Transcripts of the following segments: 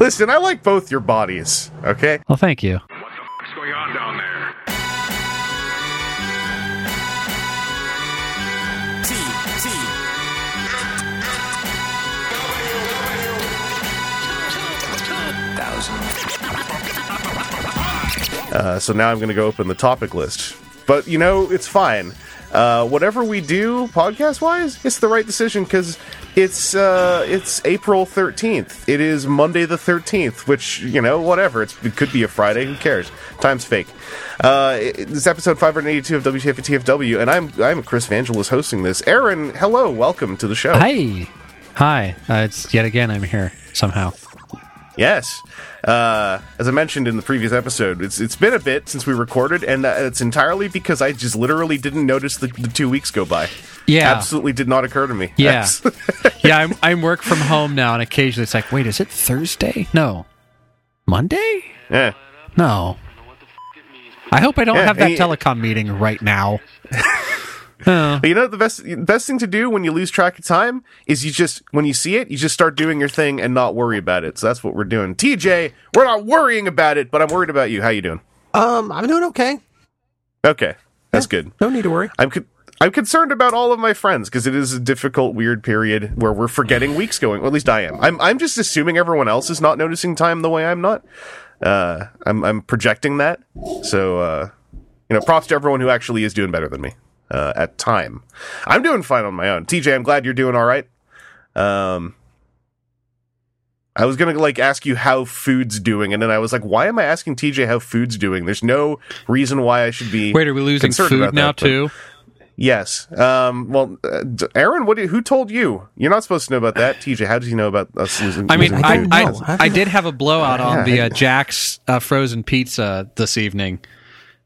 Listen, I like both your bodies. Okay. Well, thank you. What the fuck's going on down there? T T. Uh, so now I'm going to go open the topic list. But you know, it's fine. Uh, whatever we do, podcast wise, it's the right decision because it's uh, it's April 13th. It is Monday the 13th, which you know, whatever. It's, it could be a Friday. Who cares? Time's fake. Uh, it- this is episode 582 of WTF TFW, and I'm I'm Chris Vangelis hosting this. Aaron, hello, welcome to the show. Hi. Hi. Uh, it's yet again I'm here somehow. Yes. Uh, as I mentioned in the previous episode, it's it's been a bit since we recorded, and uh, it's entirely because I just literally didn't notice the, the two weeks go by. Yeah. Absolutely did not occur to me. Yeah. Yeah, I'm I'm work from home now and occasionally it's like, wait, is it Thursday? No. Monday? yeah. No. I hope I don't Yeah, have that telecom meeting right now. Oh. But you know the best best thing to do when you lose track of time is you just when you see it, you just start doing your thing and not worry about it. So that's what we're doing. TJ, we're not worrying about it, but I'm worried about you. How you doing? Um, I'm doing okay. Okay. That's good. No need to worry. I'm I'm concerned about all of my friends because it is a difficult, weird period where we're forgetting weeks going. Or at least I am. I'm I'm just assuming everyone else is not noticing time the way I'm not. Uh, I'm I'm projecting that. So uh, you know, props to everyone who actually is doing better than me uh, at time. I'm doing fine on my own. TJ, I'm glad you're doing all right. Um. I was gonna like ask you how food's doing, and then I was like, "Why am I asking TJ how food's doing?" There's no reason why I should be. Wait, are we losing concerned food now that, but- too? Yes. Um, well, uh, Aaron, what? Do, who told you? You're not supposed to know about that, TJ. How did you know about us losing? I mean, losing I, food? I, know. I, did have a blowout on Yeah, the uh, Jack's uh, frozen pizza this evening,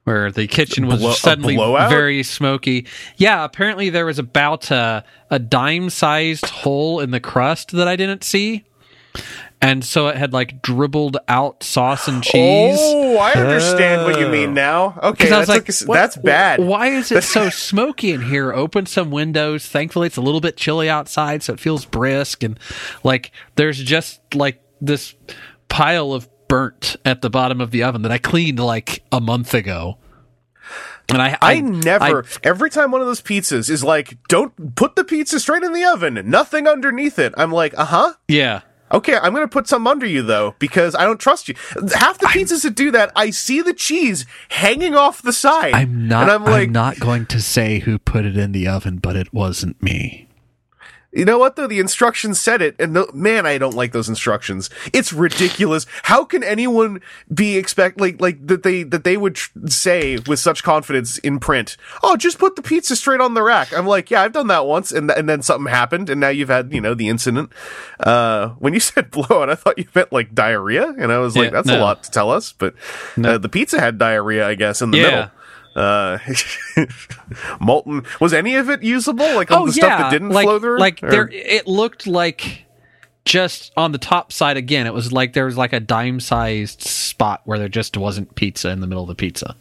where the kitchen was Blow- suddenly very smoky. Yeah, apparently there was about uh, a dime-sized hole in the crust that I didn't see, and so it had like dribbled out sauce and cheese. Oh, I understand what you mean now. Okay, Because I was that's, like, like what- that's bad. Why is it so smoky in here? Open some windows. Thankfully, it's a little bit chilly outside, so it feels brisk. And like, there's just like this pile of burnt at the bottom of the oven that I cleaned like a month ago. And I, I never. every time one of those pizzas is like, "Don't put the pizza straight in the oven. Nothing underneath it." I'm like, "Uh huh." yeah. Okay, I'm gonna put some under you though because I don't trust you. Half the pizzas that do that, I see the cheese hanging off the side. I'm not. and I'm like, I'm not going to say who put it in the oven, but it wasn't me. You know what though? The instructions said it, and no, man, I don't like those instructions. It's ridiculous. How can anyone be expect like like that they that they would tr- say with such confidence in print? Oh, just put the pizza straight on the rack. I'm like, yeah, I've done that once, and th- and then something happened, and now you've had you know the incident. Uh, when you said blowout, I thought you meant like diarrhea, and I was like, Yeah, that's a lot to tell us. But uh, the pizza had diarrhea, I guess, in the Yeah. middle. Uh, molten. Was any of it usable? Like all the stuff that didn't Oh, like, flow through? Like Or- there, it looked like just on the top side again. It was like there was like a dime-sized spot where there just wasn't pizza in the middle of the pizza.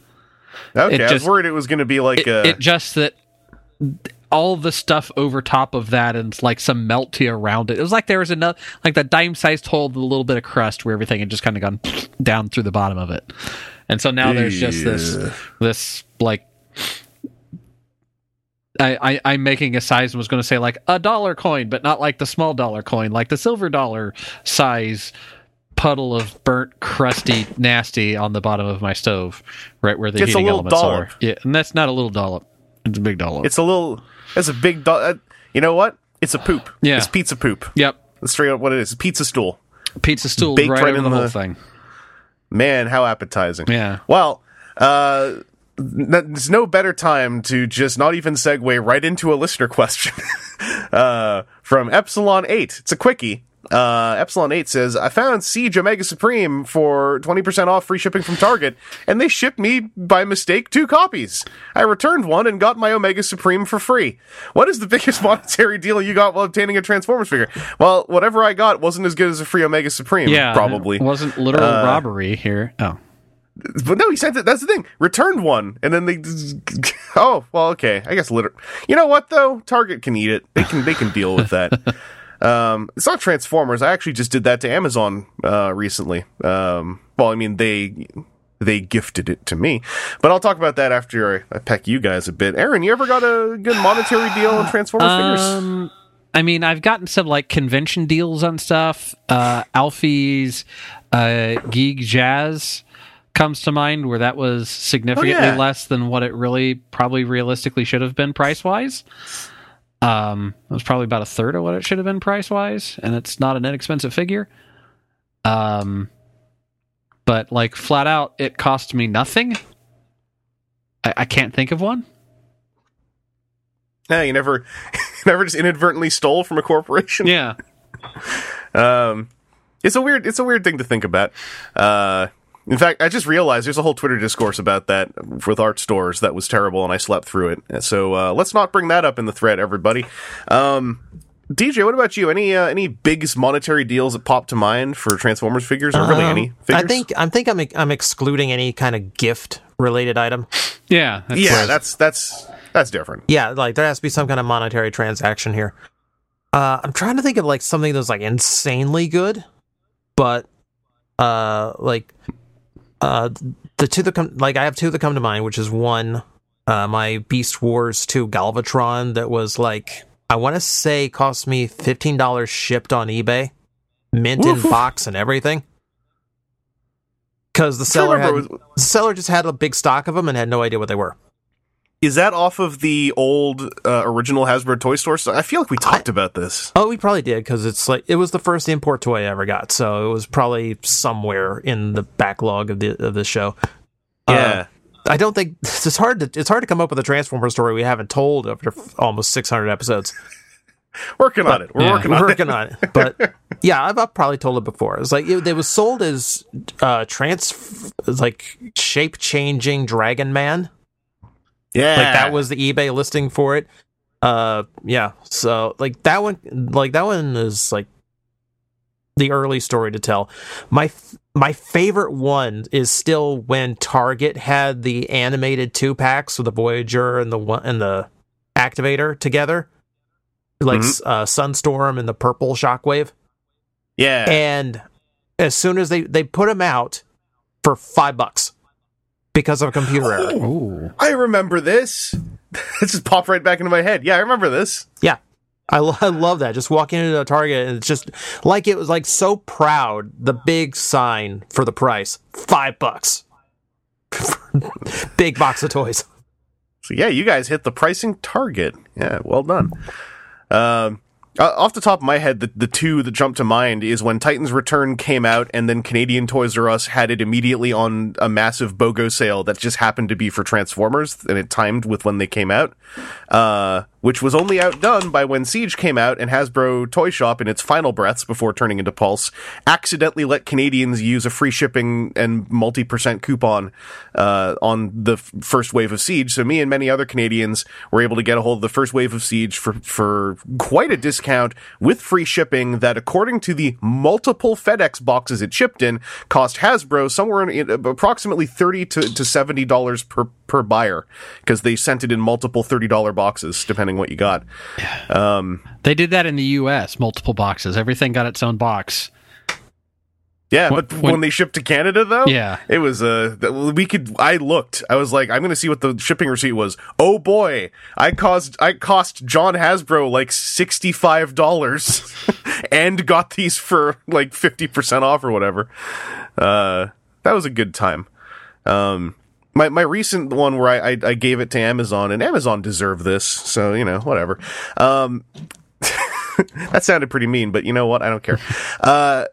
Okay, It I was worried it was going to be like It, uh, it just that all the stuff over top of that and like some melty around it. It was like there was enough, like that dime-sized hole, with a little bit of crust where everything had just kind of gone down through the bottom of it. And so now there's just this, this like I, I, I'm making a size and was going to say like a dollar coin, but not like the small dollar coin, like the silver dollar size puddle of burnt, crusty, nasty on the bottom of my stove, right where the It's heating little elements dollop. are. Yeah, and that's not a little dollop; it's a big dollop. It's a little. It's a big. dollop. uh, you know what? It's a poop. Yeah. It's pizza poop. yep, That's straight up what it is. Pizza stool. pizza stool Baked right, right in the whole the- thing. Man, how appetizing. Yeah. Well, uh, there's no better time to just not even segue right into a listener question uh, from Epsilon 8. It's a quickie. Uh, Epsilon 8 says, I found Siege Omega Supreme for 20% off free shipping from Target, and they shipped me by mistake two copies. I returned one and got my Omega Supreme for free. What is the biggest monetary deal you got while obtaining a Transformers figure? Well, whatever I got wasn't as good as a free Omega Supreme, Yeah, probably. it wasn't literal Uh, robbery here. Oh, But no, he sent it. That's the thing. Returned one, and then they. Oh well, okay. I guess liter. You know what though? Target can eat it. They can. They can deal with that. Um, it's not Transformers. I actually just did that to Amazon uh, recently. Um, well, I mean they they gifted it to me, but I'll talk about that after I, I peck you guys a bit. Aaron, you ever got a good monetary deal on Transformers figures? Um, I mean, I've gotten some like convention deals on stuff. Uh, Alfie's uh, Geek Jazz comes to mind, where that was significantly Oh, yeah. less than what it really probably realistically should have been price wise. Um, it was probably about a third of what it should have been price wise, and it's not an inexpensive figure. Um, but like flat out, it cost me nothing. I, I can't think of one. Yeah, you never, never just inadvertently stole from a corporation. Yeah. Um, it's a weird, it's a weird thing to think about. Uh, in fact, I just realized there's a whole Twitter discourse about that with art stores that was terrible, and I slept through it. So uh, let's not bring that up in the thread, everybody. Um, TJ, what about you? Any uh, any big monetary deals that pop to mind for Transformers figures, or really Um, any figures? I think I think I'm I'm excluding any kind of gift related item. Yeah. that's- yeah, that's that's that's different. Yeah, like there has to be some kind of monetary transaction here. Uh, I'm trying to think of like something that's like insanely good, but uh, like uh, the two that come like I have two that come to mind, which is one, uh, my Beast Wars two Galvatron that was like I want to say cost me fifteen dollars shipped on eBay, mint in box and everything. Because the seller had, it the seller just had a big stock of them and had no idea what they were. Is that off of the old uh, original Hasbro toy store? So I feel like we talked about this. Oh, we probably did because it's like it was the first import toy I ever got, so it was probably somewhere in the backlog of the of the show. Yeah. Uh, I don't think it's hard to it's hard to come up with a Transformer story we haven't told after almost 600 episodes. working on it. We're yeah, working on working it. on it, but yeah, I've, I've probably told it before. It's like it, it was sold as uh trans like shape changing Dragon Man. Yeah, like that was the eBay listing for it. Uh, yeah. So like that one, like that one is like the early story to tell. My f- my favorite one is still when Target had the animated two packs with the Voyager and the one and the Activator together, like uh, Sunstorm and the purple Shockwave. yeah. And as soon as they they put them out for five bucks because of a computer error. Ooh. I remember this. It just popped right back into my head. Yeah, I remember this. Yeah. I, lo- I love that. Just walking into a Target and it's just like it was like so proud. The big sign for the price, five bucks. big box of toys. So yeah, you guys hit the pricing target. Yeah, well done. Um, uh, off the top of my head, the, the two that jump to mind is when Titans Return came out, and then Canadian Toys R Us had it immediately on a massive BOGO sale that just happened to be for Transformers, and it timed with when they came out. Uh, which was only outdone by when Siege came out and Hasbro Toy Shop, in its final breaths before turning into Pulse, accidentally let Canadians use a free shipping and multi percent coupon uh, on the f- first wave of Siege. So me and many other Canadians were able to get a hold of the first wave of Siege for for quite a discount with free shipping. That, according to the multiple FedEx boxes it shipped in, cost Hasbro somewhere in, in approximately thirty to, to seventy dollars per per buyer because they sent it in multiple thirty dollar boxes depending what you got. They did that in the U.S. Multiple boxes. Everything got its own box. Yeah, When- but when- when, they shipped to Canada, though, Yeah. it was uh, we could. I looked. I was like, I'm going to see what the shipping receipt was. Oh boy, I caused I cost John Hasbro like sixty five dollars, and got these for like fifty percent off or whatever. Uh, that was a good time. Um, my my recent one where I, I I gave it to Amazon, and Amazon deserved this, so you know whatever. Um, that sounded pretty mean, but you know what? I don't care. Uh.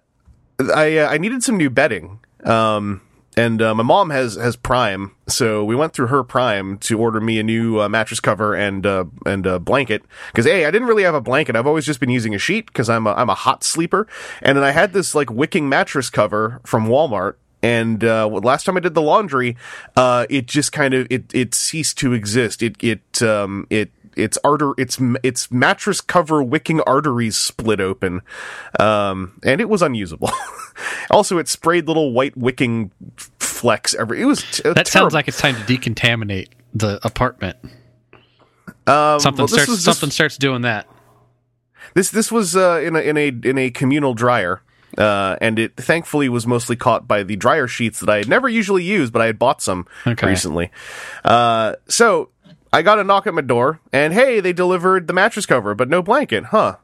I uh, I needed some new bedding. Um, and uh, my mom has has Prime, so we went through her Prime to order me a new uh, mattress cover and uh, and a blanket. Because hey, I didn't really have a blanket. I've always just been using a sheet because I'm a, I'm a hot sleeper. And then I had this like wicking mattress cover from Walmart. And uh, last time I did the laundry, uh, it just kind of it it ceased to exist. It it um it its arter its its mattress cover wicking arteries split open, um, and it was unusable. also, it sprayed little white wicking flecks every. It was t- That sounds like it's time to decontaminate the apartment. um, Something well, starts. just- something starts doing that. this this was uh, in a in a in a communal dryer. Uh, and it thankfully was mostly caught by the dryer sheets that I had never usually used, but I had bought some Okay. recently. Uh, so I got a knock at my door, and hey, they delivered the mattress cover, but no blanket, huh?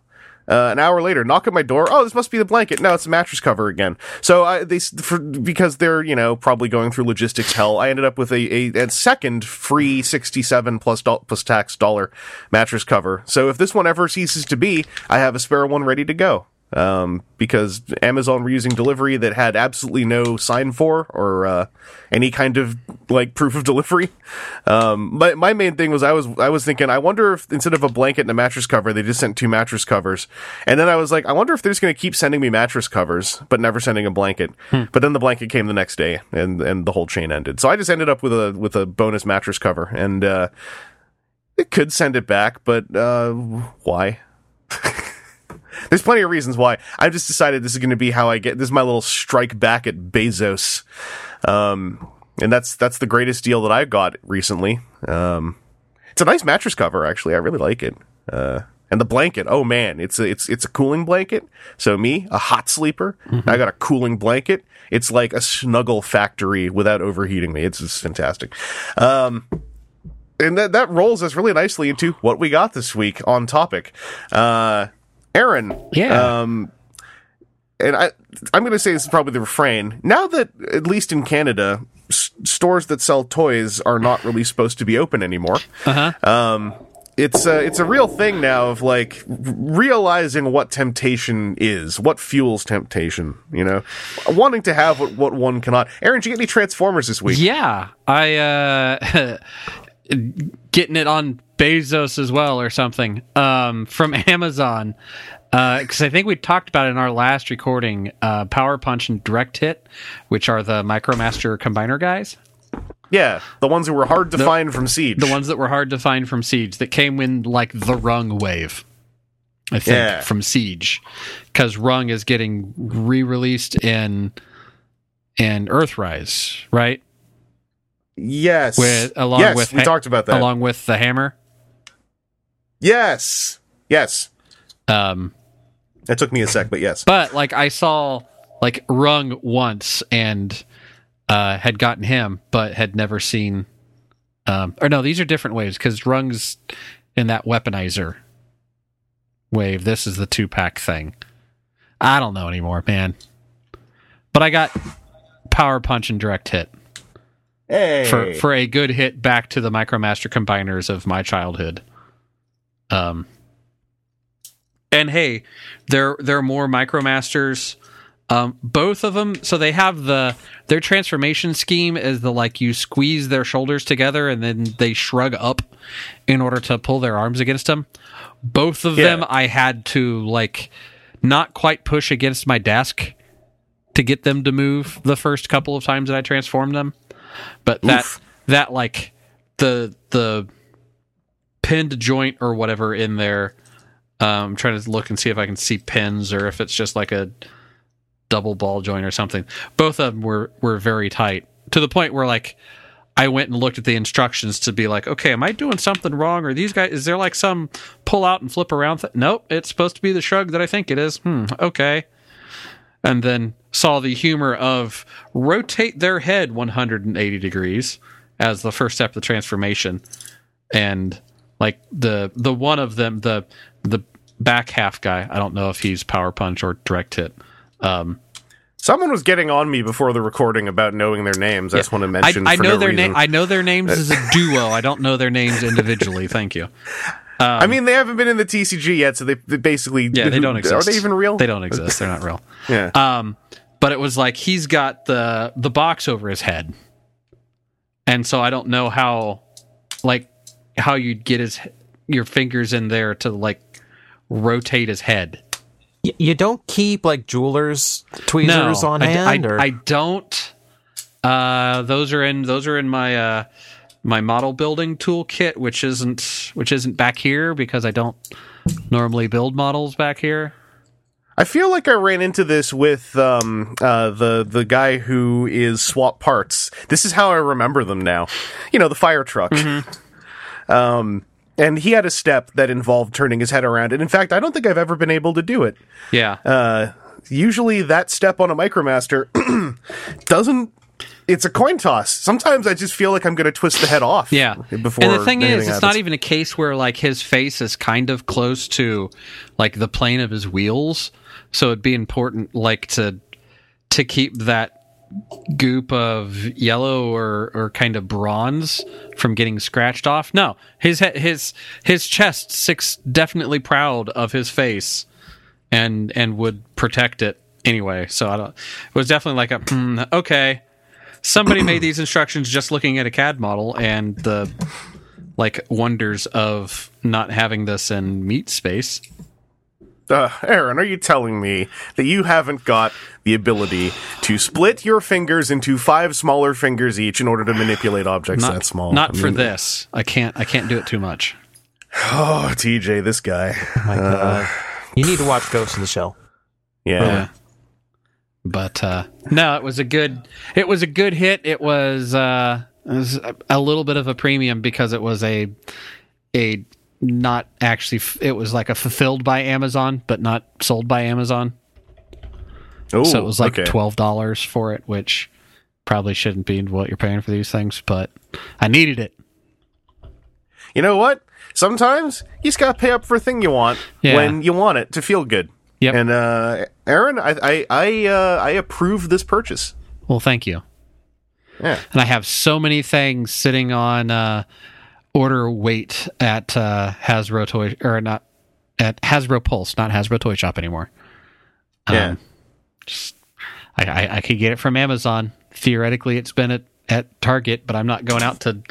Uh, an hour later, knock at my door. Oh, this must be the blanket. No, it's the mattress cover again. So I, they, for, because they're, you know, probably going through logistics hell, I ended up with a, a, a second free 67 plus, do- plus tax dollar mattress cover. So if this one ever ceases to be, I have a spare one ready to go. Um, because Amazon were using delivery that had absolutely no sign for or, uh, any kind of like proof of delivery. Um, my, my main thing was I was, I was thinking, I wonder if instead of a blanket and a mattress cover, they just sent two mattress covers. And then I was like, I wonder if they're just going to keep sending me mattress covers, but never sending a blanket. But then the blanket came the next day and, and the whole chain ended. So I just ended up with a, with a bonus mattress cover and, uh, it could send it back, but, uh, why? There's plenty of reasons why. I've just decided this is going to be how I get. This is my little strike back at Bezos, um, and that's that's the greatest deal that I got recently. Um, it's a nice mattress cover, actually. I really like it. Uh, and the blanket, oh man, it's a it's it's a cooling blanket. So me, a hot sleeper, I got a cooling blanket. It's like a snuggle factory without overheating me. It's just fantastic. Um, and that that rolls us really nicely into what we got this week on topic. Uh, Aaron, Yeah. um, and I I'm going to say this is probably the refrain. Now that at least in Canada, s- stores that sell toys are not really supposed to be open anymore. Uh huh. Um, it's a, it's a real thing now of like realizing what temptation is, what fuels temptation, you know, wanting to have what, what one cannot. Aaron, did you get any Transformers this week? Yeah, I uh getting it on Bezos as well or something um from Amazon. Because I think we talked about it in our last recording, uh, Power Punch and Direct Hit, which are the MicroMaster combiner guys, Yeah, the ones who were hard to find from Siege. the ones that were hard to find from Siege, that came in like the Rung wave, I think, Yeah. from Siege, because Rung is getting re-released in in Earthrise, right? Yes, With along yes, with we talked about that. along with the hammer. yes, yes. Um, It took me a sec, but yes. but like I saw like Rung once and uh, had gotten him, but had never seen. Um, or no, these are different waves because Rung's in that weaponizer wave. This is the two pack thing. I don't know anymore, man. But I got power punch and direct hit Hey, for for a good hit back to the Micromaster combiners of my childhood. Um, and hey, there there are more Micromasters. Um, both of them, so they have the their transformation scheme is the like you squeeze their shoulders together and then they shrug up in order to pull their arms against them. Both of Yeah. them, I had to like not quite push against my desk to get them to move the first couple of times that I transformed them. But that Oof. that like the the pinned joint or whatever in there. Um, I'm trying to look and see if I can see pins or if it's just like a double ball joint or something. Both of them were were very tight to the point where like I went and looked at the instructions to be like, okay, am I doing something wrong? Or these guys, is there like some pull out and flip around? Th- nope, it's supposed to be the shrug that I think it is. Hmm, okay. And then saw the humor of rotate their head 180 degrees as the first step of the transformation. And like the the one of them, the the back half guy, I don't know if he's power punch or direct hit. Um, someone was getting on me before the recording about knowing their names. I just want to mention. I for know no their name. I know their names as a duo. I don't know their names individually. Thank you. I mean, they haven't been in the TCG yet, so they, they basically Yeah, they don't exist. Are they even real? They don't exist. They're not real. Yeah. Um, but it was like he's got the the box over his head, and so I don't know how, like, how you'd get his your fingers in there to like rotate his head. You don't keep like jewelers tweezers on I, hand, I- or I don't. Uh, those are in those are in my uh my model building toolkit, which isn't which isn't back here because I don't normally build models back here. I feel like I ran into this with um, uh, the the guy who is swap parts. This is how I remember them now. You know, the fire truck. Mm-hmm. Um, and he had a step that involved turning his head around. And in fact, I don't think I've ever been able to do it. Yeah. Uh, usually, that step on a Micromaster doesn't. It's a coin toss. Sometimes I just feel like I'm going to twist the head off. Yeah. Before and the thing is, it's not even a case where like his face is kind of close to like the plane of his wheels. So it'd be important like to to keep that goop of yellow or or kind of bronze from getting scratched off. No, his his his chest sits definitely proud of his face and and would protect it anyway. So I don't. It was definitely like a hmm, okay. Somebody made these instructions just looking at a CAD model and the like wonders of not having this in meat space. Uh, Aaron, are you telling me that you haven't got the ability to split your fingers into five smaller fingers each in order to manipulate objects Not that small? Not I for this. I can't. I can't do it too much. Oh, TJ, this guy. My God. you need to watch Ghost in the Shell. Yeah. Yeah. But uh, no, it was a good. It was a good hit. It was, uh, it was a, a little bit of a premium because it was a a not actually. f- It was like a fulfilled by Amazon, but not sold by Amazon. Oh, so it was like okay. twelve dollars for it, which probably shouldn't be what you're paying for these things. But I needed it. You know what? Sometimes you just gotta pay up for a thing you want Yeah. when you want it to feel good. Yep. And uh, Aaron, I I I, uh, I approve this purchase. Well, thank you. Yeah. and I have so many things sitting on uh, order wait at uh, Hasbro Toy or not at Hasbro Pulse, not Hasbro Toy Shop anymore. Yeah. Um, just I, I, I could get it from Amazon. Theoretically, it's been at, at Target, but I'm not going out to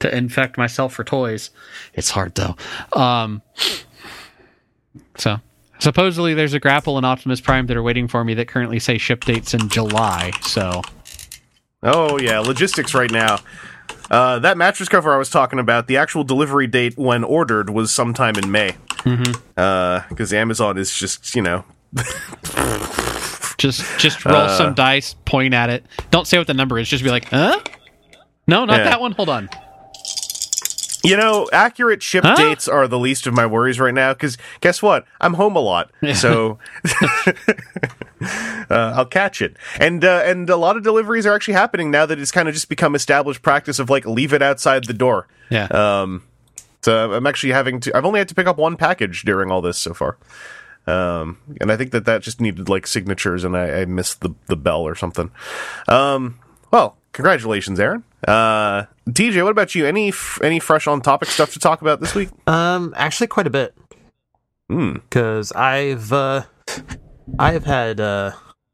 to infect myself for toys. It's hard though. Um, so supposedly there's a Grapple and Optimus Prime that are waiting for me that currently say ship dates in July. So Oh yeah, logistics right now. Uh, that mattress cover I was talking about, the actual delivery date when ordered was sometime in May. Mm-hmm. Because Amazon is just, you know, Just just roll Uh. some dice, point at it. Don't say what the number is. Just be like, huh? No, not Yeah. that one. Hold on. You know, accurate ship Huh? dates are the least of my worries right now. Because guess what? I'm home a lot, so uh, I'll catch it. And uh, and a lot of deliveries are actually happening now that it's kind of just become established practice of like leave it outside the door. Yeah. Um, so I'm actually having to. I've only had to pick up one package during all this so far. Um, and I think that that just needed like signatures, and I, I missed the the bell or something. Um, well, congratulations, Aaron. Uh, TJ, what about you? Any f- any fresh on topic stuff to talk about this week? Um, actually, quite a bit. Hmm. Because I've uh, I have had uh,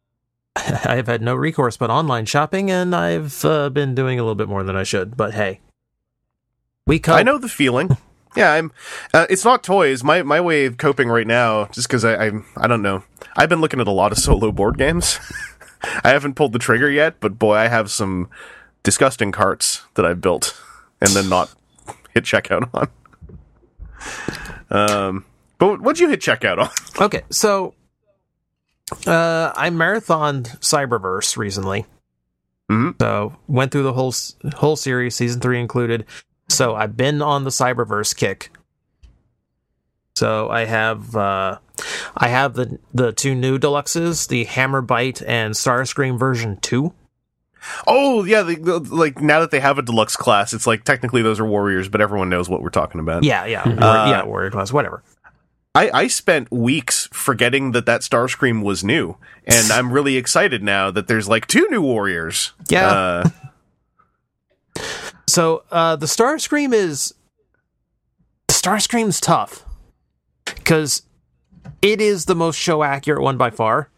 I have had no recourse but online shopping, and I've uh, been doing a little bit more than I should. But hey, we cope. I know the feeling. Yeah, I'm. Uh, it's not toys. My my way of coping right now, just because I I'm, I don't know. I've been looking at a lot of solo board games. I haven't pulled the trigger yet, but boy, I have some disgusting carts that I've built and then not hit checkout on. Um, but what'd you hit checkout on? Okay, so uh, I marathoned Cyberverse recently. Mhm. So went through the whole whole series, season three included. So I've been on the Cyberverse kick. So I have uh, I have the the two new deluxes, the Hammerbyte and Starscream version two. Oh yeah, the, the, like now that they have a deluxe class, it's like technically those are warriors, but everyone knows what we're talking about. Yeah, yeah, war- Uh, yeah, Warrior class, whatever. I, I spent weeks forgetting that that Starscream was new, and I'm really excited now that there's like two new warriors. Yeah. Uh, So uh, the Starscream is the Starscream's tough because it is the most show accurate one by far.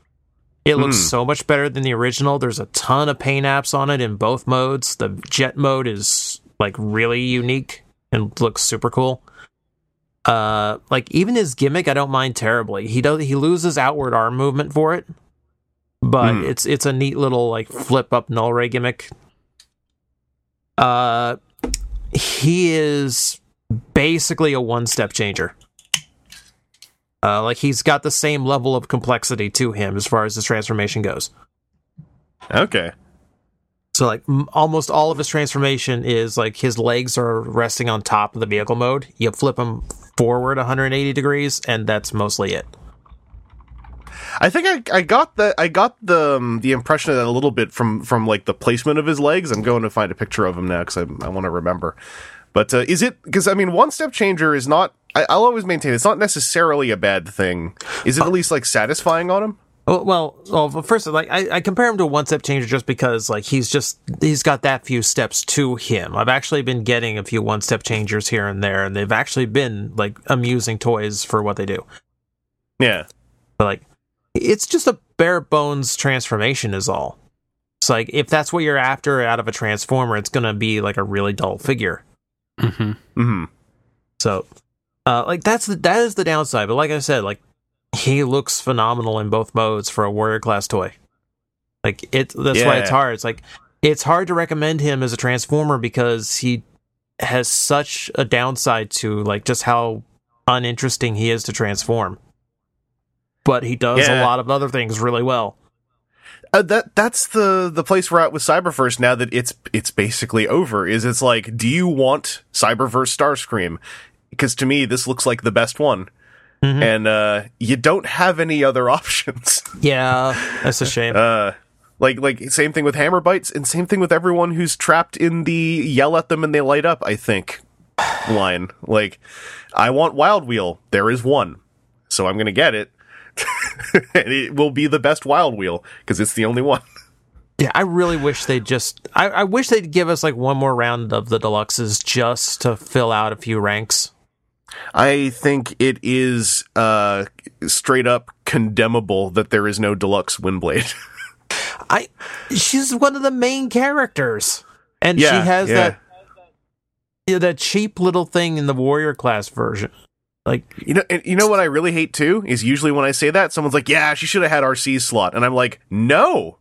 It looks Hmm. so much better than the original. There's a ton of paint apps on it in both modes. The jet mode is like really unique and looks super cool. Uh, like even his gimmick, I don't mind terribly. He does he loses outward arm movement for it, but Hmm. it's it's a neat little like flip up null ray gimmick. Uh, he is basically a one step changer. Uh, like he's got the same level of complexity to him as far as his transformation goes. okay. So like m- almost all of his transformation is like his legs are resting on top of the vehicle mode. You flip him forward 180 degrees, and that's mostly it. I think I, I got the I got the um, the impression of that a little bit from from like the placement of his legs. I'm going to find a picture of him now because I, I want to remember. But uh, is it because I mean one step changer is not I, I'll always maintain it's not necessarily a bad thing. Is it at least like satisfying on him? Well, well, well first, like I, I compare him to a one step changer just because like he's just he's got that few steps to him. I've actually been getting a few one step changers here and there, and they've actually been like amusing toys for what they do. Yeah. But like, it's just a bare bones transformation, is all. It's like if that's what you're after out of a transformer, it's gonna be like a really dull figure. hmm hmm So, uh, like that's the that is the downside. But like I said, like he looks phenomenal in both modes for a warrior class toy. Like it, that's why it's hard. It's like it's hard to recommend him as a transformer because he has such a downside to like just how uninteresting he is to transform. But he does a lot of other things really well. Uh, that that's the the place we're at with Cyberverse now that it's it's basically over. Is it's like, do you want Cyberverse Starscream? Because to me, this looks like the best one, Mhm. and uh, you don't have any other options. Yeah, that's a shame. Uh, like like same thing with Hammerbytes, and same thing with everyone who's trapped in the yell at them and they light up. I think line like, I want Wild Wheel. There is one, so I'm gonna get it. and it will be the best Wild Wheel because it's the only one. Yeah, I really wish they'd just. I, I wish they'd give us like one more round of the deluxes just to fill out a few ranks. I think it is uh, straight up condemnable that there is no deluxe Windblade. I. She's one of the main characters, and she has yeah. that. Yeah, that cheap little thing in the warrior class version. Like, you know, and you know what I really hate too is usually when I say that someone's like, "Yeah, she should have had Arcee's slot," and I'm like, "No."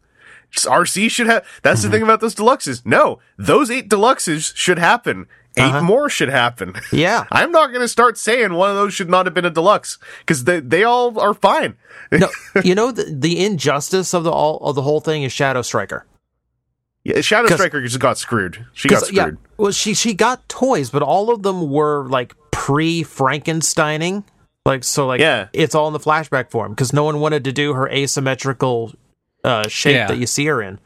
Just RC should have. That's the thing about those deluxes. No, those eight deluxes should happen. 8 Uh-huh. more should happen. yeah, I'm not going to start saying one of those should not have been a deluxe because they they all are fine. no, you know the the injustice of the all of the whole thing is Shadow Striker. Yeah, Shadow Striker just got screwed. She got 'Cause, yeah, screwed. well, she she got toys, but all of them were like pre Frankensteining. Like so, like Yeah. it's all in the flashback form because no one wanted to do her asymmetrical uh, shape Yeah. that you see her in.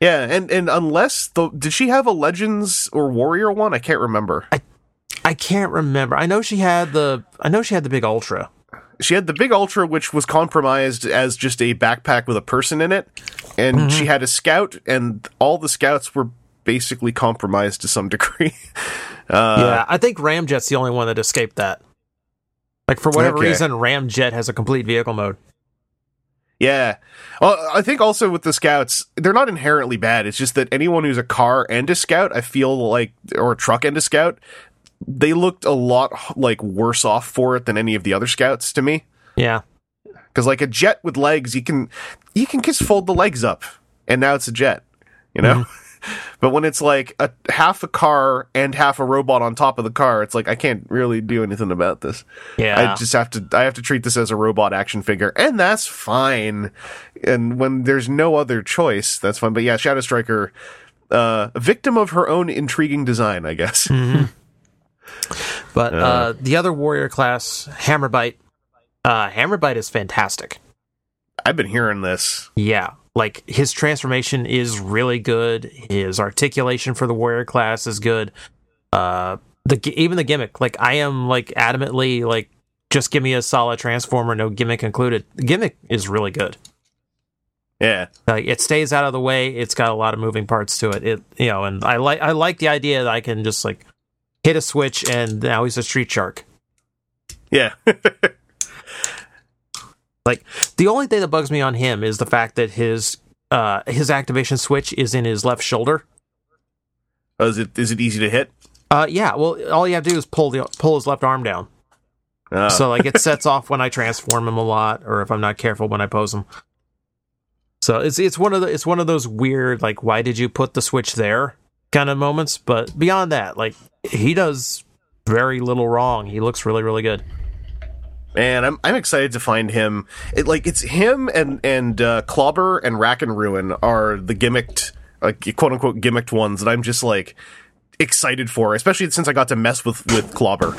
Yeah, and and unless the did she have a Legends or Warrior one? I can't remember. I I can't remember. I know she had the. I know she had the big ultra. She had the big Ultra, which was compromised as just a backpack with a person in it, and Mm-hmm. she had a Scout, and all the Scouts were basically compromised to some degree. Uh, yeah, I think Ramjet's the only one that escaped that. Like for whatever Okay. reason, Ramjet has a complete vehicle mode. Yeah. Well, I think also with the scouts, they're not inherently bad. It's just that anyone who's a car and a scout, I feel like, or a truck and a scout, they looked a lot like worse off for it than any of the other scouts to me. Yeah, Because like a jet with legs, you can you can just fold the legs up, and now it's a jet. You know. Mm-hmm. But when it's like a half a car and half a robot on top of the car, it's like I can't really do anything about this. yeah. I just have to I have to treat this as a robot action figure, and that's fine. And when there's no other choice, that's fine. But yeah, Shadow Striker, uh, victim of her own intriguing design, I guess. but uh, the other warrior class, Hammerbyte. Uh, Hammerbyte is fantastic. I've been hearing this. Yeah, like his transformation is really good. His articulation for the warrior class is good. Uh, the even the gimmick, like I am like adamantly like just give me a solid transformer, no gimmick included. The gimmick is really good. Yeah, Like it stays out of the way. It's got a lot of moving parts to it. It you know, and I like I like the idea that I can just like hit a switch and now he's a street shark. yeah, Like the only thing that bugs me on him is the fact that his uh his activation switch is in his left shoulder. oh, is it is it easy to hit? Uh, yeah. Well, all you have to do is pull the pull his left arm down. Oh. So like it sets off when I transform him a lot, or if I'm not careful when I pose him. So it's it's one of the it's one of those weird like why did you put the switch there kind of moments. But beyond that, like he does very little wrong. He looks really really good. Man, I'm I'm excited to find him. It like it's him and and uh, Clobber and Rack and Ruin are the gimmicked quote unquote gimmicked ones that I'm just like excited for, especially since I got to mess with with Clobber.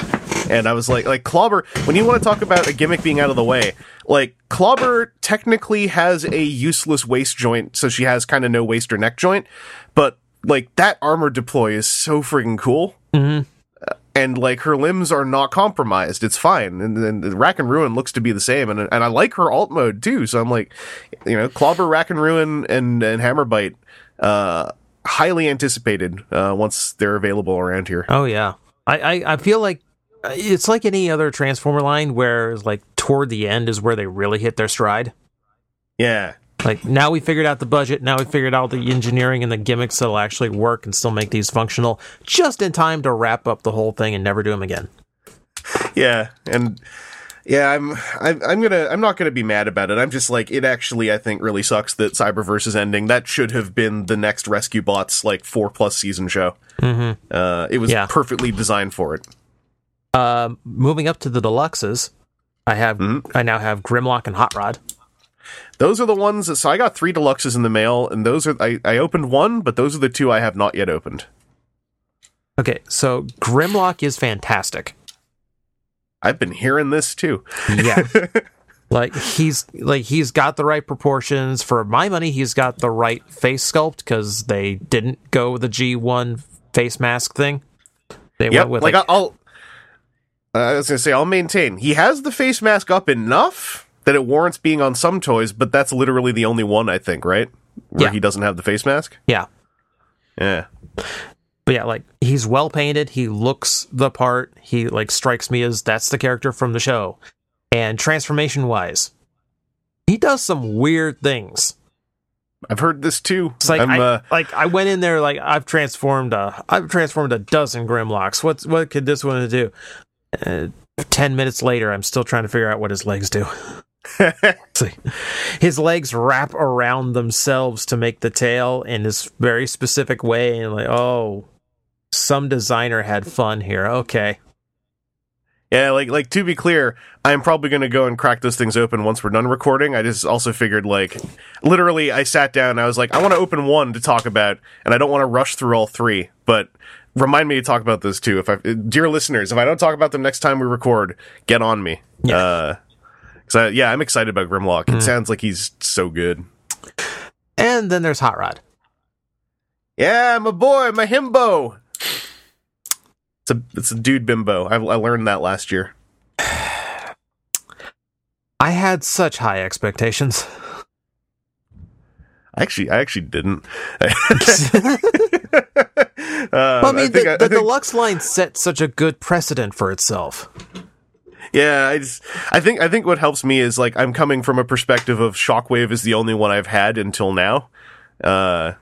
And I was like, like Clobber. When you want to talk about a gimmick being out of the way, like Clobber technically has a useless waist joint, so she has kind of no waist or neck joint. But like that armor deploy is so freaking cool. Mm-hmm. And like her limbs are not compromised. It's fine. And then the Rack and Ruin looks to be the same. And and I like her alt mode too. So I'm like, you know, Clobber, Rack and Ruin, and and Hammerbyte. Uh, highly anticipated uh, once they're available around here. Oh yeah, I, I I feel like uh, it's like any other Transformer line where like toward the end is where they really hit their stride. Yeah, Like now we figured out the budget, now we figured out the engineering and the gimmicks that'll actually work and still make these functional just in time to wrap up the whole thing and never do them again. yeah, and yeah, I'm I'm I'm gonna I'm not gonna be mad about it. I'm just like it actually I think really sucks that Cyberverse is ending. That should have been the next Rescue Bots like four plus season show. Mm-hmm. Uh, it was Yeah. perfectly designed for it. Uh, moving up to the deluxes, I have Mhm. I now have Grimlock and Hot Rod. Those are the ones. That, so I got three deluxes in the mail, and those are I, I opened one, but those are the two I have not yet opened. Okay, so Grimlock is fantastic. I've been hearing this too. Yeah. like he's like he's got the right proportions for my money he's got the right face sculpt cuz they didn't go with the G1 face mask thing. They Yep, went with like, like, I'll. uh, I was gonna say I'll maintain he has the face mask up enough that it warrants being on some toys, but that's literally the only one I think, right? Where Yeah. he doesn't have the face mask. yeah. Yeah, But yeah, like he's well painted, he looks the part, he like strikes me as that's the character from the show. And transformation wise, he does some weird things. I've heard this too. It's like I, uh, like I went in there like I've transformed a I've transformed a dozen Grimlocks. What's what could this one do? Uh, Ten minutes later, I'm still trying to figure out what his legs do. His legs wrap around themselves to make the tail in this very specific way, and like, oh, some designer had fun here. Okay, yeah, like like to be clear, I'm probably gonna go and crack those things open once we're done recording. I just also figured like, literally, I sat down. and I was like, I want to open one to talk about, and I don't want to rush through all three, but. Remind me to talk about those too. If I, dear listeners, if I don't talk about them next time we record, get on me. Yeah. Uh, I, yeah, I'm excited about Grimlock. It sounds like he's so good. and then there's Hot Rod. Yeah, my boy, my himbo. It's a it's a dude bimbo. I, I learned that last year. I had such high expectations. Actually, I actually didn't. um, Well, I mean, think the, I- I the deluxe line set such a good precedent for itself. Yeah, I just, I think, I think what helps me is like I'm coming from a perspective of Shockwave is the only one I've had until now. Uh,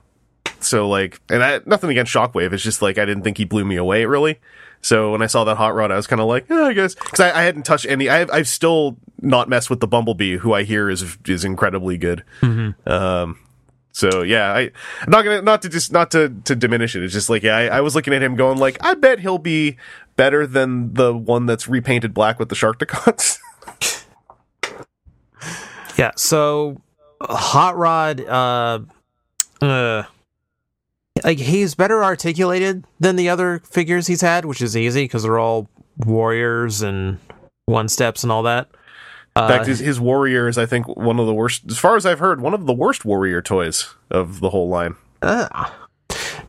so like, and I, nothing against Shockwave. It's just like I didn't think he blew me away really. So when I saw that hot rod, I was kind of like, yeah, I guess, because I, I hadn't touched any. I've, I've still not messed with the Bumblebee, who I hear is is incredibly good. Um, so yeah, I I'm not gonna not to just not to to diminish it. It's just like yeah, I, I was looking at him going like, I bet he'll be better than the one that's repainted black with the Sharkticons. Yeah, so Hot Rod, uh, uh, like he's better articulated than the other figures he's had, which is easy because they're all warriors and one steps and all that. In Uh, fact, his, his warrior is I think one of the worst, as far as I've heard, one of the worst warrior toys of the whole line. uh,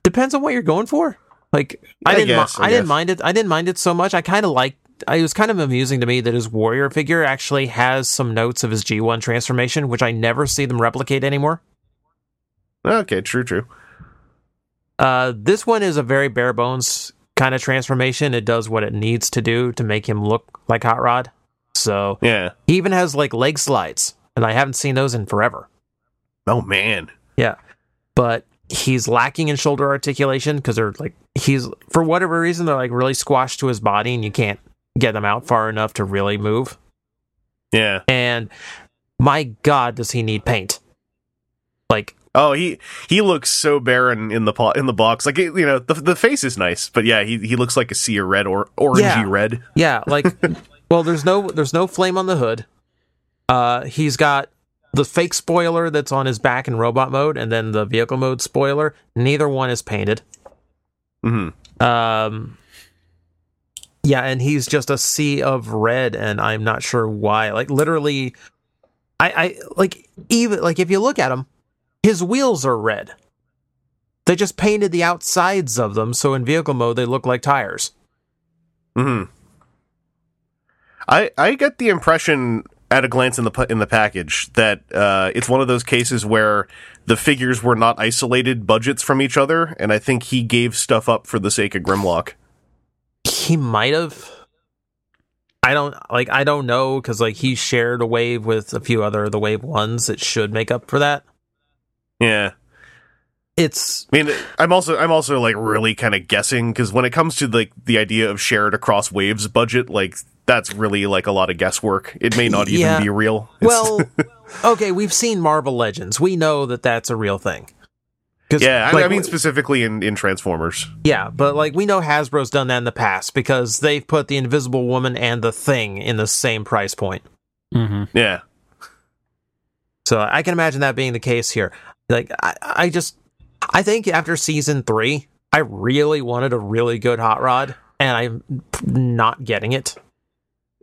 depends on what you're going for. Like I, I didn't, mi- I I, didn't mind it. I didn't mind it so much. I kind of liked. It was kind of amusing to me that his warrior figure actually has some notes of his G1 transformation, which I never see them replicate anymore. Okay, true, true. Uh, this one is a very bare bones kind of transformation. It does what it needs to do to make him look like Hot Rod. So Yeah. he even has like leg slides, and I haven't seen those in forever. Oh man. Yeah, but he's lacking in shoulder articulation because they're like he's for whatever reason they're like really squashed to his body, and you can't get them out far enough to really move. Yeah. And my God, does he need paint? Like Oh, he he looks so barren in the po- in the box. Like you know, the the face is nice, but yeah, he he looks like a sea of red or orangey Yeah. red. Yeah, like well, there's no there's no flame on the hood. Uh, he's got the fake spoiler that's on his back in robot mode, and then the vehicle mode spoiler. Neither one is painted. hmm Um, yeah, and he's just a sea of red, and I'm not sure why. Like literally, I, I like even like if you look at him, his wheels are red. They just painted the outsides of them, so in vehicle mode they look like tires. hmm I I get the impression at a glance in the in the package that uh, it's one of those cases where the figures were not isolated budgets from each other, and I think he gave stuff up for the sake of Grimlock. He might have. I don't like. I don't know because like he shared a wave with a few other of the wave ones that should make up for that. Yeah. It's I mean, I'm also I'm also like really kind of guessing because when it comes to like the idea of shared across waves budget, like that's really like a lot of guesswork. It may not even be real. It's- well, okay. We've seen Marvel Legends. We know that that's a real thing yeah, I, like, I mean specifically in in Transformers. Yeah, but like we know Hasbro's done that in the past because they've put the Invisible Woman and the Thing in the same price point. Mm-hmm. Yeah, So I can imagine that being the case here. Like I, I just I think after season three, I really wanted a really good hot rod, and I'm not getting it.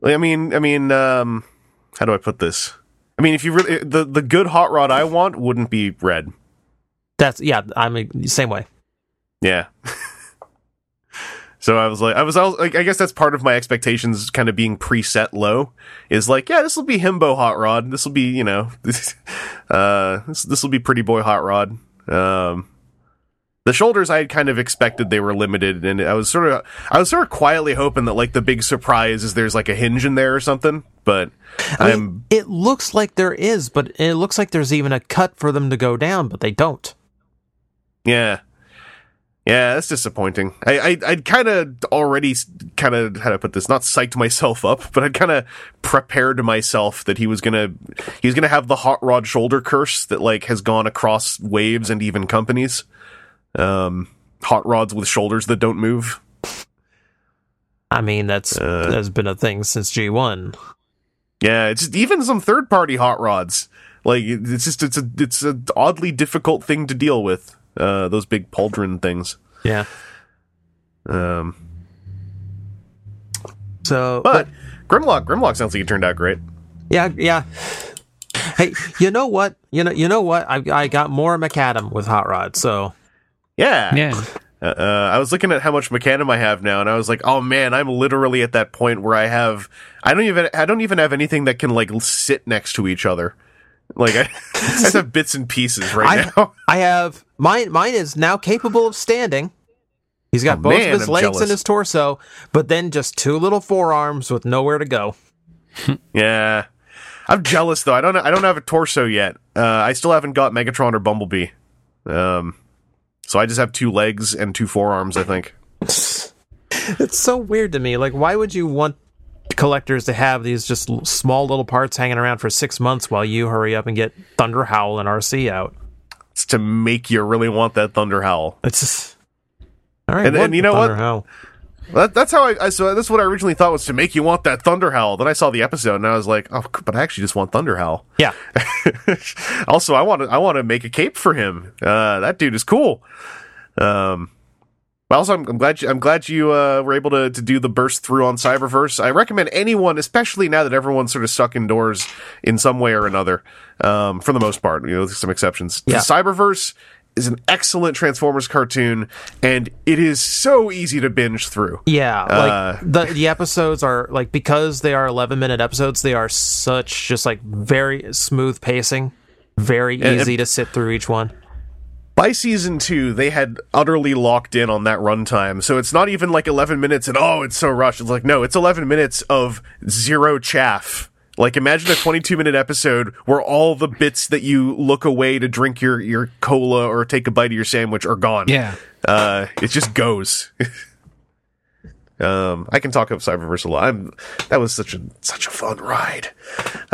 I mean, I mean, um, how do I put this? I mean, if you really the the good hot rod I want wouldn't be red. That's yeah, I'm the same way. Yeah. so I was like, I was, I was like, I guess that's part of my expectations kind of being preset low. Is like, yeah, this will be himbo hot rod. This will be, you know, uh, this this will be pretty boy hot rod. Um, the shoulders I had kind of expected they were limited, and I was sort of, I was sort of quietly hoping that like the big surprise is there's like a hinge in there or something. But I I'm mean, it looks like there is, but it looks like there's even a cut for them to go down, but they don't. Yeah. Yeah, that's disappointing. I, I I'd kind of already kind of how to put this, not psyched myself up, but I'd kind of prepared myself that he was gonna he was gonna have the hot rod shoulder curse that like has gone across waves and even companies. Um, hot rods with shoulders that don't move. I mean, that's Uh. that's been a thing since G1. Yeah, it's just, even some third party hot rods. Like it's just it's a it's a oddly difficult thing to deal with. Uh, those big pauldron things. Yeah. Um, So, but Grimlock Grimlock sounds like it turned out great. Yeah, yeah. Hey, you know what? You know, you know what? I I got more Maccadam with hot rod. So Yeah. Yeah. Uh, uh, I was looking at how much Maccadam I have now, and I was like, "Oh man, I'm literally at that point where I have, I don't even, I don't even have anything that can like sit next to each other. Like I, I just have bits and pieces right I now. I have mine. Mine is now capable of standing. He's got Oh, both man, of his I'm legs jealous. and his torso, but then just two little forearms with nowhere to go. yeah, I'm jealous though. I don't, I don't have a torso yet. Uh, I still haven't got Megatron or Bumblebee. Um, so I just have two legs and two forearms. I think. It's so weird to me. Like, why would you want collectors to have these just small little parts hanging around for six months while you hurry up and get Thunder Howl and Arcee out? It's to make you really want that Thunder Howl. It's just. All right, And- and you know Thunder what? Howl? That, that's how I, I. So that's what I originally thought was to make you want that Thunder Howl. Then I saw the episode and I was like, oh, but I actually just want Thunder Howl. Yeah, also, I want to I want to make a cape for him. Uh, that dude is cool. Um, but also, I'm, I'm glad you, I'm glad you uh, were able to to do the burst through on Cyberverse. I recommend anyone, especially now that everyone's sort of stuck indoors in some way or another. Um, for the most part, you know, with some exceptions. Yeah. Cyberverse is an excellent Transformers cartoon, and it is so easy to binge through. Yeah, Uh, like the the episodes are like because they are 11 minute episodes, they are such just like very smooth pacing, very And- easy to sit through each one. by season two, they had utterly locked in on that runtime. So it's not even like 11 minutes and oh, it's so rushed. It's like, no, it's 11 minutes of zero chaff. Like imagine a 22 minute episode where all the bits that you look away to drink your, your cola or take a bite of your sandwich are gone. Yeah. Uh, it just goes. um, I can talk of Cyberverse a lot. I'm, that was such a, such a fun ride.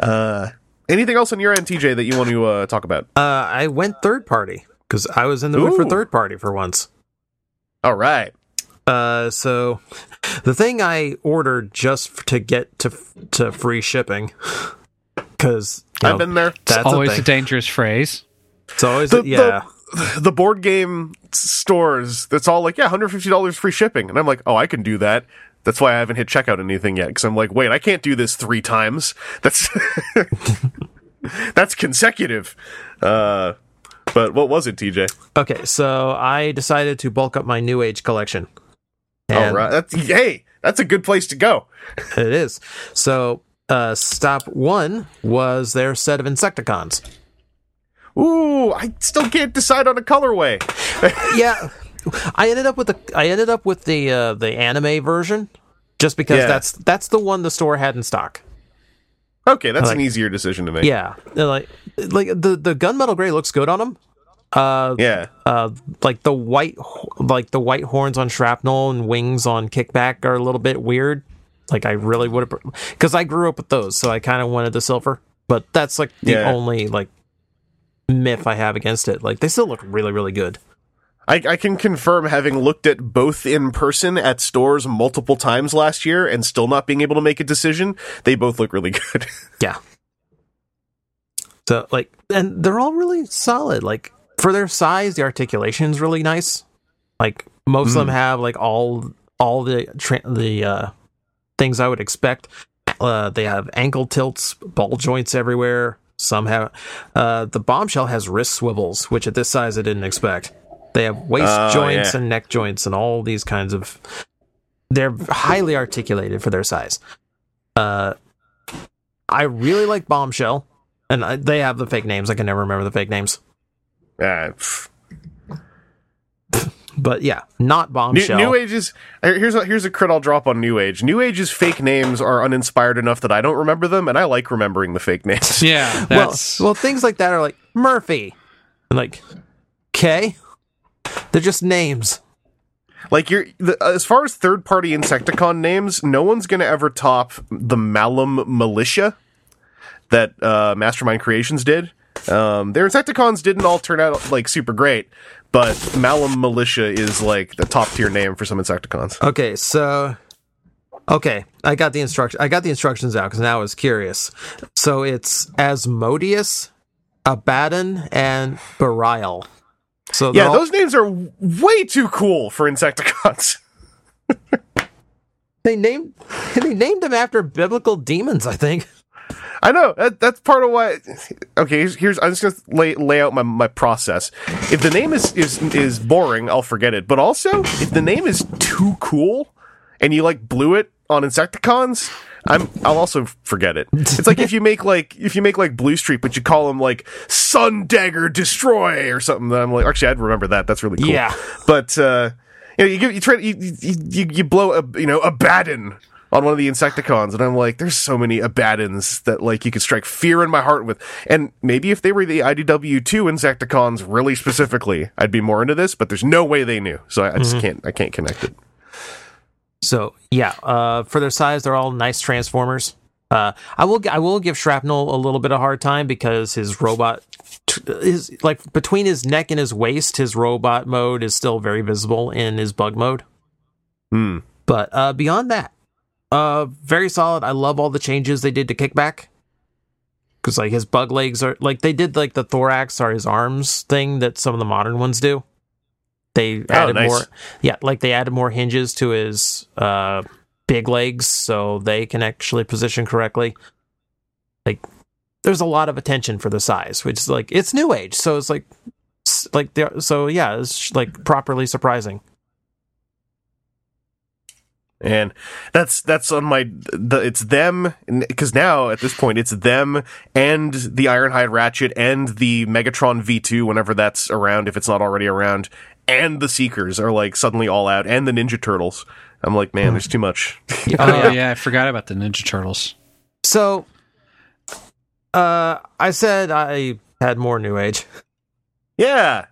Uh, anything else on your end, TJ, that you want to, uh, talk about? Uh, I went third party because I was in the mood for third party for once. All right. Uh, so the thing I ordered just to get to to free shipping because I've been there. That's Always a a, dangerous phrase. It's always The- yeah. the board game stores that's all like yeah $150 free shipping and i'm like oh i can do that that's why i haven't hit checkout anything yet because i'm like wait i can't do this three times that's that's consecutive uh but what was it tj Okay, so I decided to bulk up my New Age collection. All And right that's hey that's a good place to go It is. So, uh, stop one was their set of Insecticons. ooh i still can't decide on a colorway yeah, I ended up with the I ended up with the uh, the anime version just because Yeah. that's that's the one the store had in stock. okay that's like- an easier decision to make Yeah, like like the the gunmetal gray looks good on them. Uh, yeah uh, like the white like the white horns on shrapnel and wings on kickback are a little bit weird. Like I really would have because I grew up with those, so I kind of wanted the silver. But that's like the Yeah. only like myth I have against it. Like they still look really really good. I, I can confirm having looked at both in person at stores multiple times last year and still not being able to make a decision. They both look really good. Yeah. So like, and they're all really solid. Like for their size, the articulation is really nice. Like most of them have like all all the tra- the uh, things I would expect. Uh, they have ankle tilts, ball joints everywhere. Some have uh, the bombshell has wrist swivels, which at this size I didn't expect. They have waist Oh, joints yeah. and neck joints and all these kinds of. They're highly articulated for their size. Uh, I really like Bombshell, and I, they have the fake names. I can never remember the fake names, Uh, but yeah, not New, Bombshell. New Age is here's a, here's a crit I'll drop on New Age. New Age's fake names are uninspired enough that I don't remember them, and I like remembering the fake names. Yeah, well, well, things like that are like Murphy, and like K. They're just names. like you're the, as far as third party Insecticon names, no one's gonna ever top the Malum Militia that uh, Mastermind Creations did. Um, their Insecticons didn't all turn out like super great, but Malum Militia is like the top tier name for some Insecticons. Okay, so okay, I got the instruction. I got the instructions out because now I was curious. So it's Asmodeus, Abaddon, and Belial. So Yeah, all- those names are way too cool for Insecticons. they named they named them after biblical demons. I think. I know that, that's part of why. Okay, here's, here's I'm just gonna lay lay out my, my process. If the name is is is boring, I'll forget it. But also, if the name is too cool and you like blew it on Insecticons, I'm I'll also forget it. It's like if you make like if you make like Bluestreak, but you call them like Sun Dagger Destroy or something. Then I'm like, actually, I'd remember that. That's really cool. Yeah. but uh, you know, you give you try you you, you, you blow a you know a Abaddon on one of the Insecticons, and I'm like, there's so many Abaddons that like you could strike fear in my heart with. And maybe if they were the IDW two Insecticons really specifically, I'd be more into this. But there's no way they knew, so I, I just can't I can't connect it. So yeah, uh, for their size, they're all nice transformers. Uh, I will I will give Shrapnel a little bit of hard time because his robot is like between his neck and his waist, his robot mode is still very visible in his bug mode. Hmm. But uh, beyond that, uh, very solid. I love all the changes they did to Kickback. Because like his bug legs are like they did like the thorax or his arms thing that some of the modern ones do. They added nice. more, yeah, like they added more hinges to his uh, big legs so they can actually position correctly. Like there's a lot of attention for the size, which is like it's new age, so it's like like so yeah, it's like properly surprising. And that's that's on my the, it's them because now at this point it's them and the Ironhide Ratchet and the Megatron V2 whenever that's around if it's not already around and the Seekers are like suddenly all out and the Ninja Turtles. I'm like, man, there's too much. oh yeah, I forgot about the Ninja Turtles. So, uh, I said I had more New Age. yeah.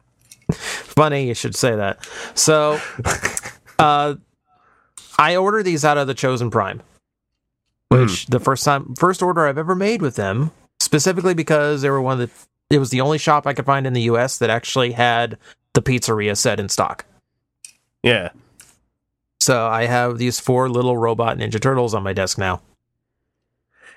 Funny you should say that. So, uh, I ordered these out of the Chosen Prime, which hmm. the first time, first order I've ever made with them, specifically because they were one of the, it was the only shop I could find in the U.S. that actually had the pizzeria set in stock. Yeah. So I have these four little robot Ninja Turtles on my desk now.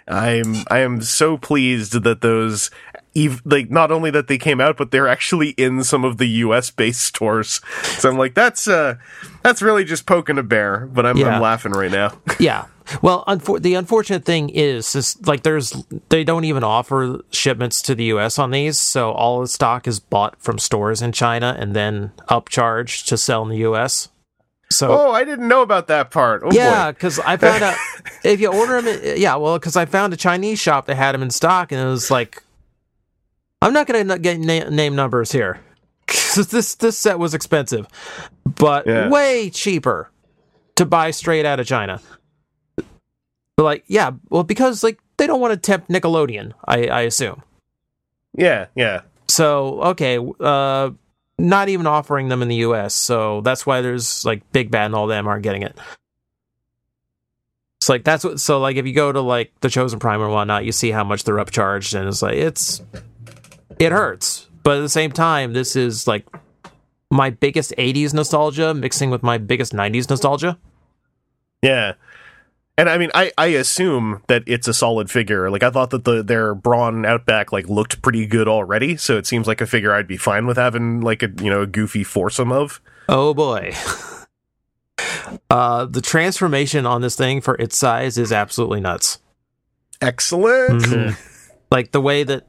I'm I am so pleased that those ev- like not only that they came out but they're actually in some of the US based stores. So I'm like that's uh that's really just poking a bear, but I'm, Yeah. I'm laughing right now. Yeah. Well, unfor- the unfortunate thing is, is like there's they don't even offer shipments to the U.S. on these, so all the stock is bought from stores in China and then upcharged to sell in the U.S. So oh, I didn't know about that part. Oh yeah, because I found out if you order them, yeah, well, because I found a Chinese shop that had them in stock, and it was like, I'm not gonna get na- name numbers here, this this set was expensive, but Yeah. way cheaper to buy straight out of China. But like, yeah, well, because like they don't want to tempt Nickelodeon, I, I assume. Yeah, yeah. So okay, uh, not even offering them in the U.S. So that's why there's like Big Bad and all them aren't getting it. It's like that's what. So like if you go to like the Chosen Prime or whatnot, you see how much they're upcharged, and it's like it's it hurts. But at the same time, this is like my biggest '80s nostalgia mixing with my biggest '90s nostalgia. Yeah. And I mean, I, I assume that it's a solid figure. Like I thought that the their Brawn Outback like looked pretty good already, so it seems like a figure I'd be fine with having like a you know a goofy foursome of. Oh boy. Uh, the transformation on this thing for its size is absolutely nuts. Excellent. Mhm. like the way that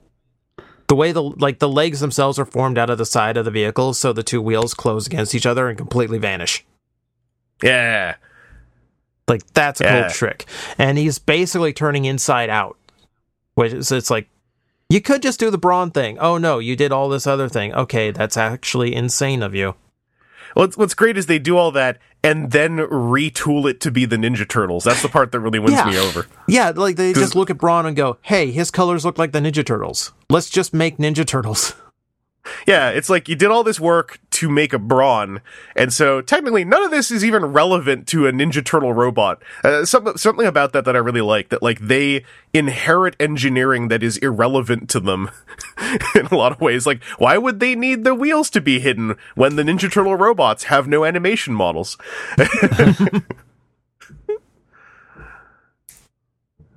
the way the like the legs themselves are formed out of the side of the vehicle so the two wheels close against each other and completely vanish. Yeah. like that's a Yeah. cool trick. And he's basically turning inside out which is it's like you could just do the brawn thing. Oh no you did all this other thing. Okay that's actually insane of you What's what's great is they do all that and then retool it to be the Ninja Turtles. That's the part that really wins Yeah. me over. yeah like they just look at brawn and go hey his colors look like the ninja turtles let's just make ninja turtles Yeah, it's like you did all this work to make a brawn, and so technically none of this is even relevant to a Ninja Turtle robot. Uh, some, something about that that I really like that like they inherit engineering that is irrelevant to them in a lot of ways. Like, why would they need the wheels to be hidden when the Ninja Turtle robots have no animation models?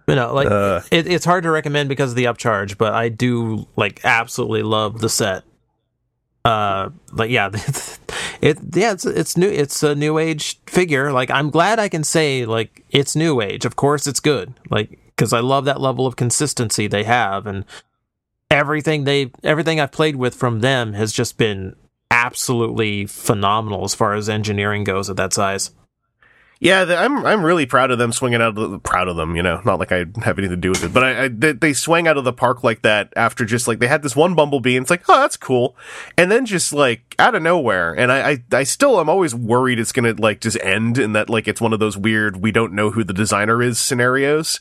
You know, like Uh. it, it's hard to recommend because of the upcharge, but I do like absolutely love the set. Uh, like yeah, it yeah, it's it's new. It's a new age figure. Like I'm glad I can say like it's new age. Of course, it's good. Like because I love that level of consistency they have, and everything they everything I've played with from them has just been absolutely phenomenal as far as engineering goes at that size. Yeah, the, I'm I'm really proud of them swinging out of the proud of them. You know, not like I have anything to do with it, but I, I they, they swang out of the park like that after just like they had this one bumblebee, and it's like, oh, that's cool, and then just like out of nowhere, and I I, I still I'm always worried it's gonna like just end in that like it's one of those weird we don't know who the designer is scenarios.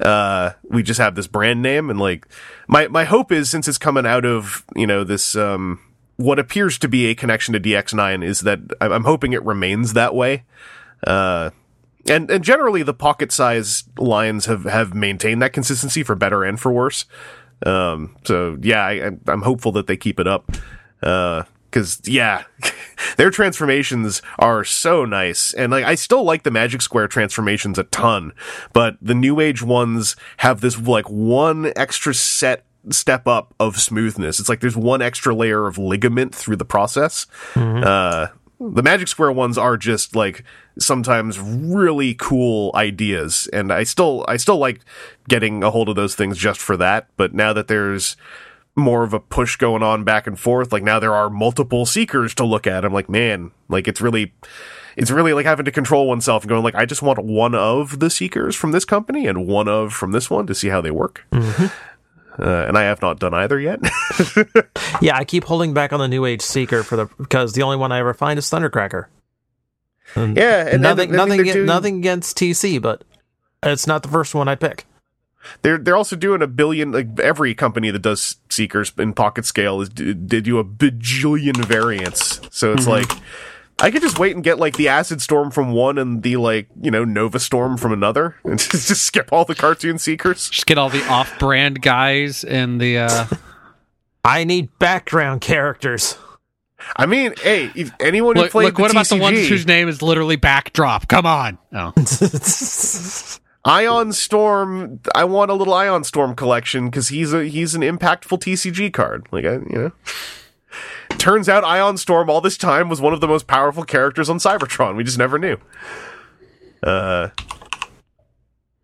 Uh, we just have this brand name, and like my my hope is since it's coming out of you know this um what appears to be a connection to DX9 is that I'm hoping it remains that way. Uh, and and generally the pocket size lines have have maintained that consistency for better and for worse. Um, so yeah, I, I'm hopeful that they keep it up. Uh, cause yeah, their transformations are so nice. And like, I still like the Magic Square transformations a ton, but the New Age ones have this like one extra set step up of smoothness. It's like there's one extra layer of ligament through the process. Uh, the Magic Square ones are just like sometimes really cool ideas, and I still I still like getting a hold of those things just for that. But now that there's more of a push going on back and forth, like now there are multiple seekers to look at. I'm like, man, like it's really it's really like having to control oneself and going like, I just want one of the seekers from this company and one of from this one to see how they work. Mm-hmm. Uh, and I have not done either yet. Yeah, I keep holding back on the New Age Seeker for the because the only one I ever find is Thundercracker. And yeah, and nothing, and nothing, think they're doing- nothing against TC, but it's not the first one I pick. They're they're also doing a billion. Like every company that does seekers in pocket scale is they do a bajillion variants. So it's like I could just wait and get like the acid storm from one and the like you know Nova Storm from another, and just, just skip all the cartoon seekers. Just get all the off-brand guys and the. Uh, I need background characters. I mean, hey, if anyone who look, played look the what about the TCG ones whose name is literally Backdrop? Come on. Oh, Ion Storm. I want a little Ion Storm collection because he's a he's an impactful TCG card. Like I, you know. Turns out Ion Storm all this time was one of the most powerful characters on Cybertron. We just never knew. Uh,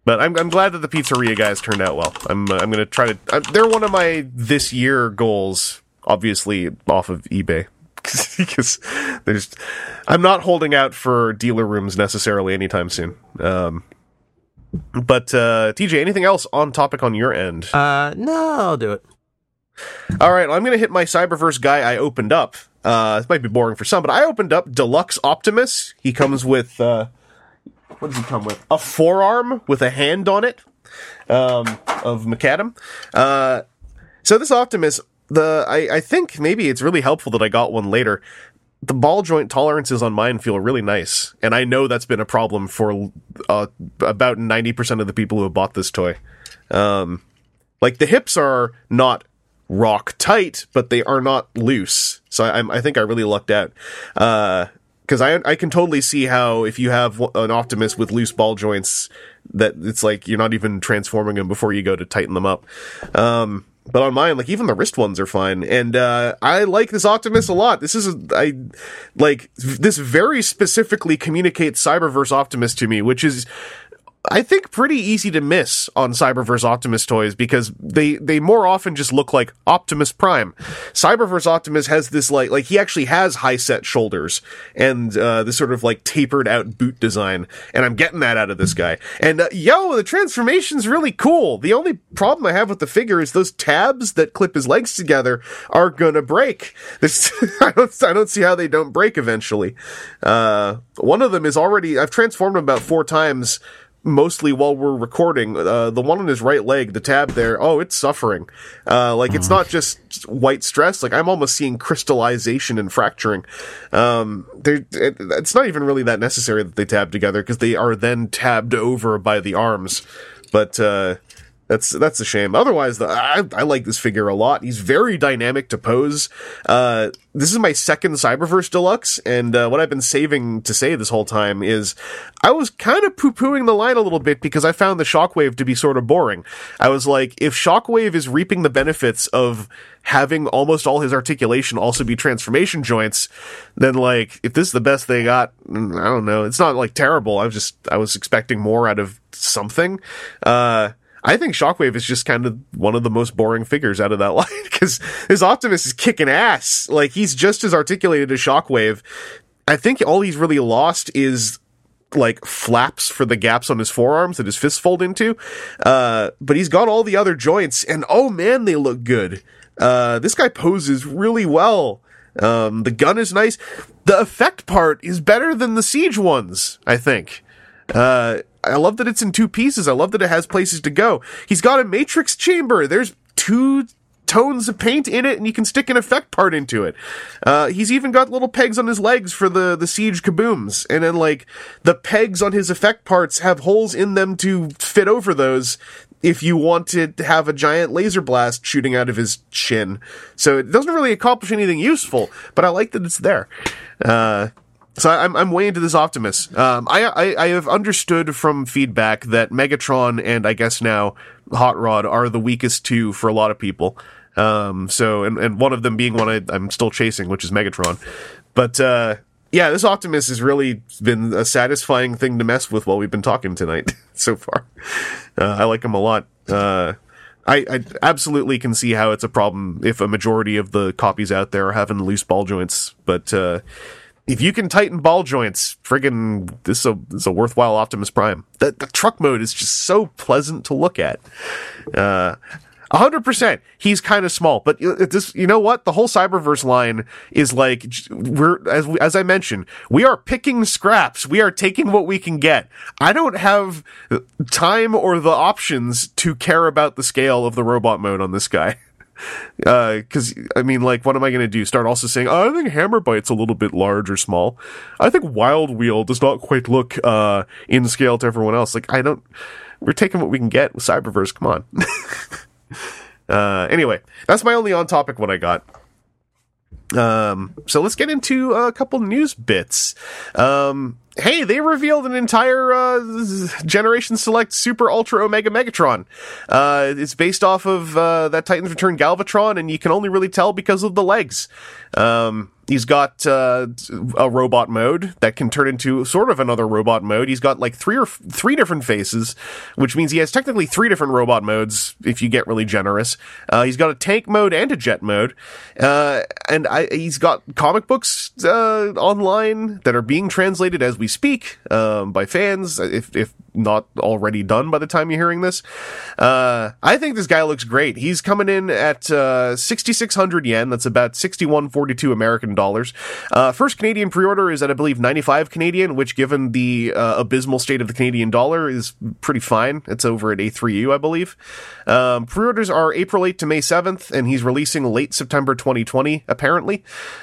but I'm I'm glad that the pizzeria guys turned out well. I'm uh, I'm gonna try to. i they're one of my this year goals. Obviously, off of eBay because there's. I'm not holding out for dealer rooms necessarily anytime soon. Um, but uh, TJ, anything else on topic on your end? Uh, no, I'll do it. All right, well, I'm going to hit my Cyberverse guy I opened up. Uh, this might be boring for some, but I opened up Deluxe Optimus. He comes with, uh, what does he come with? A forearm with a hand on it um, of Maccadam. Uh, so this Optimus, the I, I think maybe it's really helpful that I got one later. The ball joint tolerances on mine feel really nice, and I know that's been a problem for uh, about ninety percent of the people who have bought this toy. Um, like the hips are not rock tight, but they are not loose. So I, I think I really lucked out. Because I I can totally see how if you have an Optimus with loose ball joints, that it's like you're not even transforming them before you go to tighten them up. Um, but on mine, like even the wrist ones are fine, and uh, I like this Optimus a lot. This is a, I like this very specifically communicates Cyberverse Optimus to me, which is I think pretty easy to miss on Cyberverse Optimus toys because they they more often just look like Optimus Prime. Cyberverse Optimus has this like like he actually has high set shoulders and uh, this sort of like tapered out boot design, and I'm getting that out of this guy. And uh, yo, the transformation's really cool. The only problem I have with the figure is those tabs that clip his legs together are gonna break. This, I don't I don't see how they don't break eventually. Uh, one of them is already I've transformed him about four times mostly while we're recording. Uh, the one on his right leg, the tab there, oh, it's suffering. Uh, like it's not just white stress. Like I'm almost seeing crystallization and fracturing. Um, it, it's not even really that necessary that they tab together because they are then tabbed over by the arms. But uh, that's that's a shame. Otherwise, the, I, I like this figure a lot. He's very dynamic to pose. Uh, this is my second Cyberverse Deluxe, and uh, what I've been saving to say this whole time is I was kind of poo pooing the line a little bit because I found the Shockwave to be sort of boring. I was like, if Shockwave is reaping the benefits of having almost all his articulation also be transformation joints, then like if this is the best they got, mm, I don't know. It's not like terrible. I was just I was expecting more out of something. Uh, I think Shockwave is just kind of one of the most boring figures out of that line because his Optimus is kicking ass. Like he's just as articulated as Shockwave. I think all he's really lost is like flaps for the gaps on his forearms that his fists fold into. Uh, but he's got all the other joints and oh man, they look good. Uh, this guy poses really well. Um, the gun is nice. The effect part is better than the siege ones, I think. Uh, I love that it's in two pieces. I love that it has places to go. He's got a matrix chamber. There's two tones of paint in it and you can stick an effect part into it. Uh, he's even got little pegs on his legs for the, the siege kabooms. And then like the pegs on his effect parts have holes in them to fit over those if you want to have a giant laser blast shooting out of his chin. So it doesn't really accomplish anything useful, but I like that it's there. Uh, so I'm I'm way into this Optimus. Um, I, I I have understood from feedback that Megatron and I guess now Hot Rod are the weakest two for a lot of people. Um, so and and one of them being one I, I'm still chasing, which is Megatron. But uh, yeah, this Optimus has really been a satisfying thing to mess with while we've been talking tonight so far. Uh, I like him a lot. Uh, I, I absolutely can see how it's a problem if a majority of the copies out there are having loose ball joints, but uh, if you can tighten ball joints, friggin' this is a this is a worthwhile Optimus Prime. The the truck mode is just so pleasant to look at. Uh, hundred percent. He's kind of small, but this, you know what? The whole Cyberverse line is like we're as as I mentioned, we are picking scraps. We are taking what we can get. I don't have time or the options to care about the scale of the robot mode on this guy. Because uh, I mean, like, what am I going to do? Start also saying, oh, I think Hammerbyte's a little bit large or small. I think Wild Wheel does not quite look uh, in scale to everyone else. Like, I don't. We're taking what we can get with Cyberverse. Come on. uh, anyway, that's my only on topic one I got. Um, so let's get into a couple news bits. Um, hey, they revealed an entire uh, Generation Select Super Ultra Omega Megatron. Uh, it's based off of uh, that Titans Return Galvatron, and you can only really tell because of the legs. Um, he's got uh, a robot mode that can turn into sort of another robot mode. He's got like three or f- three different faces, which means he has technically three different robot modes if you get really generous. Uh, he's got a tank mode and a jet mode, uh, and I, he's got comic books online that are being translated as we speak um, by fans, if if not already done by the time you're hearing this. Uh, I think this guy looks great. He's coming in at uh, 6,600 yen. That's about 6142 American dollars. Uh, first Canadian pre-order is at, I believe, 95 Canadian, which given the uh, abysmal state of the Canadian dollar is pretty fine. It's over at A3U, I believe. Um, pre-orders are April 8th to May 7th, and he's releasing late September 2020, apparently.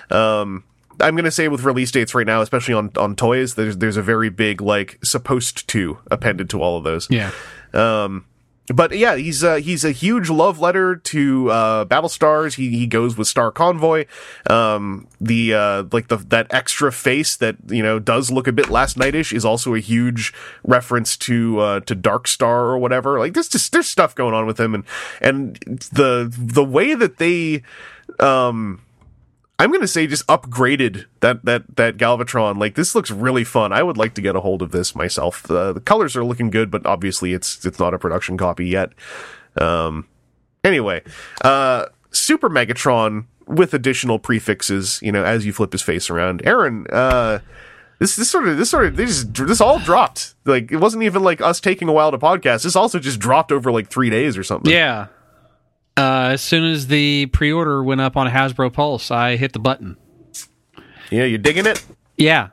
Um, I'm gonna say with release dates right now, especially on on toys, there's there's a very big like supposed to appended to all of those. Yeah. Um, but yeah, he's uh, he's a huge love letter to uh, Battlestars. He he goes with Star Convoy. Um, the uh, like the that extra face that you know does look a bit last nightish is also a huge reference to uh, to Dark Star or whatever. Like there's just there's stuff going on with him, and and the the way that they um I'm to say just upgraded that that that Galvatron. Like this looks really fun. I would like to get a hold of this myself. The, the colors are looking good, but obviously it's it's not a production copy yet. Um, anyway, uh, Super Megatron with additional prefixes. You know, as you flip his face around, Aaron. Uh, this this sort of this sort of just this all dropped. Like it wasn't even like us taking a while to podcast. This also just dropped over like three days or something. Yeah. Uh, as soon as the pre-order went up on Hasbro Pulse, I hit the button. Yeah, you're digging it? Yeah.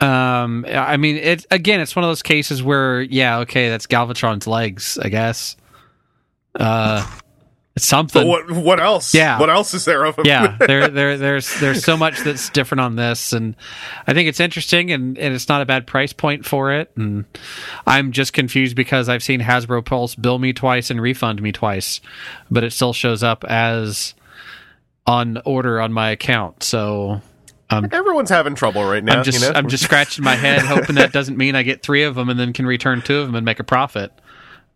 Um, I mean, it again. It's one of those cases where, yeah, okay, that's Galvatron's legs, I guess. Uh, it's something. But what what else? Yeah. What else is there of him? yeah, there, there, there's, there's so much that's different on this, and I think it's interesting, and, and it's not a bad price point for it. And I'm just confused because I've seen Hasbro Pulse bill me twice and refund me twice, but it still shows up as on order on my account. So Everyone's having trouble right now. I'm just, you know? I'm just scratching my head, hoping that doesn't mean I get three of them and then can return two of them and make a profit.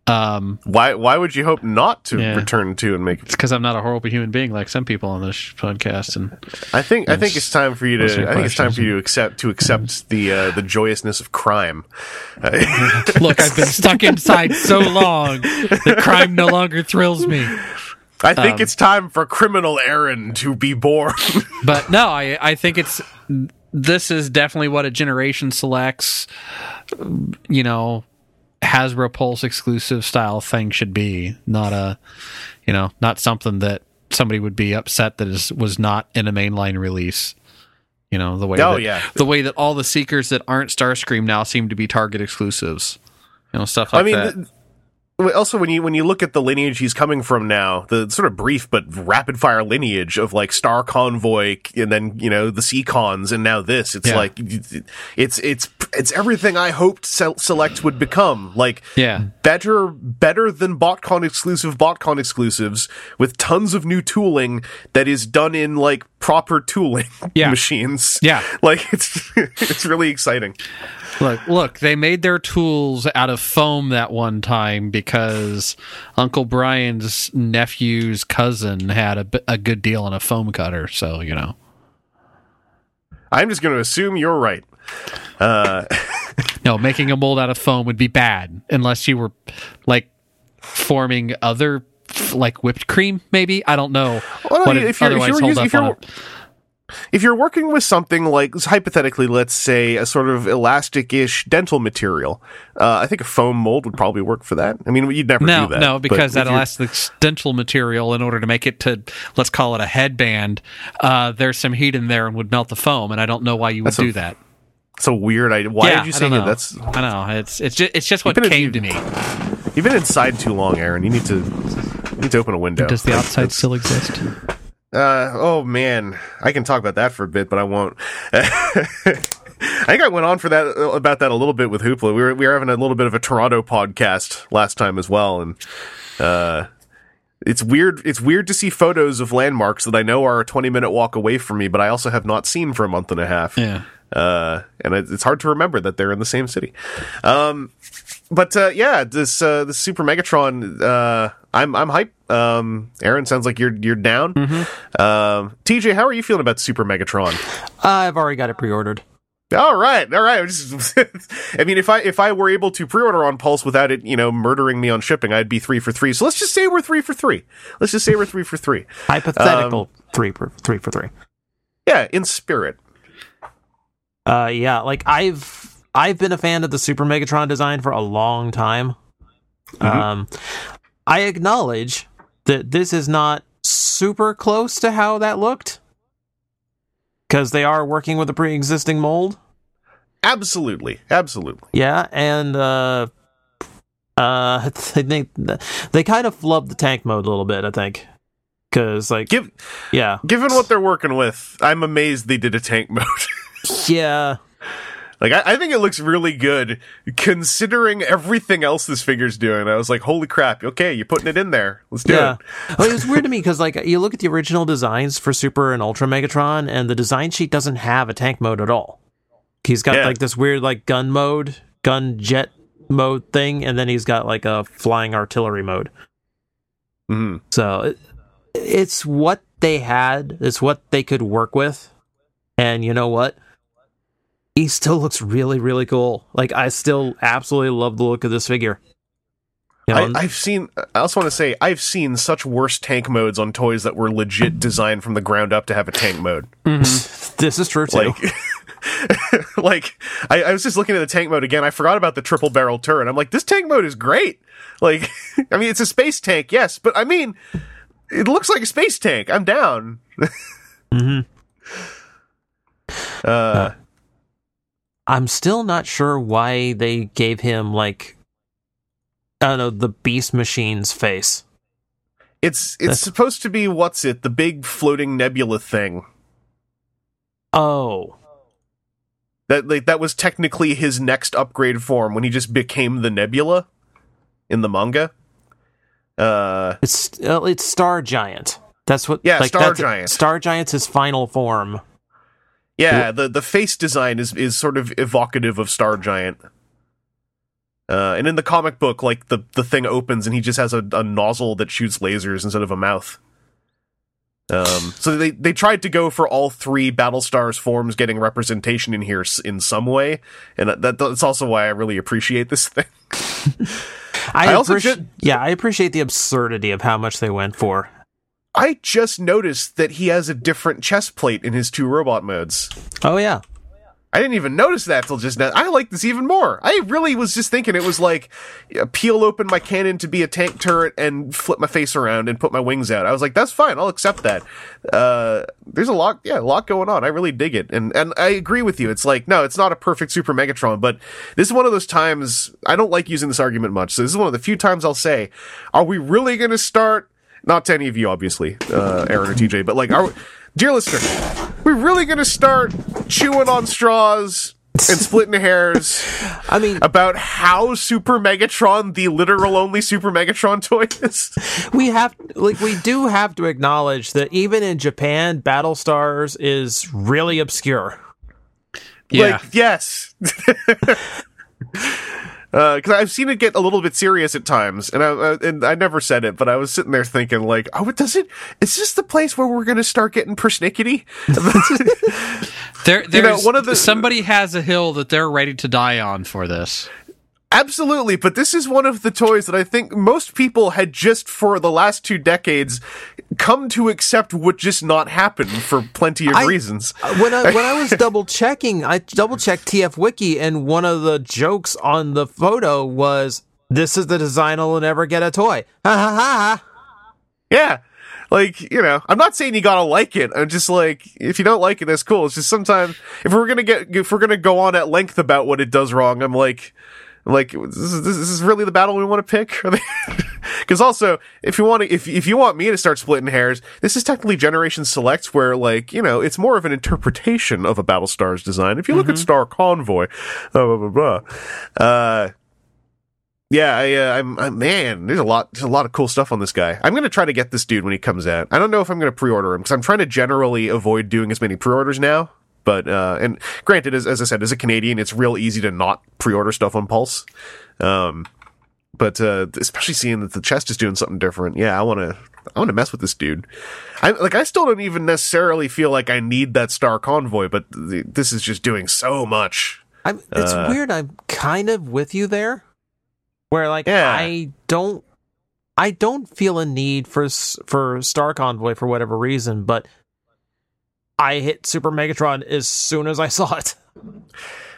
Um, Why why would you hope not to Yeah. return to and make it's because I'm not a horrible human being like some people on this podcast, and I think I think it's time for you to I think it's time for you to accept to accept the uh, the joyousness of crime. look, I've been stuck inside so long that crime no longer thrills me. I Um, think it's time for criminal Aaron to be born. But no, I I think it's this is definitely what a generation selects. You know, Hasbro Pulse exclusive style thing should be, not a, you know, not something that somebody would be upset that is was not in a mainline release. You know the way. Oh, that, yeah. the way that all the seekers that aren't Starscream now seem to be Target exclusives. You know, stuff like I mean, that. th- also when you when you look at the lineage he's coming from now, the sort of brief but rapid fire lineage of like Star Convoy and then you know the Seacons and now this, it's Yeah. like it's it's it's everything I hoped Sel- Select would become. Like Yeah. better better than BotCon exclusive BotCon exclusives with tons of new tooling that is done in like proper tooling Yeah. machines. Yeah. like it's it's really exciting. Look, look, they made their tools out of foam that one time because Uncle Brian's nephew's cousin had a, a good deal on a foam cutter. So, you know. I'm just going to assume you're right. Uh, no, making a mold out of foam would be bad unless you were like forming other like whipped cream maybe. I don't know. Well, what if you're- if you're hold using- up if you're- if you're working with something like hypothetically let's say a sort of elastic-ish dental material uh, i think a foam mold would probably work for that i mean you'd never No, do that no, because that elastic dental material, in order to make it to, let's call it a headband, uh, there's some heat in there and would melt the foam, and I don't know why you would a- do that. it's a weird idea why yeah, did you say that that's I know it's it's just it's just what came to me. you've been inside too long aaron you need to you need to open a window Does the outside still exist? Uh, oh man, I can talk about that for a bit, but I won't. I think I went on for that about that a little bit with Hoopla. We were we were having a little bit of a Toronto podcast last time as well, and uh, it's weird. It's weird to see photos of landmarks that I know are a twenty minute walk away from me, but I also have not seen for a month and a half. Yeah. Uh, and it, it's hard to remember that they're in the same city. Um, but uh, yeah, this uh, this Super Megatron, uh, I'm I'm hype. Um, Aaron sounds like you're you're down. Um, TJ, how are you feeling about Super Megatron? I've already got it pre-ordered. All right, all right. Just- I mean, if I if I were able to pre-order on Pulse without it, you know, murdering me on shipping, I'd be three for three. So let's just say we're three for three. Let's just say we're three for three. Hypothetical three for three for three. Yeah, in spirit. Uh, yeah, like I've I've been a fan of the Super Megatron design for a long time. Um, I acknowledge that this is not super close to how that looked because they are working with a pre-existing mold. Absolutely, absolutely. Yeah, and uh, uh, they think they kind of flubbed the tank mode a little bit. I think because like Give yeah given what they're working with, I'm amazed they did a tank mode. yeah like I, I think it looks really good considering everything else this figure's doing. I was like, holy crap! Okay, you're putting it in there. Let's do yeah. it. well, it was weird to me because like you look at the original designs for Super and Ultra Megatron, and the design sheet doesn't have a tank mode at all. He's got Yeah. like this weird like gun mode, gun jet mode thing, and then he's got like a flying artillery mode. Mhm. So it, it's what they had. It's what they could work with, and you know what? He still looks really, really cool. Like I still absolutely love the look of this figure. You know, I, I've seen. I also want to say I've seen such worse tank modes on toys that were legit designed from the ground up to have a tank mode. Mm-hmm. this is true too. Like, like I, I was just looking at the tank mode again. I forgot about the triple barrel turret. I'm like, this tank mode is great. Like, I mean, it's a space tank, yes, but I mean, it looks like a space tank. I'm down. Mm-hmm. Uh, uh I'm still not sure why they gave him like I don't know the Beast Machine's face. it's it's supposed to be what's it? The big floating nebula thing. Oh, That like that was technically his next upgrade form when he just became the nebula in the manga. Uh, it's uh, it's Star Giant. That's what. Yeah, like, Star Giant. Star Giant's his final form. Yeah, the the face design is is sort of evocative of Star Giant. Uh, and in the comic book, like the the thing opens and he just has a, a nozzle that shoots lasers instead of a mouth. Um, so they they tried to go for all three Battlestar's forms getting representation in here in some way, and that that's also why I really appreciate this thing. I, I also appreci- ju- yeah, I appreciate the absurdity of how much they went for. I just noticed that he has a different chest plate in his two robot modes. Oh yeah, I didn't even notice that till just now. I like this even more. I really was just thinking it was like peel open my cannon to be a tank turret and flip my face around and put my wings out. I was like, that's fine. I'll accept that. Uh, there's a lot, yeah, a lot going on. I really dig it, and and I agree with you. It's like no, it's not a perfect Super Megatron, but this is one of those times. I don't like using this argument much. So this is one of the few times I'll say, are we really going to start? Not to any of you, obviously, uh, Aaron or TJ, but like, are we, dear listener, we're really going to start chewing on straws and splitting hairs I mean, about how Super Megatron, the literal only Super Megatron toy is? we have like we do have to acknowledge that even in Japan, Battle Stars is really obscure. Yeah. Like, yes. Because I've seen it get a little bit serious at times, and I uh, and I never said it, but I was sitting there thinking, like, oh, does it? Is this the place where we're going to start getting persnickety? There, know, there's one of the- somebody has a hill that they're ready to die on for this. Absolutely, but this is one of the toys that I think most people had just for the last two decades come to accept would just not happen for plenty of I- reasons. Uh, when I when I was double checking, I double checked TF Wiki, and one of the jokes on the photo was, "This is the design I'll never get a toy." Ha ha ha! ha. Yeah. Like, you know, I'm not saying you gotta like it. I'm just like, if you don't like it, that's cool. It's just sometimes, if we're gonna get, if we're gonna go on at length about what it does wrong, I'm like, like, this is, this is really the battle we want to pick? Because also, if you want to, if, if you want me to start splitting hairs, this is technically Generation Select, where like, you know, it's more of an interpretation of a Battlestar's design. If you look at Star Convoy, blah, blah, blah, blah. Uh, yeah, I, uh, I'm, i man. There's a lot, there's a lot of cool stuff on this guy. I'm gonna try to get this dude when he comes out. I don't know if I'm gonna pre-order him because I'm trying to generally avoid doing as many pre-orders now But uh, and granted, as, as I said, as a Canadian, it's real easy to not pre-order stuff on Pulse. Um, but uh, especially seeing that the chest is doing something different, yeah, I want to. I want to mess with this dude. I like. I still don't even necessarily feel like I need that star convoy, but th- this is just doing so much. I'm, it's Uh, weird. I'm kind of with you there, where like Yeah. I don't, I don't feel a need for for Star Convoy for whatever reason, but I hit Super Megatron as soon as I saw it.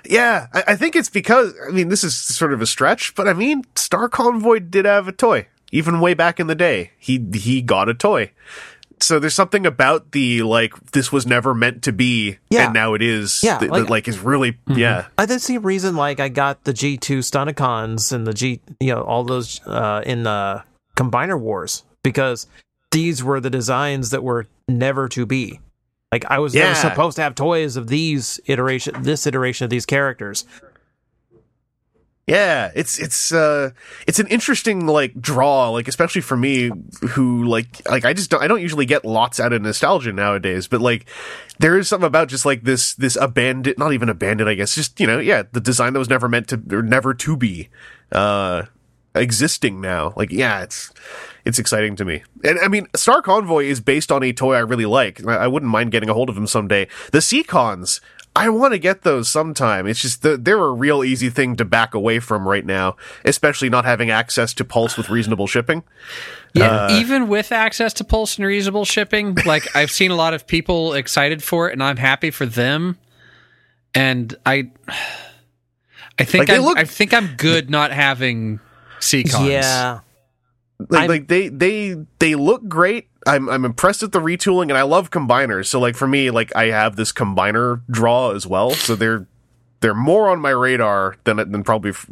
Yeah, I, I think it's because I mean this is sort of a stretch, but I mean Star Convoy did have a toy even way back in the day. He he got a toy, so there's something about the like this was never meant to be, Yeah. and now it is. Yeah, that, like- that, like is really yeah I did see a reason like I got the G two Stunticons and the G, you know, all those uh, in the Combiner Wars because these were the designs that were never to be. Like I was Yeah. never supposed to have toys of these iteration, this iteration of these characters. Yeah, it's it's uh it's an interesting like draw, like especially for me who like like I just don't I don't usually get lots out of nostalgia nowadays, but like there is something about just like this this abandoned not even abandoned, I guess, just you know, yeah, the design that was never meant to or never to be uh existing now. Like yeah, it's it's exciting to me. And I mean, Star Convoy is based on a toy I really like. I I wouldn't mind getting a hold of him someday. The Seacons, I want to get those sometime. It's just the, they're a real easy thing to back away from right now, especially not having access to Pulse with reasonable shipping. Yeah, uh, even with access to Pulse and reasonable shipping, like I've seen a lot of people excited for it, and I'm happy for them. And I, I think Like, I'm, look- I think I'm good not having Seacons. Yeah, Like, I'm- like they they they look great. I'm I'm impressed with the retooling, and I love combiners. So like for me, like I have this combiner draw as well. So they're they're more on my radar than than probably. f-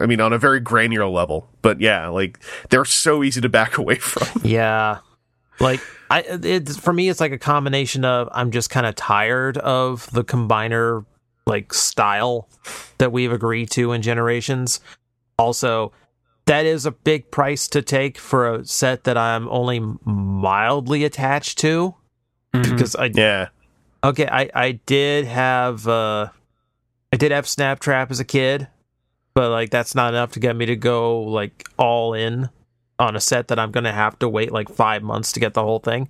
I mean, on a very granular level, but yeah, like they're so easy to back away from. yeah. Like I, it's for me, it's like a combination of I'm just kind of tired of the combiner like style that we've agreed to in generations. Also, that is a big price to take for a set that I'm only mildly attached to Mhm. because I Yeah, Okay, I I did have uh I did have Snaptrap as a kid, but like that's not enough to get me to go like all in on a set that I'm going to have to wait like 5 months to get the whole thing.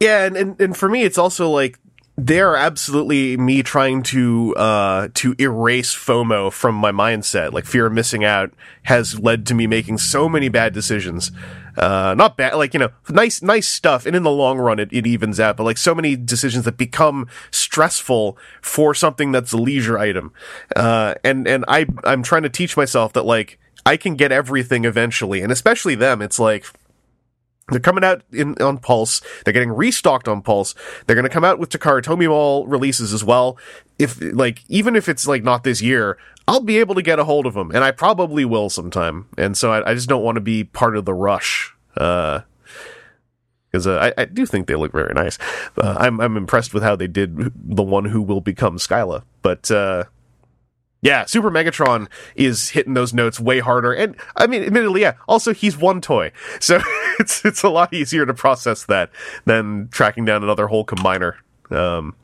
Yeah, and, and, and for me, it's also like they're absolutely me trying to uh to erase FOMO from my mindset. Like fear of missing out has led to me making so many bad decisions. Uh, not bad, like you know, nice, nice stuff, and in the long run, it, it evens out. But like so many decisions that become stressful for something that's a leisure item, uh, and and I I'm trying to teach myself that like I can get everything eventually, and especially them. It's like they're coming out in on Pulse. They're getting restocked on Pulse. They're going to come out with Takara Tomy Mall releases as well. If like even if it's like not this year, I'll be able to get a hold of them, and I probably will sometime. And so I, I just don't want to be part of the rush. Uh, because uh, I, I do think they look very nice. Uh, I'm I'm impressed with how they did the one who will become Skalor, but. Yeah, Super Megatron is hitting those notes way harder, and I mean, admittedly, yeah. Also, he's one toy, so it's it's a lot easier to process that than tracking down another whole combiner. Um,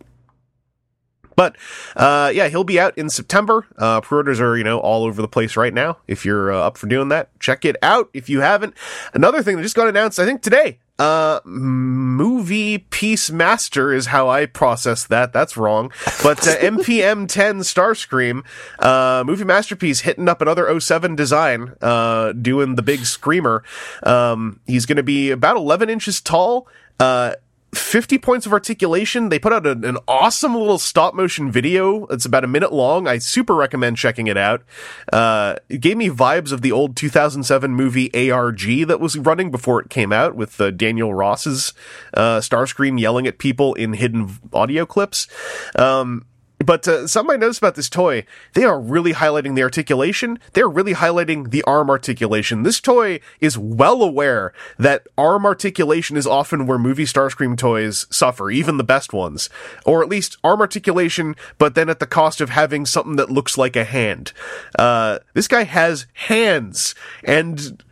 but uh, yeah, he'll be out in September. Uh, pre-orders are you know all over the place right now. If you're uh, up for doing that, check it out. If you haven't, another thing that just got announced, I think today. Uh, movie piece Master is how I process that. That's wrong. But uh, MPM 10 Starscream, uh, movie masterpiece hitting up another 07 design, uh, doing the big screamer. Um, he's going to be about 11 inches tall. Uh, 50 points of articulation. They put out an, an awesome little stop motion video. It's about a minute long. I super recommend checking it out. Uh, it gave me vibes of the old 2007 movie ARG that was running before it came out with uh, Daniel Ross's uh, Starscream yelling at people in hidden audio clips. Um, but uh, something I noticed about this toy, they are really highlighting the articulation. They're really highlighting the arm articulation. This toy is well aware that arm articulation is often where movie Starscream toys suffer, even the best ones. Or at least arm articulation, but then at the cost of having something that looks like a hand. Uh, this guy has hands, and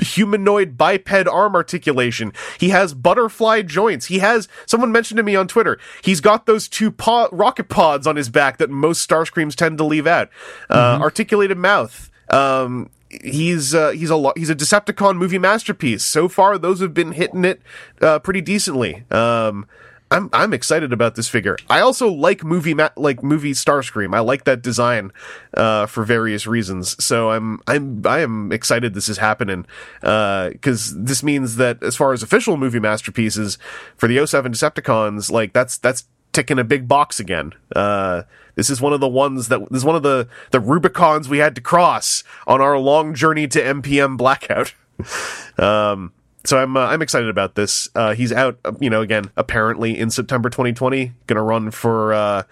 humanoid biped arm articulation. He has butterfly joints. He has someone mentioned to me on Twitter. He's got those two paw, rocket pods on his back that most Starscreams tend to leave out. Uh, articulated mouth. Um, he's uh, he's a lo- he's a Decepticon movie masterpiece. So far, those have been hitting it uh, pretty decently. Um, I'm I'm excited about this figure. I also like movie ma- like movie Starscream. I like that design uh, for various reasons. So I'm I'm I am excited this is happening because this means that as far as official movie masterpieces for the 07 Decepticons, like that's that's ticking a big box again. Uh, this is one of the ones that this is one of the the Rubicons we had to cross on our long journey to MPM Blackout. um, so I'm uh, I'm excited about this. Uh, he's out, uh, you know, again apparently in September 2020. Going to run for. Uh,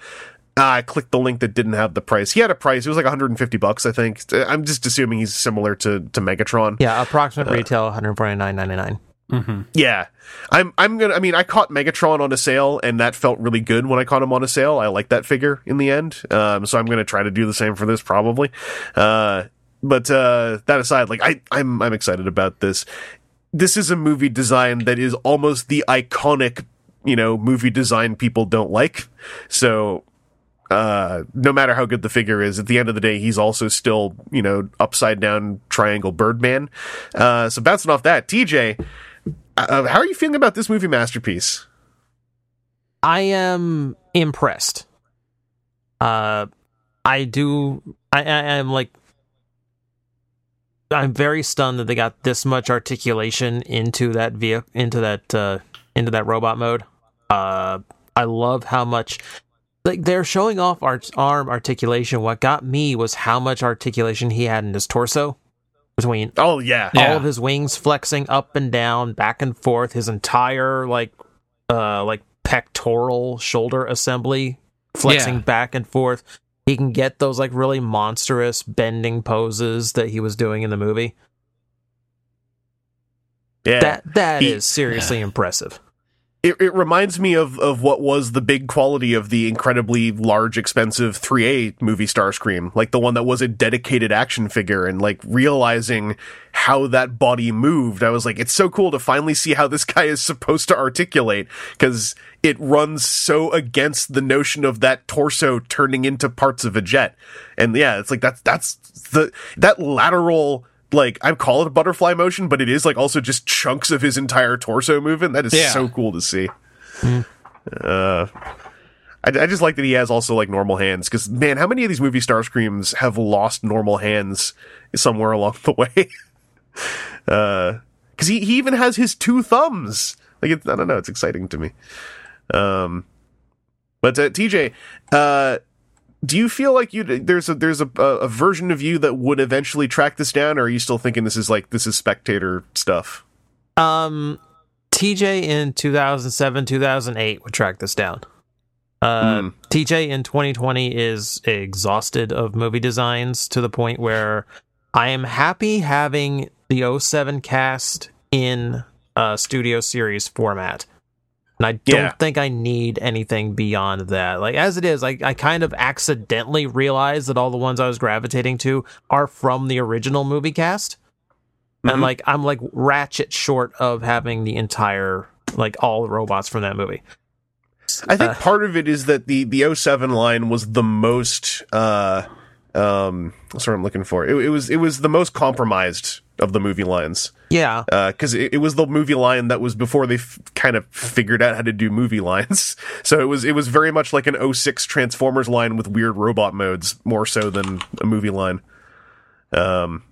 ah, I clicked the link that didn't have the price. He had a price. It was like 150 bucks, I think. I'm just assuming he's similar to to Megatron. Yeah, approximate retail 149.99. Yeah. I'm I'm gonna I mean I caught Megatron on a sale and that felt really good when I caught him on a sale. I like that figure in the end. Um so I'm gonna try to do the same for this probably. Uh but uh that aside, like I, I'm I'm excited about this. This is a movie design that is almost the iconic, you know, movie design people don't like. So uh, no matter how good the figure is, at the end of the day, he's also still, you know, upside down triangle Birdman. Uh, so bouncing off that, TJ, uh, how are you feeling about this movie masterpiece? I am impressed. Uh, I do. I, I am like. I'm very stunned that they got this much articulation into that vehicle, into that, uh, into that robot mode. Uh, I love how much, like they're showing off art, arm articulation. What got me was how much articulation he had in his torso between Oh yeah, Yeah. all of his wings flexing up and down, back and forth, his entire like uh like pectoral shoulder assembly flexing Yeah. back and forth. He can get those like really monstrous bending poses that he was doing in the movie. yeah. That that He- is seriously impressive. It, it reminds me of, of what was the big quality of the incredibly large, expensive 3A movie Starscream, like the one that was a dedicated action figure, and like realizing how that body moved. I was like, it's so cool to finally see how this guy is supposed to articulate because it runs so against the notion of that torso turning into parts of a jet. And yeah, it's like that's that's the that lateral like I call it a butterfly motion, but it is like also just chunks of his entire torso moving. That is Yeah. so cool to see. Uh, I, I just like that he has also like normal hands because man, how many of these movie Starscreams have lost normal hands somewhere along the way? uh, because he he even has his two thumbs. Like it's, I don't know, it's exciting to me. Um, but uh, TJ, uh, do you feel like you there's a there's a, a version of you that would eventually track this down, or are you still thinking this is like this is spectator stuff? Um TJ in 2007, 2008 would track this down. Uh, Hmm. TJ in 2020 is exhausted of movie designs to the point where I am happy having the 07 cast in a studio series format. And I don't Yeah. think I need anything beyond that. Like as it is, I, I kind of accidentally realized that all the ones I was gravitating to are from the original movie cast Mhm. and like I'm like ratchet short of having the entire like all the robots from that movie. I think Uh, part of it is that the the 07 line was the most uh um what's what I'm looking for. It, it was it was the most compromised of the movie lines Yeah, because it, it was the movie line that was before they f- kind of figured out how to do movie lines. So it was it was very much like an 06 Transformers line with weird robot modes more so than a movie line. Um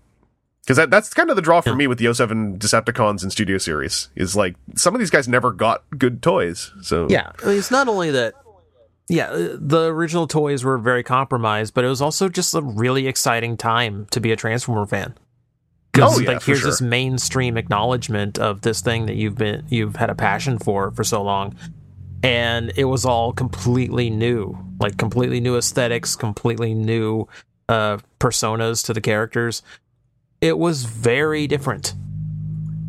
because that, that's kind of the draw for me with the 07 Decepticons and Studio Series is like some of these guys never got good toys. So yeah. I mean, it's not only that. Yeah, uh, the original toys were very compromised, but it was also just a really exciting time to be a Transformer fan. 'Cause, Oh, yeah, like here's sure. this mainstream acknowledgement of this thing that you've been you've had a passion for for so long, and it was all completely new, like completely new aesthetics, completely new uh, personas to the characters. It was very different.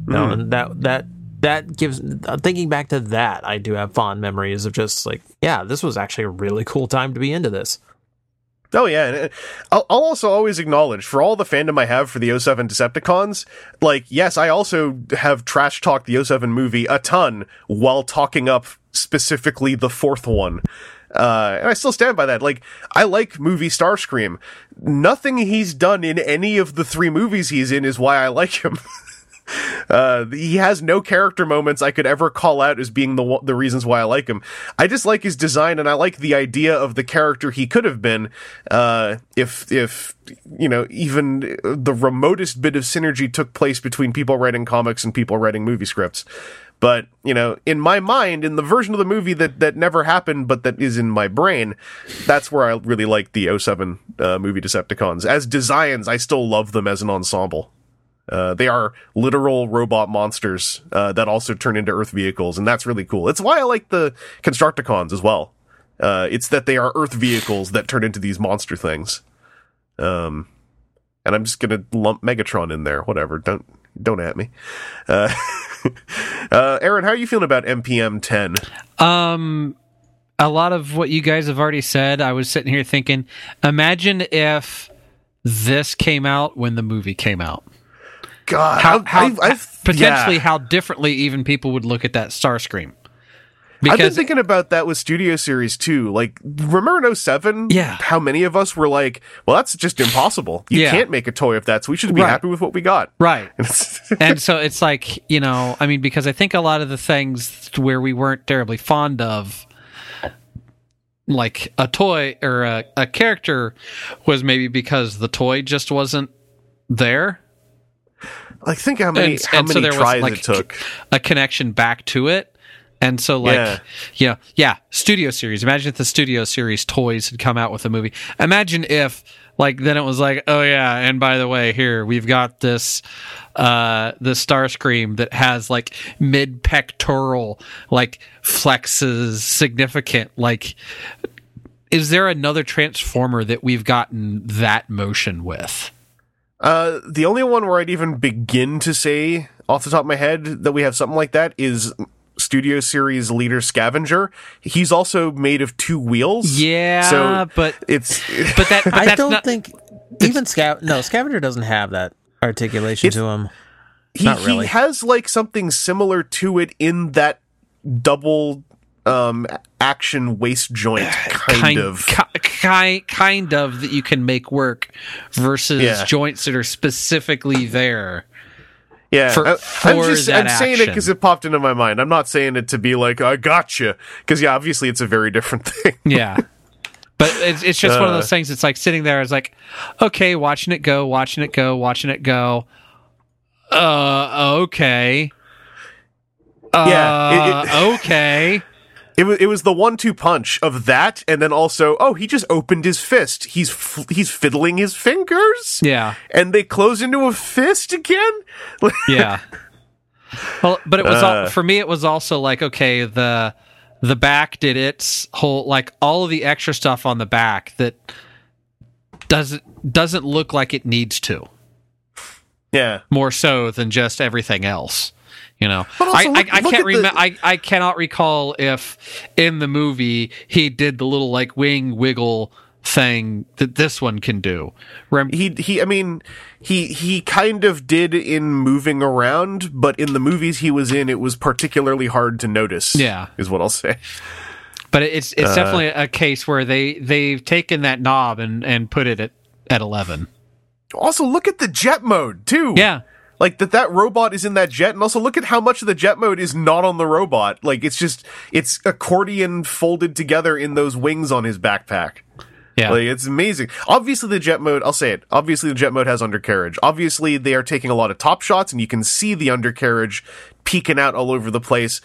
No, Mhm. and that that that gives uh, thinking back to that, I do have fond memories of just like, yeah, this was actually a really cool time to be into this. Oh yeah, uh, I'll, I'll also always acknowledge for all the fandom I have for the 07 Decepticons, like yes, I also have trash talked the 07 movie a ton while talking up specifically the fourth one. Uh, and I still stand by that. Like, I like movie Starscream. Nothing he's done in any of the three movies he's in is why I like him. Uh, he has no character moments I could ever call out as being the the reasons why I like him. I just like his design, and I like the idea of the character he could have been. Uh, if if you know even the remotest bit of synergy took place between people writing comics and people writing movie scripts. But you know, in my mind, in the version of the movie that that never happened, but that is in my brain, that's where I really like the 07 uh, movie Decepticons. As designs, I still love them as an ensemble. Uh, they are literal robot monsters uh, that also turn into Earth vehicles, and that's really cool. It's why I like the Constructicons as well. Uh, it's that they are Earth vehicles that turn into these monster things. Um, and I'm just gonna lump Megatron in there. Whatever. Don't don't at me. Uh, uh, Aaron, how are you feeling about MPM 10? Um, a lot of what you guys have already said. I was sitting here thinking, imagine if this came out when the movie came out. God, How, I've- how I've- I've- potentially yeah. how differently even people would look at that Starscream. I've been thinking about that with Studio Series too. Like, remember in 07? Yeah. How many of us were like, well, that's just impossible. You Yeah. can't make a toy of that, so we should be Right. happy with what we got. right. And and so it's like you know i mean because i think a lot of the things where we weren't terribly fond of like a toy or a, a character was maybe because the toy just wasn't there like, think how many, how and so many there was tries like it took. a connection back to it and so like Yeah. yeah yeah studio series imagine if the studio series toys had come out with a movie imagine if like then it was like oh yeah and by the way here we've got this uh the starscream that has like mid pectoral like flexes significant like is there another transformer that we've gotten that motion with Uh, the only one where I'd even begin to say off the top of my head that we have something like that is Studio Series leader Scavenger. He's also made of two wheels. yeah So but it's but that but I don't not, think even Scav. No, Scavenger doesn't have that articulation to him. he, really. he has like something similar to it in that double um action waist joint kind, of ki- ki- kind of that you can make work versus Yeah. joints that are specifically there. yeah for- I, am just that i'm saying it because it popped into my mind i'm not saying it to be like i gotcha because yeah obviously it's a very different thing Yeah. But it's, it's just one of Uh. those things. It's like sitting there. It's like, okay, watching it go, watching it go, watching it go. Uh, okay. Uh, Yeah, it- it- okay. It was it was the one two punch of that, and then also oh he just opened his fist. He's f- he's fiddling his fingers. Yeah. and they close into a fist again. yeah. Well, but it was all, Uh. for me. It was also like okay, the the back did its whole like all of the extra stuff on the back that doesn't doesn't look like it needs to yeah, more so than just everything else. You know, I, look- I, I look can't at the- I, I cannot recall if in the movie he did the little like wing wiggle thing that this one can do. Rem- he he. I mean, he he kind of did in moving around, but in the movies he was in, it was particularly hard to notice. Yeah. is what I'll say. But it's it's Uh, definitely a case where they they've taken that knob and and put it at at eleven. Also, look at the jet mode too. Yeah, like that that robot is in that jet and also look at how much of the jet mode is not on the robot. Like it's just it's accordion folded together in those wings on his backpack. Yeah, like it's amazing. Obviously the jet mode i'll say it. Obviously the jet mode has undercarriage. Obviously they are taking a lot of top shots and you can see the undercarriage peeking out all over the place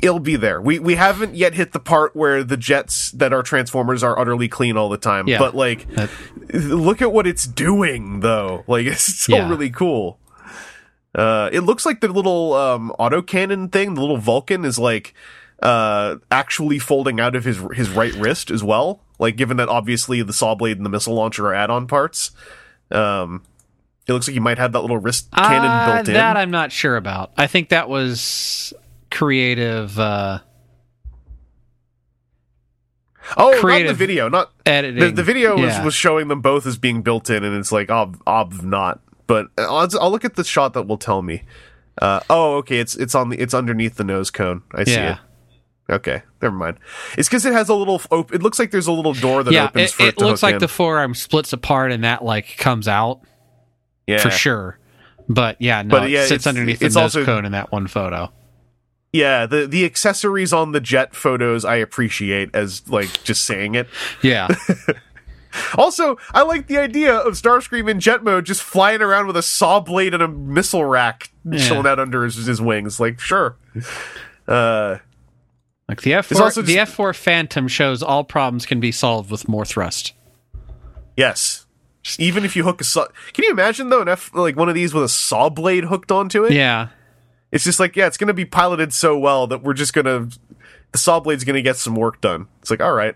it'll be there we we haven't yet hit the part where the jets that are transformers are utterly clean all the time Yeah. but like That- look at what it's doing though like it's still Yeah. really cool uh it looks like the little um autocannon thing the little vulcan is like uh actually folding out of his his right wrist as well like given that obviously the saw blade and the missile launcher are add-on parts um it looks like you might have that little wrist cannon Uh, built in That I'm not sure about. I think that was creative. Uh, Oh, not the video, not editing. the, the video was, Yeah. was showing them both as being built in, and it's like ob ob not. But I'll, I'll look at the shot that will tell me. Uh, oh, okay, it's it's on the it's underneath the nose cone. I see Yeah. it. Okay, never mind. It's because it has a little. Op- it looks like there's a little door that yeah, opens it, for it, it looks like in. the forearm splits apart and that like comes out yeah. for sure. But yeah, no, But, it sits it's- underneath the it's nose also- cone in that one photo. Yeah, the the accessories on the jet photos I appreciate as like just saying it. Yeah, Also, I like the idea of Starscream in jet mode just flying around with a saw blade and a missile rack chilling out under his, his wings. Like, sure. Uh, like the F There's four, also the F four Phantom shows all problems can be solved with more thrust. yes. Even if you hook a saw, can you imagine though an F like one of these with a saw blade hooked onto it? Yeah, It's just like, yeah, it's going to be piloted so well that we're just going to, the saw blade's going to get some work done. It's like, all right.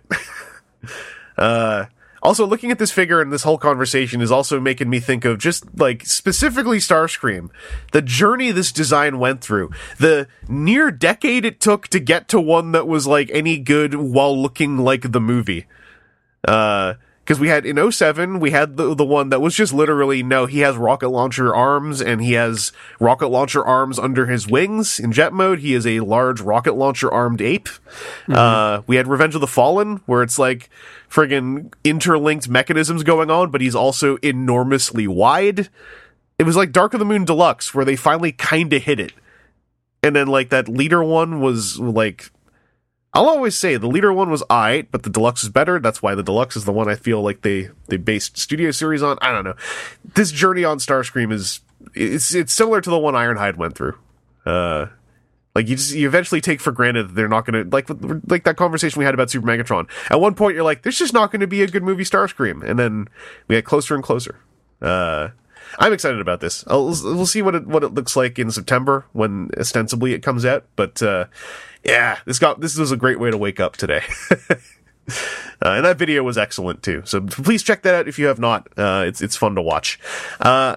uh, also, looking at this figure and this whole conversation is also making me think of just like specifically Starscream, the journey this design went through, the near decade it took to get to one that was like any good while looking like the movie. Uh, because we had in 07, we had the the one that was just literally no, he has rocket launcher arms and he has rocket launcher arms under his wings. In jet mode, he is a large rocket launcher armed ape. Uh, we had Revenge of the Fallen, where it's like friggin' interlinked mechanisms going on, but he's also enormously wide. It was like Dark of the Moon Deluxe, where they finally kind of hit it. And then like that leader one was like I'll always say the leader one was alright, but the deluxe is better. That's why the deluxe is the one I feel like they they based studio series on. I don't know. This journey on Starscream is it's it's similar to the one Ironhide went through. Uh like you just you eventually take for granted that they're not going to like like that conversation we had about Super Megatron. At one point you're like there's just not going to be a good movie Starscream and then we get closer and closer. Uh I'm excited about this. I'll, we'll see what it what it looks like in September when ostensibly it comes out. But uh, yeah, this got this was a great way to wake up today. Uh, and that video was excellent too. So please check that out if you have not. Uh, it's it's fun to watch. Uh,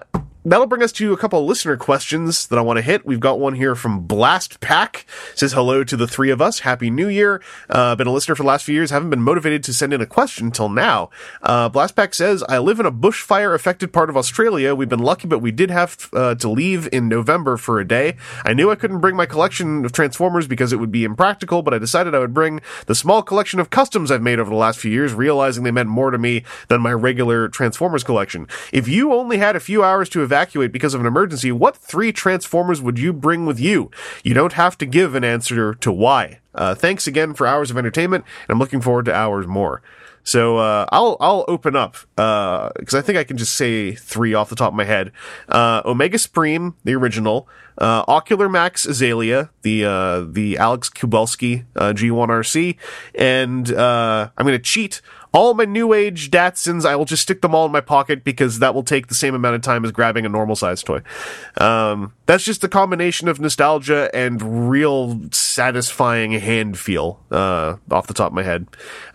that'll bring us to a couple of listener questions that I want to hit. We've got one here from Blast Pack. Says hello to the three of us. Happy New Year. Uh, been a listener for the last few years. Haven't been motivated to send in a question until now. Uh, Blast Pack says I live in a bushfire affected part of Australia. We've been lucky, but we did have uh, to leave in November for a day. I knew I couldn't bring my collection of Transformers because it would be impractical, but I decided I would bring the small collection of customs I've made over the last few years, realizing they meant more to me than my regular Transformers collection. If you only had a few hours to evacuate because of an emergency, what three Transformers would you bring with you? You don't have to give an answer to why. Uh, thanks again for hours of entertainment, and I'm looking forward to hours more. So uh, I'll I'll open up because I think I can just say three off the top of my head. Uh, Omega Supreme, the original, uh, Ocular Max Azalea, the uh, the Alex Kubelski uh, G1 Arcee, and uh, I'm going to cheat. All my new age Datsuns, I will just stick them all in my pocket because that will take the same amount of time as grabbing a normal size toy. Um, that's just a combination of nostalgia and real satisfying hand feel uh, off the top of my head.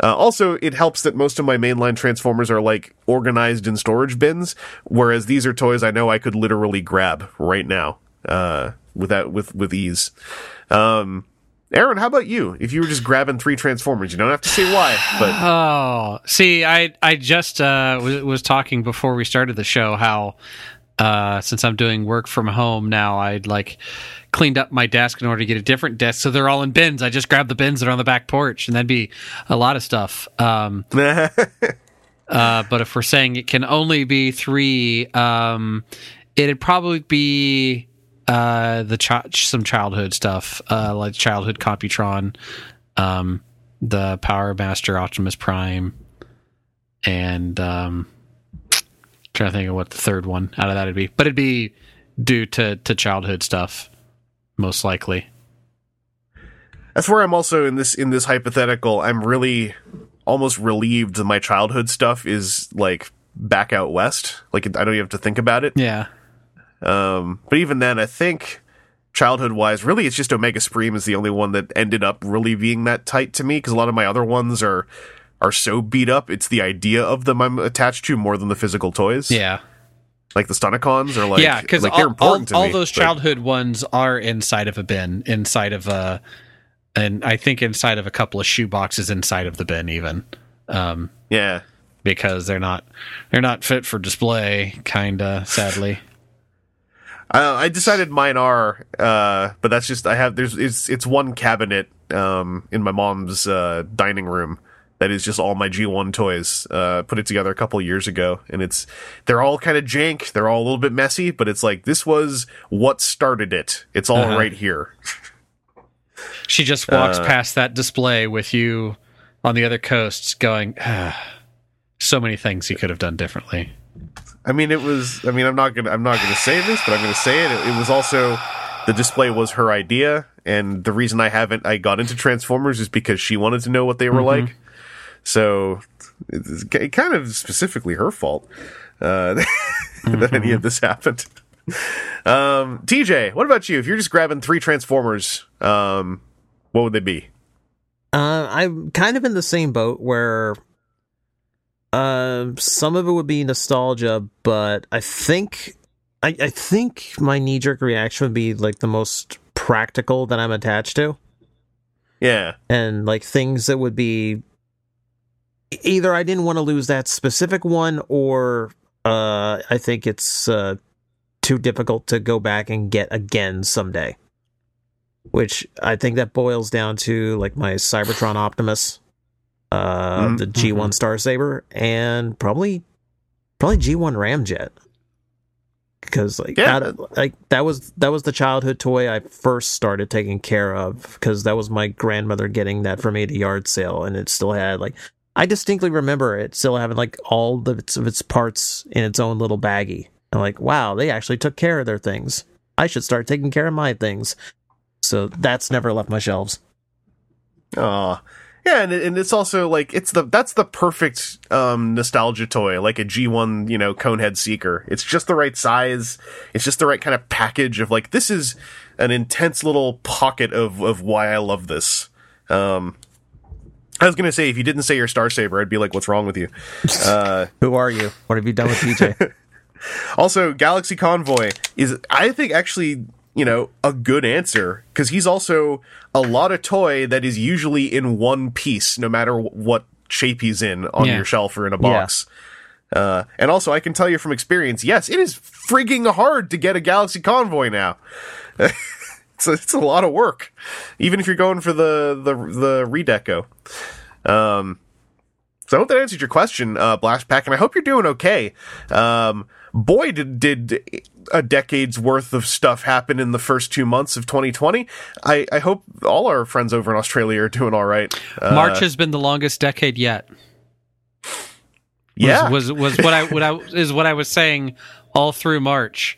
Uh, also, it helps that most of my mainline Transformers are like organized in storage bins, whereas these are toys I know I could literally grab right now uh, without with with ease. Um, Aaron, how about you? If you were just grabbing three Transformers, you don't have to say why, but Oh, see, I I just uh, was, was talking before we started the show how uh, since I'm doing work from home now, I'd like cleaned up my desk in order to get a different desk, so they're all in bins. I just grab the bins that are on the back porch, and that'd be a lot of stuff. Um, uh, but if we're saying it can only be three, um, it'd probably be uh, the chi- some childhood stuff, uh, like childhood Computron, um, the Power Master Optimus Prime, and um, trying to think of what the third one out of that would be. But it'd be due to to childhood stuff, most likely. That's where I'm also in this in this hypothetical. I'm really almost relieved that my childhood stuff is like back out west. Like I don't even have to think about it. Yeah. Um, but even then, I think childhood wise, really, it's just Omega Supreme is the only one that ended up really being that tight to me because a lot of my other ones are are so beat up. It's the idea of them I'm attached to more than the physical toys. Yeah. like the Stunticons are like yeah, because like all, they're important all, all me. those but- childhood ones are inside of a bin, inside of a and I think inside of a couple of shoe boxes inside of the bin, even um, Yeah. because they're not they're not fit for display. Kinda sadly. Uh, I decided mine are, uh, but that's just I have there's it's it's one cabinet um, in my mom's uh, dining room that is just all my G1 toys. Uh, put it together a couple years ago, and it's they're all kind of jank. They're all a little bit messy, but it's like this was what started it. It's all right Uh-huh. here. She just walks Uh, past that display with you on the other coast, going, ah, "So many things you could have done differently." I mean, it was. I mean, I'm not gonna. I'm not gonna say this, but I'm gonna say it. It, it was also the display was her idea, and the reason I haven't I got into Transformers is because she wanted to know what they were like. So it's k- kind of specifically her fault uh, that any of this happened. Um, TJ, what about you? If you're just grabbing three Transformers, um, what would they be? Uh, I'm kind of in the same boat where uh, some of it would be nostalgia, but I think I, I think my knee jerk reaction would be like the most practical that I'm attached to, Yeah, and like things that would be either I didn't want to lose that specific one, or uh, I think it's uh, too difficult to go back and get again someday. Which I think that boils down to like my Cybertron Optimus, uh, Mhm. the G1 Star Saber, and probably probably G1 Ramjet. Because like Yeah. that, like that was that was the childhood toy I first started taking care of because that was my grandmother getting that for me at a yard sale, and it still had like I distinctly remember it still having like all of its, of its parts in its own little baggie. I'm like, wow, they actually took care of their things. I should start taking care of my things. So that's never left my shelves. Aw. Yeah, and, and it's also like it's the that's the perfect um nostalgia toy, like a G1, you know, Conehead Seeker. It's just the right size. It's just the right kind of package of like this is an intense little pocket of of why I love this. Um I was gonna say if you didn't say your Star Saber, I'd be like, "What's wrong with you?" Uh, Who are you? What have you done with TJ? Also, Galaxy Convoy is, I think, actually, you know, a good answer because he's also a lot of toy that is usually in one piece, no matter what shape he's in on Yeah. your shelf or in a box. Uh, and also, I can tell you from experience, yes, it is frigging hard to get a Galaxy Convoy now. it's, a, it's a lot of work, even if you're going for the the the redeco. Um, so I hope that answered your question, uh, Blast Pack, and I hope you're doing okay. Um, boy, did did a decade's worth of stuff happened in the first two months of 2020. I, I hope all our friends over in Australia are doing all right. Uh, March has been the longest decade yet. Was, yeah, was was what I what I is what I was saying all through March.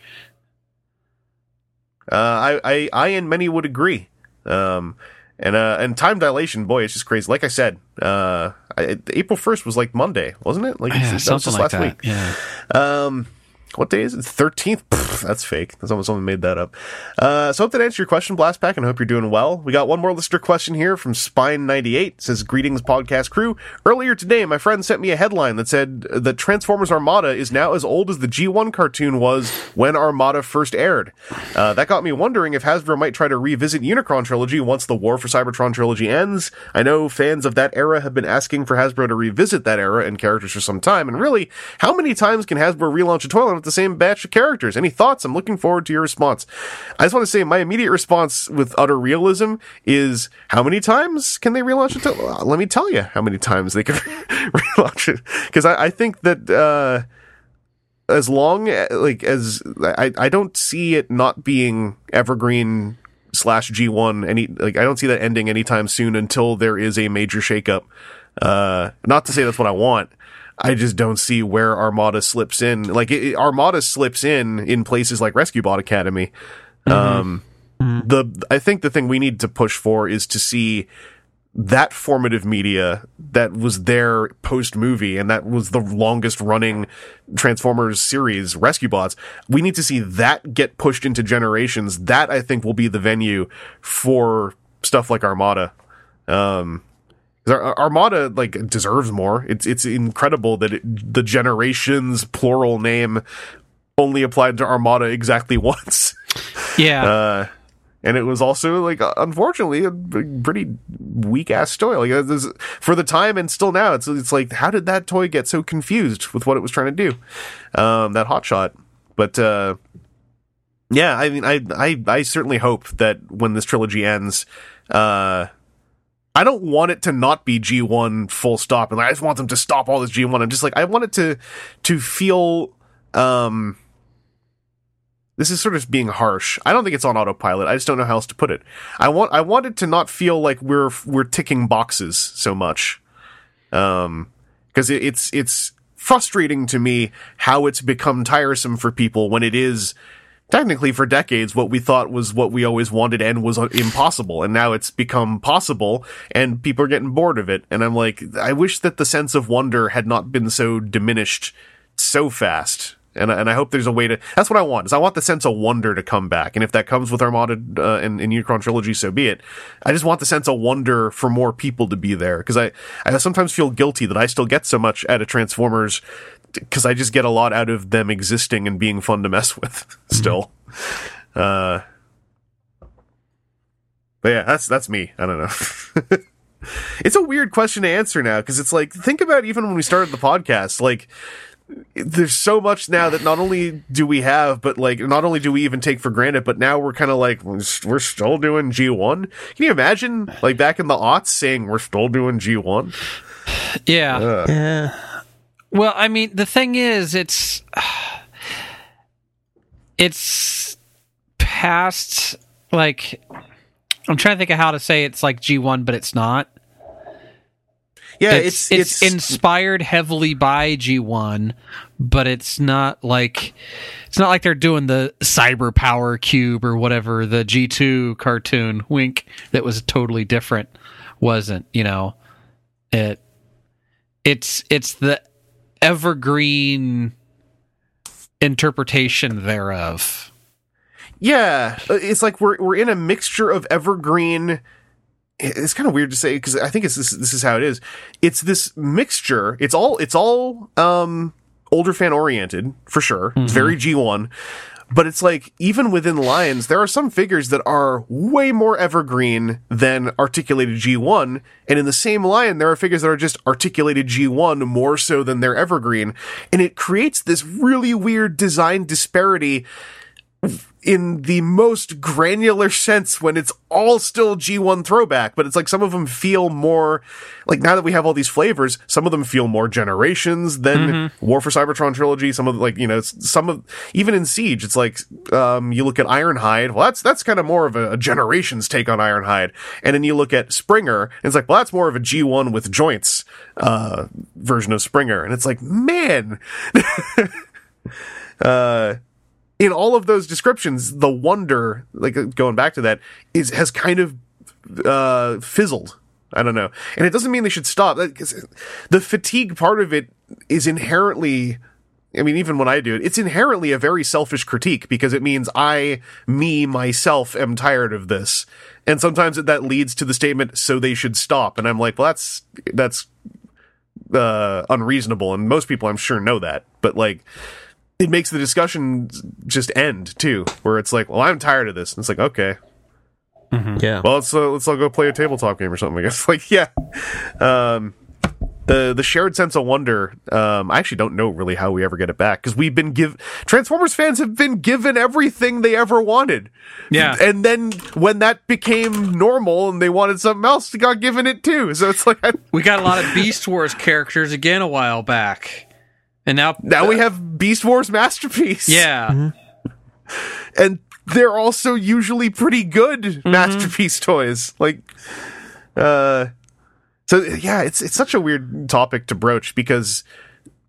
uh, I, I I and many would agree. Um, and uh, and time dilation, boy, it's just crazy. Like I said, uh, I, April 1st was like Monday, wasn't it? Like Yeah, was something just like last that. week. Yeah. Um, what day is it? Thirteenth. That's fake. That's almost someone made that up. Uh, so hope that answered your question, Blast Pack, and hope you're doing well. We got one more listener question here from Spine98. Says, "Greetings, podcast crew. Earlier today, my friend sent me a headline that said that Transformers Armada is now as old as the G1 cartoon was when Armada first aired. Uh, that got me wondering if Hasbro might try to revisit Unicron trilogy once the War for Cybertron trilogy ends. I know fans of that era have been asking for Hasbro to revisit that era and characters for some time. And really, how many times can Hasbro relaunch a toy with the same batch of characters? Any thoughts? I'm looking forward to your response. I just want to say my immediate response with utter realism is how many times can they relaunch it? Let me tell you how many times they can relaunch it. Because I, I think that, uh, as long a- like as I, I don't see it not being evergreen slash G1 any like I don't see that ending anytime soon until there is a major shakeup. Uh not to say that's what I want. I just don't see where Armada slips in. Like it, Armada slips in in places like Rescue Bot Academy. Um the I think the thing we need to push for is to see that formative media that was there post movie and that was the longest running Transformers series, Rescue Bots. We need to see that get pushed into generations. That I think will be the venue for stuff like Armada. Um, Armada like deserves more. It's it's incredible that it, the generations plural name only applied to Armada exactly once. Yeah. Uh, And it was also like, unfortunately, a pretty weak ass toy. Like uh, this- for the time and still now, it's it's like, how did that toy get so confused with what it was trying to do? Um, that hot shot, but uh, yeah, I mean, I, I, I certainly hope that when this trilogy ends, uh, I don't want it to not be G1 full stop. And I just want them to stop all this G1. I'm just like, I want it to, to feel, um, this is sort of being harsh. I don't think it's on autopilot. I just don't know how else to put it. I want, I want it to not feel like we're, we're ticking boxes so much. Um, cause it, it's, it's frustrating to me how it's become tiresome for people when it is, technically for decades what we thought was what we always wanted and was impossible and now it's become possible and people are getting bored of it and i'm like i wish that the sense of wonder had not been so diminished so fast and, and I hope there's a way to. That's what I want. Is I want the sense of wonder to come back, and if that comes with Armada uh, and, and Unicron trilogy, so be it. I just want the sense of wonder for more people to be there because I I sometimes feel guilty that I still get so much out of Transformers because I just get a lot out of them existing and being fun to mess with still. Uh, but yeah, that's that's me. I don't know. it's a weird question to answer now because it's like think about even when we started the podcast, like there's so much now that not only do we have, but like not only do we even take for granted, but now we're kind of like we're we're still doing G1. Can you imagine like back in the aughts saying we're still doing G1? Yeah. Yeah. Well, I mean, the thing is, it's it's past like I'm trying to think of how to say it's like G1, but it's not. Yeah, it's, it's inspired heavily by G1, but it's not like it's not like they're doing the Cyber Power Cube or whatever the G2 cartoon wink that was totally different wasn't, you know. It it's it's the evergreen interpretation thereof. Yeah, uh, it's like we're we're in a mixture of evergreen. It's kind of weird to say because I think it's this. This is how it is. It's this mixture. It's all. It's all um older fan oriented for sure. It's very G one, but it's like even within Lions, there are some figures that are way more evergreen than articulated G one, and in the same line, there are figures that are just articulated G one more so than they're evergreen, and it creates this really weird design disparity in the most granular sense when it's all still G1 throwback, but it's like some of them feel more like now that we have all these flavors, some of them feel more generations than War for Cybertron trilogy. Some of the, like, you know, some of, even in Siege, it's like, um, you look at Ironhide. Well, that's, that's kind of more of a, a generations take on Ironhide. And then you look at Springer and it's like, well, that's more of a G1 with joints, uh, version of Springer. And it's like, man, in all of those descriptions, the wonder, like going back to that, is has kind of uh, fizzled. I don't know, and it doesn't mean they should stop. The fatigue part of it is inherently. I mean, even when I do it, it's inherently a very selfish critique because it means I, me, myself, am tired of this, and sometimes that leads to the statement, "So they should stop." And I'm like, well, that's that's uh, unreasonable, and most people, I'm sure, know that. But like, it makes the discussion just end too, where it's like, well, I'm tired of this. And it's like, okay, Yeah. well, let's uh, let's all go play a tabletop game or something. I guess. Like, yeah, um, the the shared sense of wonder. Um, I actually don't know really how we ever get it back because we've been give Transformers fans have been given everything they ever wanted. Yeah. and then when that became normal and they wanted something else, they got given it too. So it's like I, We got a lot of Beast Wars characters again a while back. And now now we have Beast Wars masterpiece. Yeah. and they're also usually pretty good masterpiece toys. Like, uh, so yeah, it's it's such a weird topic to broach because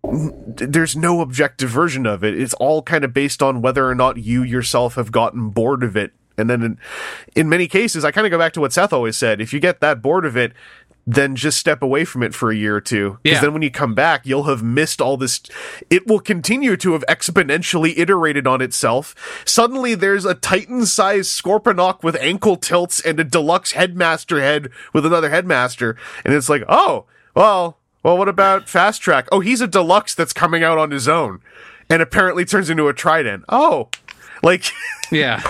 there's no objective version of it. It's all kind of based on whether or not you yourself have gotten bored of it. And then in, in many cases, I kind of go back to what Seth always said. If you get that bored of it, then just step away from it for a year or two. Because Yeah. then when you come back, you'll have missed all this. It will continue to have exponentially iterated on itself. Suddenly there's a Titan sized Scorponok with ankle tilts and a deluxe headmaster head with another headmaster. And it's like, oh, well, well, what about Fast Track? Oh, he's a deluxe that's coming out on his own and apparently turns into a Trident. Oh, like, Yeah.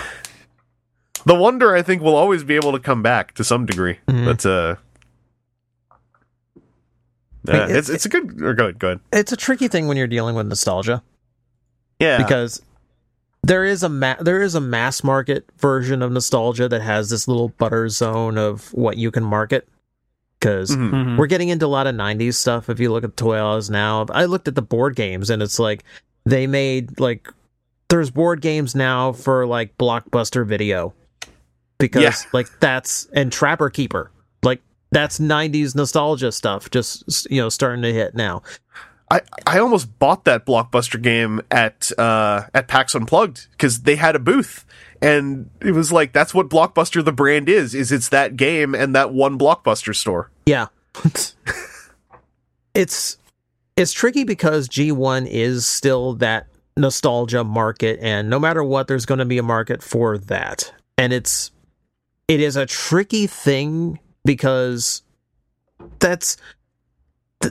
the wonder I think will always be able to come back to some degree. Mhm. But uh, mean, uh, it- it's it's a good. Or go ahead. It's a tricky thing when you're dealing with nostalgia Yeah. because there is a ma- there is a mass market version of nostalgia that has this little butter zone of what you can market. Because Mhm. Mhm. we're getting into a lot of 90s stuff if you look at Toy Oz now i looked at the board games and it's like they made like there's board games now for like blockbuster video because Yeah. like that's and trapper keeper like that's 90s nostalgia stuff just you know starting to hit now I, I almost bought that blockbuster game at uh, at PAX Unplugged because they had a booth, and it was like that's what Blockbuster the brand is. Is it's that game and that one Blockbuster store. yeah it's it's tricky because g1 is still that nostalgia market and no matter what there's going to be a market for that and it's it is a tricky thing because that's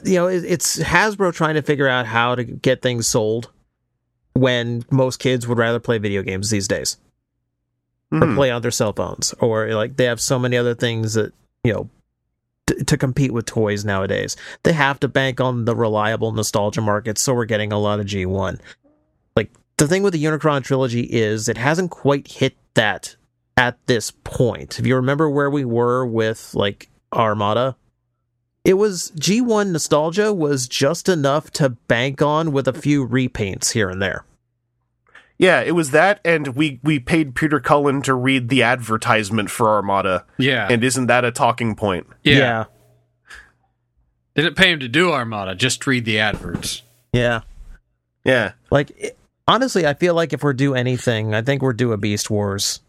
you know it's hasbro trying to figure out how to get things sold when most kids would rather play video games these days or Mhm. play on their cell phones or like they have so many other things that you know t- to compete with toys nowadays they have to bank on the reliable nostalgia market so we're getting a lot of g1 like the thing with the unicron trilogy is it hasn't quite hit that at this point if you remember where we were with like armada it was g1 nostalgia was just enough to bank on with a few repaints here and there Yeah, it was that, and we we paid Peter Cullen to read the advertisement for Armada, Yeah. and isn't that a talking point? yeah. Didn't pay him to do Armada, just read the adverts. yeah Yeah, Like it- honestly, I feel like if we're due anything, I think we're due a Beast Wars.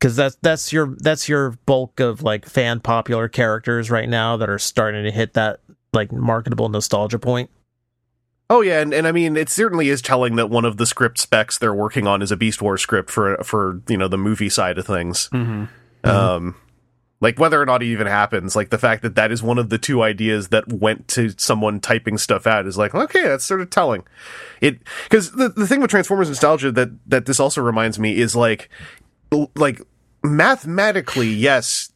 Cuz that's that's your that's your bulk of like fan popular characters right now that are starting to hit that like marketable nostalgia point. Oh yeah, and, and I mean it certainly is telling that one of the script specs they're working on is a Beast Wars script for for you know the movie side of things. Mm-hmm. Um, like whether or not it even happens, like the fact that that is one of the two ideas that went to someone typing stuff out is like okay, that's sort of telling. It because the the thing with Transformers nostalgia that that this also reminds me is like l- like mathematically yes,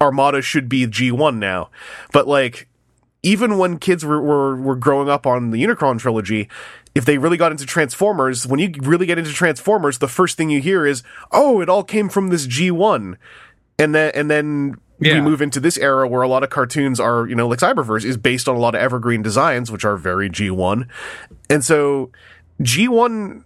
Armada should be G one now, but like even when kids were, were were growing up on the Unicron trilogy, if they really got into Transformers, when you really get into Transformers, the first thing you hear is, "Oh, it all came from this G1." And then and then we move into this era where a lot of cartoons are, you know, like Cyberverse is based on a lot of evergreen designs which are very G1. And so G1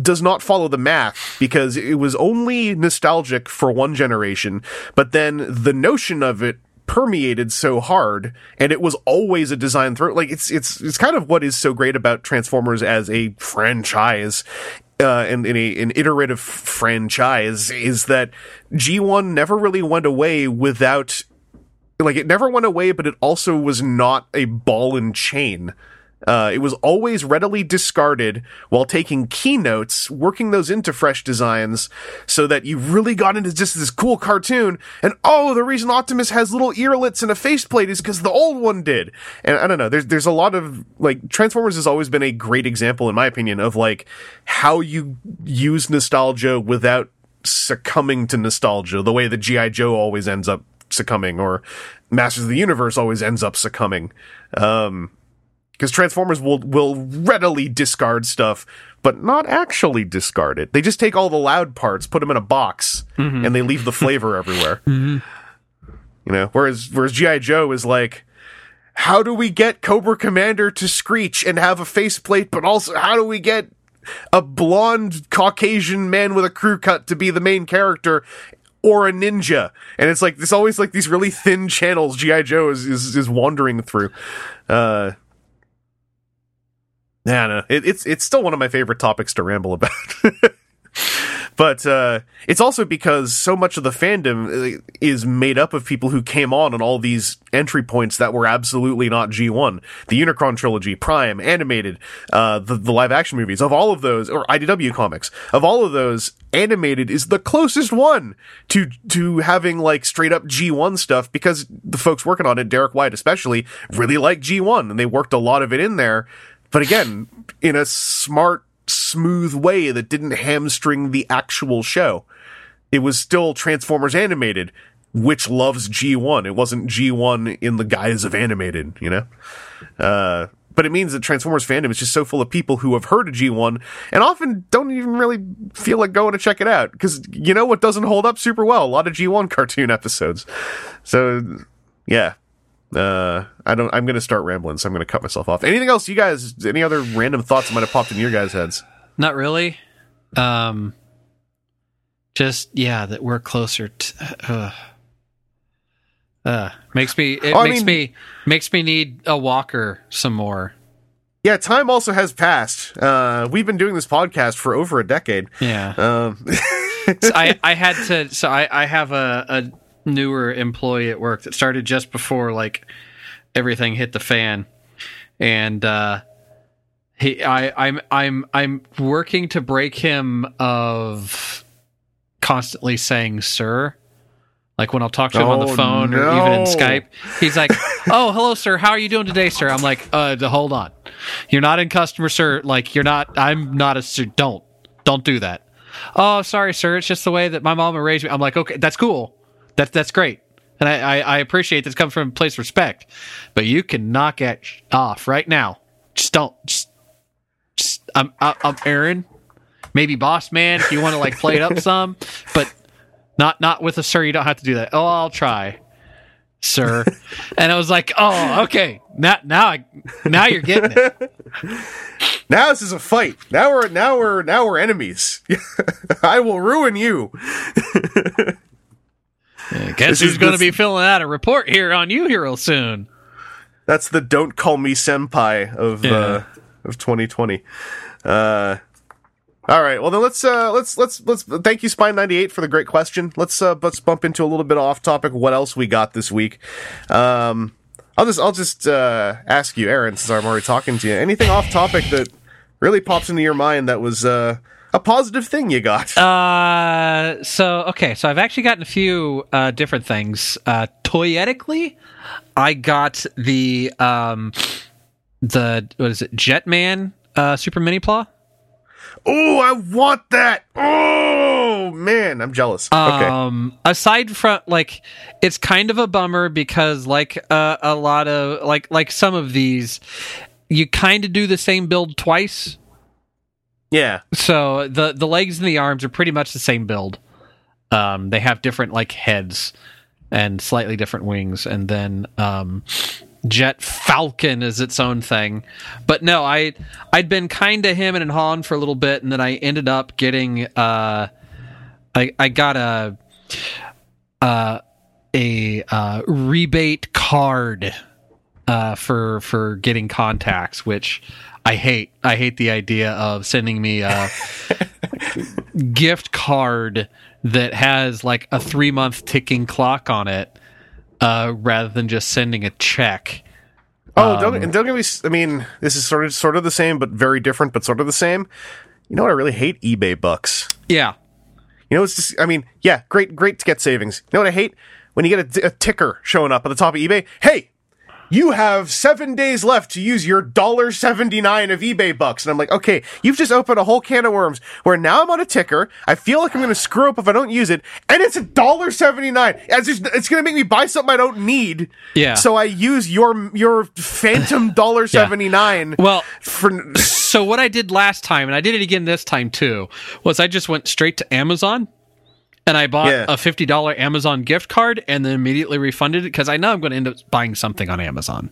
does not follow the math because it was only nostalgic for one generation, but then the notion of it permeated so hard and it was always a design throw like it's it's it's kind of what is so great about Transformers as a franchise uh, and in a, an iterative franchise is that G1 never really went away without like it never went away, but it also was not a ball and chain. Uh, it was always readily discarded while taking keynotes, working those into fresh designs, so that you really got into just this cool cartoon. And oh, the reason Optimus has little earlets and a faceplate is because the old one did. And I don't know. There's there's a lot of like Transformers has always been a great example, in my opinion, of like how you use nostalgia without succumbing to nostalgia, the way that GI Joe always ends up succumbing, or Masters of the Universe always ends up succumbing. Um, because Transformers will will readily discard stuff, but not actually discard it. They just take all the loud parts, put them in a box, and they leave the flavor everywhere. You know, whereas whereas GI Joe is like. How do we get Cobra Commander to screech and have a faceplate, but also how do we get a blonde Caucasian man with a crew cut to be the main character or a ninja. And it's like, there's always like these really thin channels G.I. Joe is, is, is wandering through. Uh, yeah, no, it, it's, it's still one of my favorite topics to ramble about. but, uh, it's also because so much of the fandom uh, is made up of people who came on on all these entry points that were absolutely not G1. The Unicron trilogy, Prime, animated, uh, the, the live action movies of all of those, or IDW comics, of all of those, animated is the closest one to, to having like straight up G1 stuff because the folks working on it, Derrick Wyatt especially, really like G1 and they worked a lot of it in there. But again, in a smart, smooth way that didn't hamstring the actual show. it was still Transformers animated, which loves G1. It wasn't G1 in the guise of animated, you know? Uh, but it means that Transformers fandom is just so full of people who have heard of G1 and often don't even really feel like going to check it out. Because you know what doesn't hold up super well? A lot of G1 cartoon episodes. So, yeah. Uh, I don't, I'm going to start rambling, so I'm going to cut myself off. Anything else, you guys, any other random thoughts that might have popped in your guys' heads? Not really. Um, just yeah, that we're closer. to... Uh, uh, makes me. It Oh, I makes mean- me makes me need a walker some more. Yeah, time also has passed. Uh, we've been doing this podcast for over a decade. Yeah. Um, So I I had to. So I I have a a newer employee at work that started just before like everything hit the fan, and uh, he I I'm I'm I'm working to break him of constantly saying sir. Like when I'll talk to him on Oh, the phone or even in. Skype, he's like, "Oh, hello, sir. How are you doing today, sir?" I'm like, "Uh, hold on. You're not in customer sir. Like you're not. I'm not a sir. Don't don't do that." Oh, sorry, sir. It's just the way that my mama raised me. I'm like, okay, that's cool. That's that's great, and I I, I appreciate this comes from a place of respect. But you can knock it off right now. Just don't. Just, just I'm I'm I'm Aaron. Maybe boss man if you want to like play it up some, but not not with a sir. You don't have to do that. Oh, I'll try, sir. and I was like, oh, okay. Now now I now you're getting it. now this is a fight. Now we're now we're now we're enemies. I will ruin you. Guess This who's going to be filling out a report here on you here real soon? That's the "Don't call me senpai" of Yeah. uh, of 2020. Uh, all right. Well, then let's uh, let's let's let's thank you, Spine 98, for the great question. Let's uh, let's bump into a little bit off topic. What else we got this week? Um, I'll just I'll just uh, ask you, Aaron, since I'm already talking to you. Anything off topic that really pops into your mind that was uh, a positive thing you got? Uh, so okay, so I've actually gotten a few uh, different things. Uh, toyetically, I got the um, the what is it, Jetman uh, Super Minipla. oh, I want that. Oh man, I'm jealous. okay. Um, aside from like, it's kind of a bummer because like uh, a lot of like like some of these, you kind of do the same build twice. Yeah. So the the legs and the arms are pretty much the same build. Um, they have different like heads and slightly different wings, and then um, Jet Falcon is its own thing. But no, I I'd been kind to him and Han for a little bit, and then I ended up getting uh, I I got a uh a uh, rebate card uh, for for getting contacts, which I hate. I hate the idea of sending me a gift card that has like a three month ticking clock on it, uh, rather than just sending a check. Oh, don't and don't get me. I mean, this is sort of sort of the same, but very different, but sort of the same. You know what? I really hate eBay bucks. Yeah, You know, it's just. I mean, yeah, great, great to get savings. You know what I hate when you get a, a ticker showing up at the top of eBay. Hey, you have seven days left to use your dollar seventy nine of eBay bucks, and I'm like, okay, you've just opened a whole can of worms. Where now I'm on a ticker. I feel like I'm going to screw up if I don't use it, and it's a dollar seventy nine. It's just, it's going to make me buy something I don't need. Yeah. So I use your your phantom dollar seventy nine. Well, for so what I did last time, and I did it again this time too, was I just went straight to Amazon and I bought Yeah. a fifty dollar Amazon gift card and then immediately refunded it because I know I'm going to end up buying something on Amazon.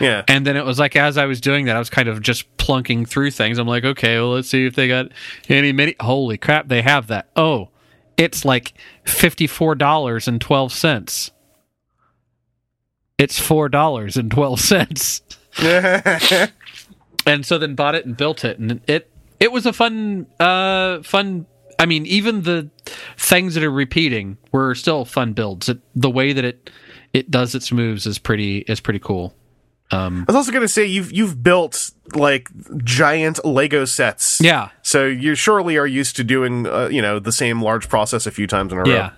yeah. And then it was like as I was doing that, I was kind of just plunking through things. I'm like, okay, well, let's see if they got any mini. Holy crap, they have that. Oh, it's like fifty four dollars and twelve cents. It's four dollars and twelve cents. and so then bought it and built it, and it it was a fun uh fun. I mean, even the things that are repeating were still fun builds. It, the way that it it does its moves is pretty is pretty cool. Um, I was also going to say you've you've built like giant Lego sets. yeah, So you surely are used to doing uh, you know the same large process a few times in a row. yeah,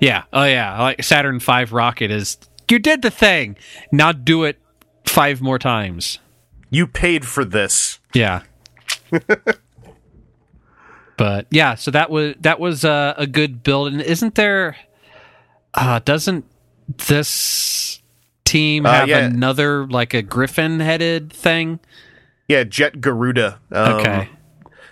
yeah. Oh yeah, like Saturn V rocket is. You did the thing. Now do it five more times. You paid for this. Yeah. But yeah, so that was that was uh, a good build. And isn't there? Uh, doesn't this team Uh, have yeah. another like a griffin headed thing? Yeah, Jet Garuda. Um, Okay.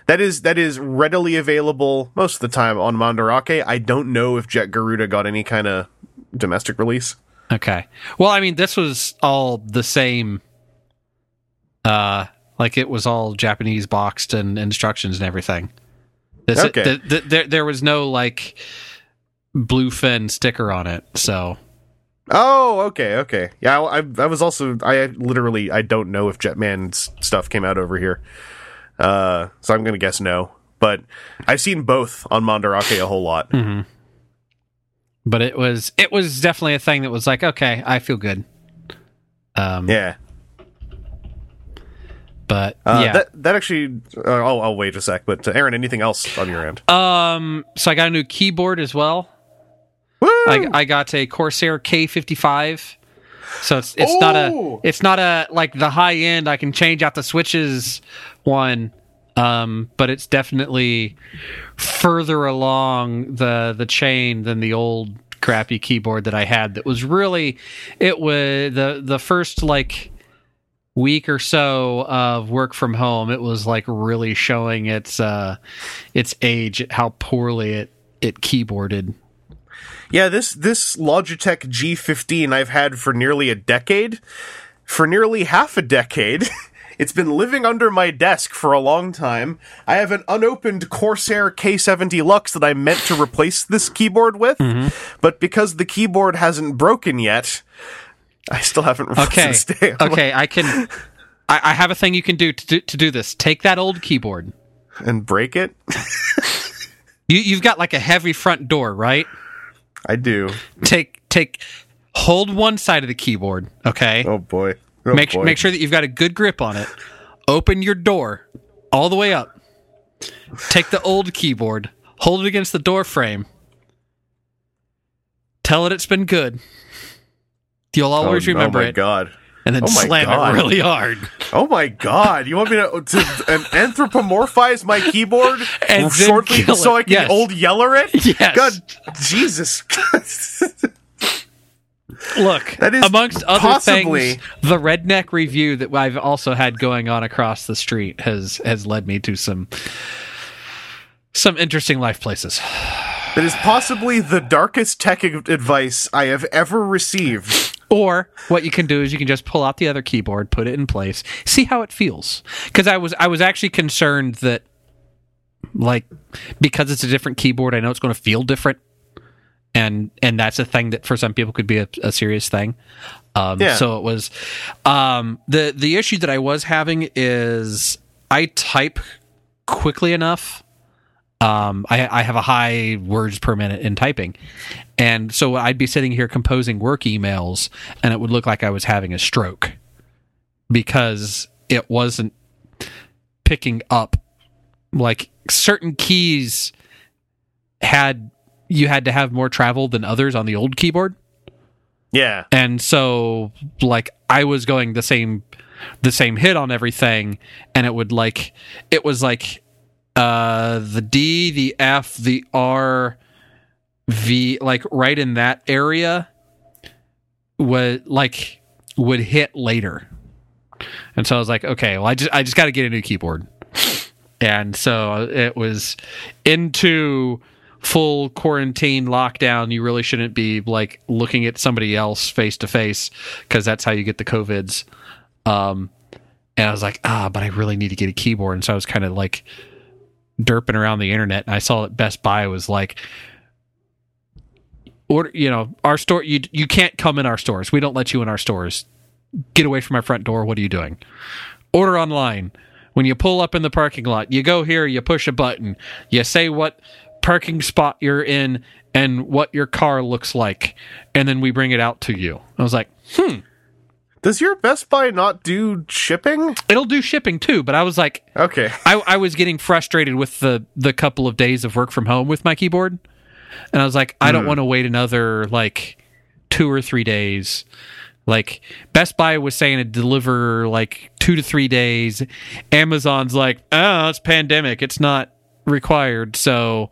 That is that is readily available most of the time on Mandarake. I don't know if Jet Garuda got any kind of domestic release. Okay. Well, I mean, this was all the same. Uh, like it was all Japanese boxed and instructions and everything. This, Okay. th- th- there, there was no like bluefin sticker on it. So Oh, okay, okay. Yeah, I, I was also I literally I don't know if Jetman's stuff came out over here. Uh, so I'm gonna guess no. But I've seen both on Mandarake a whole lot. but it was it was definitely a thing that was like okay i feel good um Yeah. But Uh, yeah That that actually. Uh, I'll, I'll wait a sec. But uh, Aaron, anything else on your end? um so i got a new keyboard as well Woo! I, I got a corsair k55 so it's it's not a Oh! it's not a like the high end i can change out the switches one um but it's definitely further along the the chain than the old crappy keyboard that i had that was really it was the the first like week or so of work from home it was like really showing its uh its age how poorly it it keyboarded Yeah, this this Logitech G15 I've had for nearly a decade. For nearly half a decade. It's been living under my desk for a long time. I have an unopened Corsair K70 Lux that I meant to replace this keyboard with, but because the keyboard hasn't broken yet, I still haven't Okay. it. Stay. I'm like- okay, I can. I, I have a thing you can do to, do to do this. Take that old keyboard. and break it. You you've got like a heavy front door, right? I do. Take take hold one side of the keyboard. Okay. Oh boy. Oh make boy. make sure that you've got a good grip on it. Open your door all the way up. Take the old keyboard. Hold it against the door frame. Tell it it's been good. You'll Oh, always remember oh my it, god. and then Oh slam God. it really hard. Oh my god! You want me to, to anthropomorphize my keyboard And shortly so. I can Yes. old yeller it? Yes. God, Jesus! Look, That is amongst other possibly- things, the redneck review that I've also had going on across the street has has led me to some some interesting life places. that is possibly the darkest tech advice I have ever received. Or what you can do is you can just pull out the other keyboard, put it in place, see how it feels. Because I was I was actually concerned that like because it's a different keyboard, I know it's going to feel different. And and that's a thing that for some people could be a, a serious thing. Um, Yeah. So it was um, the the issue that I was having is I type quickly enough. Um, I, I have a high words per minute in typing, and so I'd be sitting here composing work emails, and it would look like I was having a stroke because it wasn't picking up. Like certain keys had you had to have more travel than others on the old keyboard. Yeah, and so like i was going the same the same hit on everything and it would like it was like uh the d the f the r v like right in that area would like would hit later. And so i was like okay well i just i just got to get a new keyboard. And so it was into full quarantine lockdown. You really shouldn't be like looking at somebody else face to face because that's how you get the covids. Um and i was like ah but i really need to get a keyboard. And so i was kind of like derping around the internet and i saw that best buy was like order you know our store you you can't come in our stores. We don't let you in our stores. Get away from our front door. What are you doing? Order online. When you pull up in the parking lot you go here you push a button you say what parking spot you're in and what your car looks like and then we bring it out to you. I was like hmm, does your Best Buy not do shipping? it'll do shipping too but i was like Okay, I, I was getting frustrated with the the couple of days of work from home with my keyboard, and I was like, I don't want to wait another like two or three days. Like Best Buy was saying to deliver like two to three days. Amazon's like, oh, it's pandemic. It's not required, so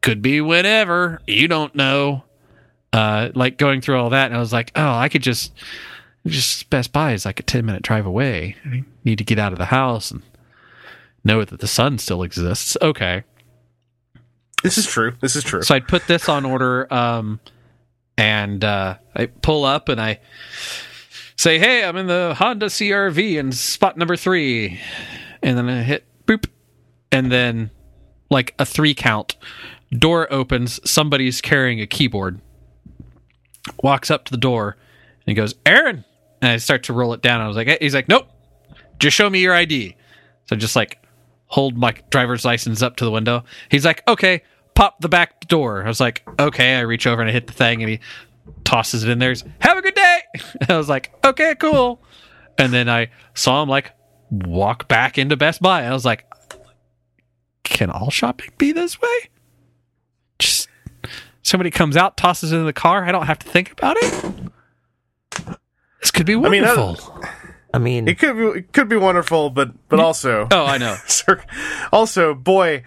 could be whenever. You don't know. Uh, like going through all that, and I was like, oh, I could just just Best Buy is like a ten minute drive away. I need to get out of the house and know that the sun still exists. Okay, This is true. This is true. so I'd put this on order, um, and uh, I pull up and I say, "Hey, I'm in the Honda CRV in spot number three. and then I hit boop, and then like a three count, door opens. Somebody's carrying a keyboard. Walks up to the door and he goes, "Aaron," and I start to roll it down. I was like, "Eh," "He's like, nope, just show me your ID." So I just like hold my driver's license up to the window. He's like, okay, pop the back door. I was like, okay. I reach over and I hit the thing and he tosses it in there. He's, Have a good day. I was like, okay, cool. And then I saw him like walk back into Best Buy. I was like, can all shopping be this way? Just somebody comes out, tosses it in the car. I don't have to think about it. This could be mean, that- wonderful. I mean, it could be, it could be wonderful, but but also oh, I know. Sir- also, boy,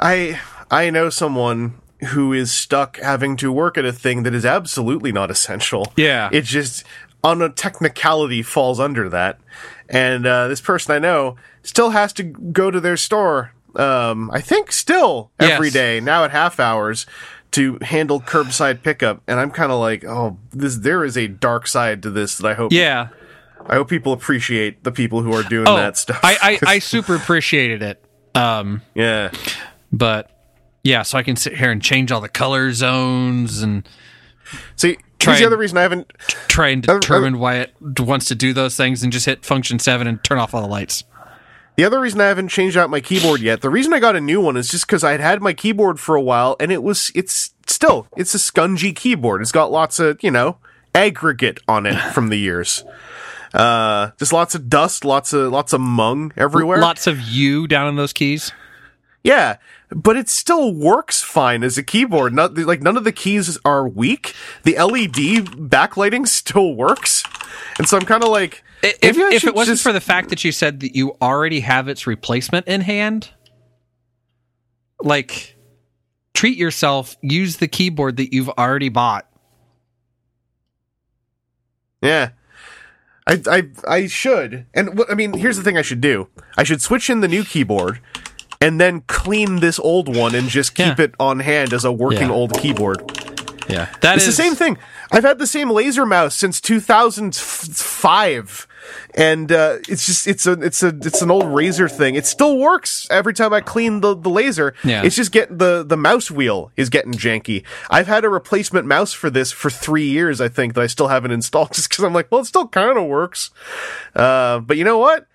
I I know someone who is stuck having to work at a thing that is absolutely not essential. Yeah. it just on a technicality falls under that, and uh, this person I know still has to go to their store. Um, I think still every Yes. day now at half hours to handle curbside pickup, and I'm kind of like, oh, this there is a dark side to this that I hope Yeah. I hope people appreciate the people who are doing Oh, that stuff. I, I, I super appreciated it. Um, yeah. but yeah, so I can sit here and change all the color zones and See, Try here's the other reason I haven't. try and determine why it wants to do those things and just hit function seven and turn off all the lights. The other reason I haven't changed out my keyboard yet. The reason I got a new one is just because I had had my keyboard for a while, and it was. It's still. It's a scungy keyboard. It's got lots of you know aggregate on it from the years. Uh, just lots of dust, lots of lots of mung everywhere. Lots of U down in those keys. Yeah, but it still works fine as a keyboard. Not like none of the keys are weak. The LED backlighting still works, and so I'm kind of like, If, maybe I if it wasn't just- for the fact that you said that you already have its replacement in hand, like treat yourself, use the keyboard that you've already bought. Yeah. I, I I should. And I mean, here's the thing I should do. I should switch in the new keyboard and then clean this old one and just keep Yeah. it on hand as a working Yeah. old keyboard. Yeah, that It's is the same thing. I've had the same laser mouse since 2005. And uh, it's just it's a it's a it's an old razor thing. It still works every time I clean the, the laser. Yeah. It's just getting the the mouse wheel is getting janky. I've had a replacement mouse for this for three years. I think that I still haven't installed just because I'm like, well, it still kind of works. Uh, but you know what?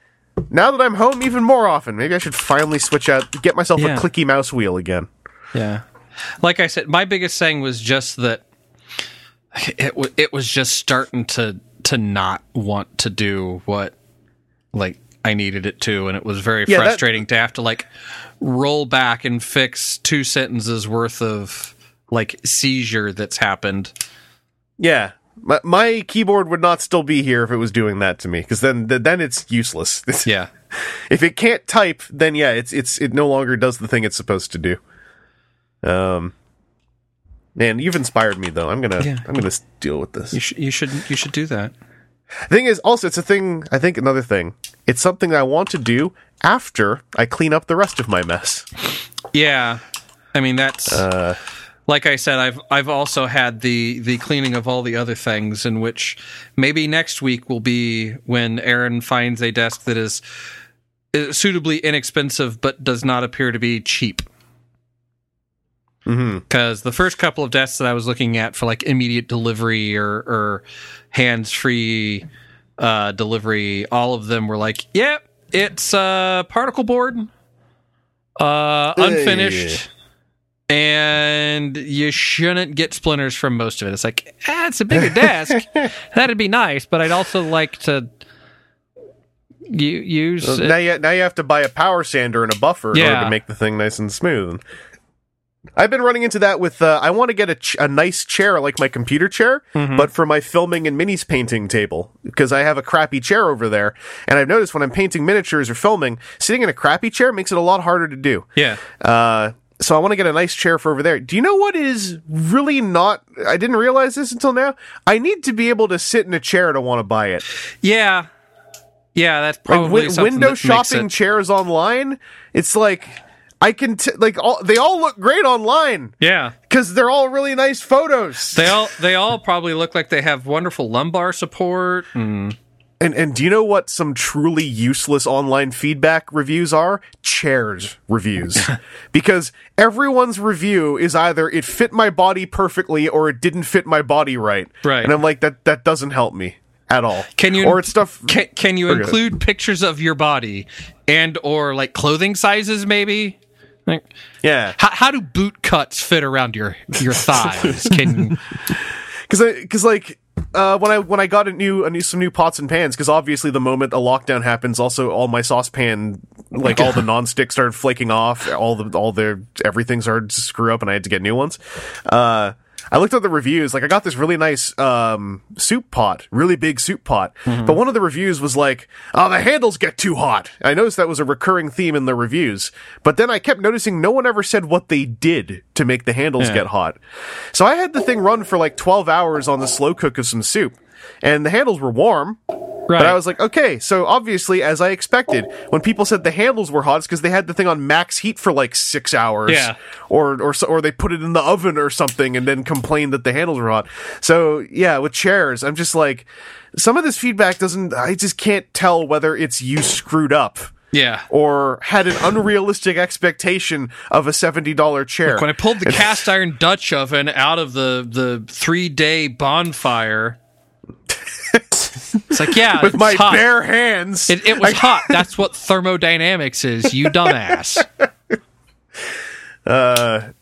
Now that I'm home even more often, maybe I should finally switch out, get myself Yeah. a clicky mouse wheel again. Yeah. Like I said, my biggest thing was just that it it was just starting to to not want to do what like I needed it to, and it was very Yeah, that- frustrating to have to like roll back and fix two sentences worth of like seizure that's happened. Yeah. My, my keyboard would not still be here if it was doing that to me because then th- then it's useless. Yeah. if it can't type, then yeah, it's it's it no longer does the thing it's supposed to do. Um, man, you've inspired me though. I'm gonna Yeah. I'm gonna deal with this. You should you should you should do that. thing is, also it's a thing. I think another thing. It's something that I want to do after I clean up the rest of my mess. Yeah, I mean that's like I said. I've I've also had the the cleaning of all the other things, in which maybe next week will be when Aaron finds a desk that is uh, suitably inexpensive but does not appear to be cheap. Because the first couple of desks that I was looking at for like immediate delivery or or hands free uh, delivery, all of them were like, "Yep, it's uh, particle board, uh, unfinished." and you shouldn't get splinters from most of it. It's like, ah, it's a bigger desk. That'd be nice, but I'd also like to you use it. now you now you have to buy a power sander and a buffer in order to make the thing nice and smooth. I've been running into that with uh, I want to get a, ch- a nice chair like my computer chair, but for my filming and minis painting table because I have a crappy chair over there, and I've noticed when I'm painting miniatures or filming, sitting in a crappy chair makes it a lot harder to do. Yeah. Uh, so I want to get a nice chair for over there. Do you know what is really not? I didn't realize this until now. I need to be able to sit in a chair to want to buy it. Yeah. Yeah, that's Like probably wi- something window that shopping chairs online. It's like I can t- like all they all look great online yeah. because they're all really nice photos. They all they all probably look like they have wonderful lumbar support. And, And and do you know what some truly useless online feedback reviews are? Chairs reviews. because everyone's review is either it fit my body perfectly or it didn't fit my body right. Right. And I'm like that that doesn't help me at all. Can you Or it's stuff Can, can you include pictures of your body and or like clothing sizes maybe? Like Yeah. how, how do boot cuts fit around your your thighs? Can Cuz cuz like uh, when I when I got a new, a new some new pots and pans because obviously the moment a lockdown happens, also all my saucepan like all the nonstick started flaking off, all the all the everything started to screw up, and I had to get new ones. Uh, I looked at the reviews, like I got this really nice um, soup pot, really big soup pot, but one of the reviews was like, "Oh, the handles get too hot." I noticed that was a recurring theme in the reviews, but then I kept noticing no one ever said what they did to make the handles Yeah. get hot. So I had the thing run for like 12 hours on the slow cook of some soup. And the handles were warm, right? but I was like, okay, so obviously, as I expected, when people said the handles were hot, it's because they had the thing on max heat for like six hours, Yeah. or or or they put it in the oven or something, and then complained that the handles were hot. So yeah, with chairs, I'm just like, some of this feedback doesn't. I just can't tell whether it's you screwed up yeah. or had an unrealistic expectation of a seventy dollar chair. When I pulled the cast iron Dutch oven out of the the three day bonfire, it's like yeah, with it's my hot. bare hands, It, it was hot. That's what thermodynamics is. You dumbass. Uh,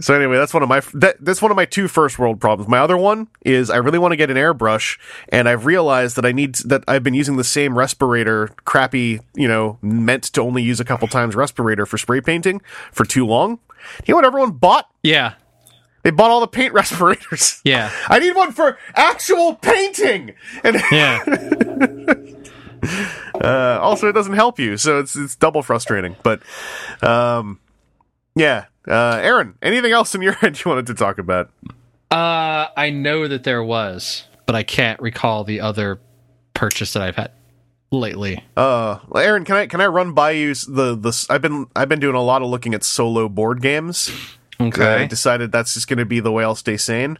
so anyway, that's one of my that, that's one of my two first world problems. My other one is I really want to get an airbrush, and I've realized that I need that I've been using the same respirator, crappy, you know, meant to only use a couple times respirator for spray painting for too long. You know what everyone bought? Yeah. They bought all the paint respirators. Yeah. I need one for actual painting, and Yeah. uh, also it doesn't help you, so it's it's double frustrating. But, um, yeah, uh, Aaron, anything else in your head you wanted to talk about? Uh, I know that there was, but I can't recall the other purchase that I've had lately. Uh, well, Aaron, can I can I run by you the the I've been I've been doing a lot of looking at solo board games. I Okay. decided that's just going to be the way I'll stay sane.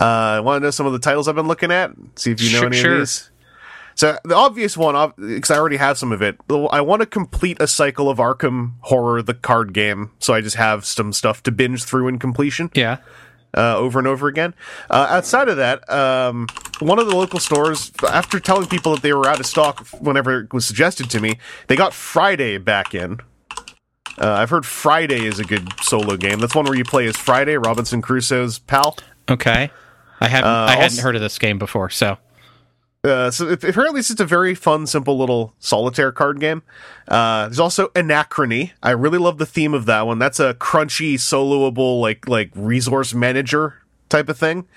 Uh, I want to know some of the titles I've been looking at. See if you know Sure- any sure. of these. So the obvious one, because I already have some of it. I want to complete a cycle of Arkham Horror, the card game. So I just have some stuff to binge through in completion Yeah. uh, over and over again. Uh, outside of that, um, one of the local stores, after telling people that they were out of stock whenever it was suggested to me, they got Friday back in. Uh, I've heard Friday is a good solo game. That's one where you play as Friday, Robinson Crusoe's pal. Okay. I haven't I hadn't heard of this game before, so Uh, so it, apparently it's just a very fun, simple little solitaire card game. Uh, there's also Anachrony. I really love the theme of that one. That's a crunchy, soloable, like like resource manager type of thing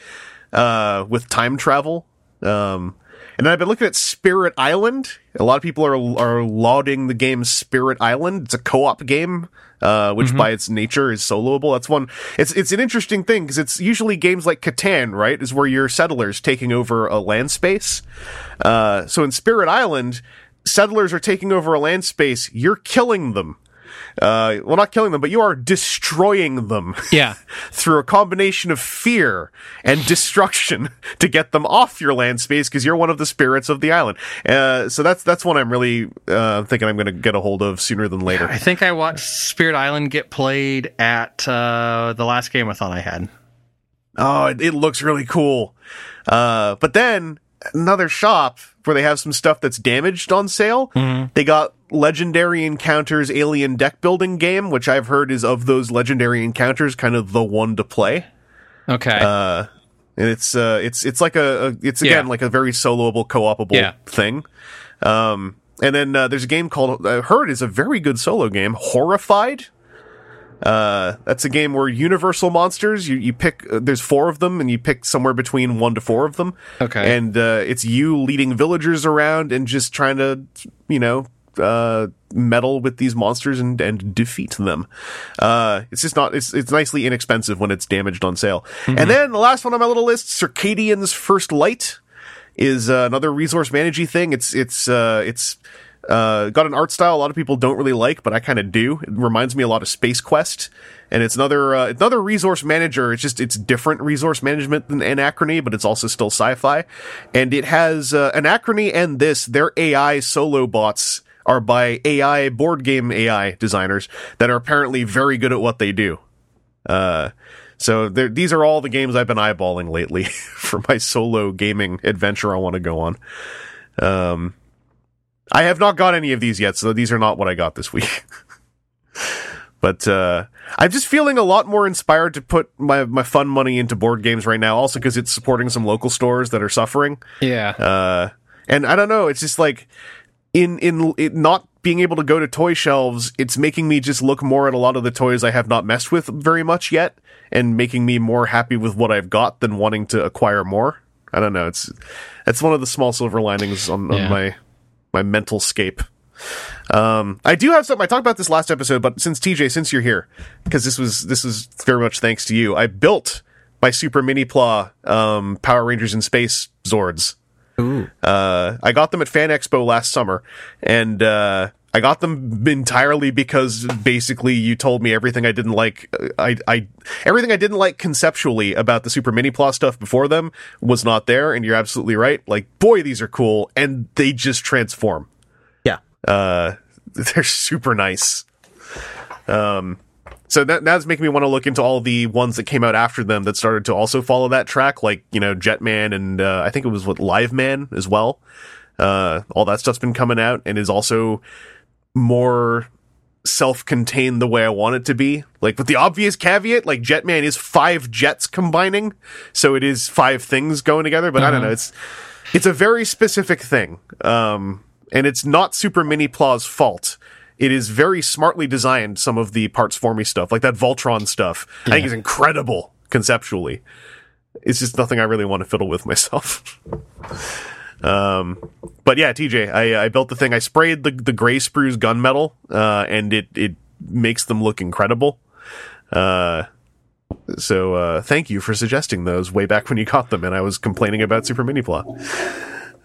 uh, with time travel. Um, and then I've been looking at Spirit Island. A lot of people are are lauding the game Spirit Island. It's a co-op game, uh, which by its nature is soloable. That's one. It's it's an interesting thing because it's usually games like Catan, right? Is where you're settlers taking over a land space. Uh, so in Spirit Island, settlers are taking over a land space. You're killing them. Uh, well, not killing them, but you are destroying them yeah. through a combination of fear and destruction to get them off your land space because you're one of the spirits of the island. Uh, so that's that's one I'm really uh, thinking I'm going to get a hold of sooner than later. I think I watched Spirit Island get played at uh, the last game-a-thon I had. Oh, it, it looks really cool. Uh, but then another shop where they have some stuff that's damaged on sale. They got Legendary Encounters Alien Deck Building game, which I've heard is of those Legendary Encounters kind of the one to play. Okay. Uh, and it's uh, it's it's like a, a it's again Yeah. like a very soloable, co-opable Yeah. thing. Um, and then uh, there's a game called I heard is a very good solo game, Horrified. Uh, that's a game where universal monsters you you pick. Uh, there's four of them, and you pick somewhere between one to four of them. Okay. and uh, it's you leading villagers around and just trying to you know uh, meddle with these monsters and, and defeat them. Uh, it's just not, it's, it's nicely inexpensive when it's damaged on sale. And then the last one on my little list, Circadians First Light is uh, another resource managing thing. It's, it's, uh, it's, uh, got an art style a lot of people don't really like, but I kind of do. It reminds me a lot of Space Quest, and it's another uh, another resource manager. It's just it's different resource management than Anachrony, but it's also still sci-fi. And it has uh, Anachrony and this their AI solo bots are by AI board game AI designers that are apparently very good at what they do. Uh, so these are all the games I've been eyeballing lately for my solo gaming adventure I want to go on. Um, I have not got any of these yet, so these are not what I got this week. but uh, I'm just feeling a lot more inspired to put my, my fun money into board games right now, also because it's supporting some local stores that are suffering. Yeah. Uh, and I don't know, it's just like in in it not being able to go to toy shelves, it's making me just look more at a lot of the toys I have not messed with very much yet, and making me more happy with what I've got than wanting to acquire more. I don't know. It's it's one of the small silver linings on, Yeah. on my my mental scape. Um, I do have something. I talked about this last episode, but since TJ, since you're here, because this was this was very much thanks to you, I built my Super Minipla um, Power Rangers in Space Zords. Uh, I got them at Fan Expo last summer, and uh, I got them entirely because basically you told me everything I didn't like. uh, I, I everything I didn't like conceptually about the Super Minipla stuff before them was not there, and you're absolutely right. Like, boy, these are cool, and they just transform. Yeah. Uh, they're super nice. Um, so that that's making me want to look into all the ones that came out after them that started to also follow that track, like you know Jetman and uh, I think it was what Live Man as well. Uh, all that stuff's been coming out and is also more self-contained the way I want it to be. Like with the obvious caveat, like Jetman is five jets combining, so it is five things going together. But I don't know, it's it's a very specific thing, um, and it's not Super Minipla's fault. It is very smartly designed. Some of the parts for me stuff, like that Voltron stuff, I think is incredible conceptually. It's just nothing I really want to fiddle with myself. Um, but yeah, TJ, I, I built the thing. I sprayed the the gray sprues gunmetal, uh, and it it makes them look incredible. Uh, so uh, thank you for suggesting those way back when you got them, and I was complaining about Super Minipla.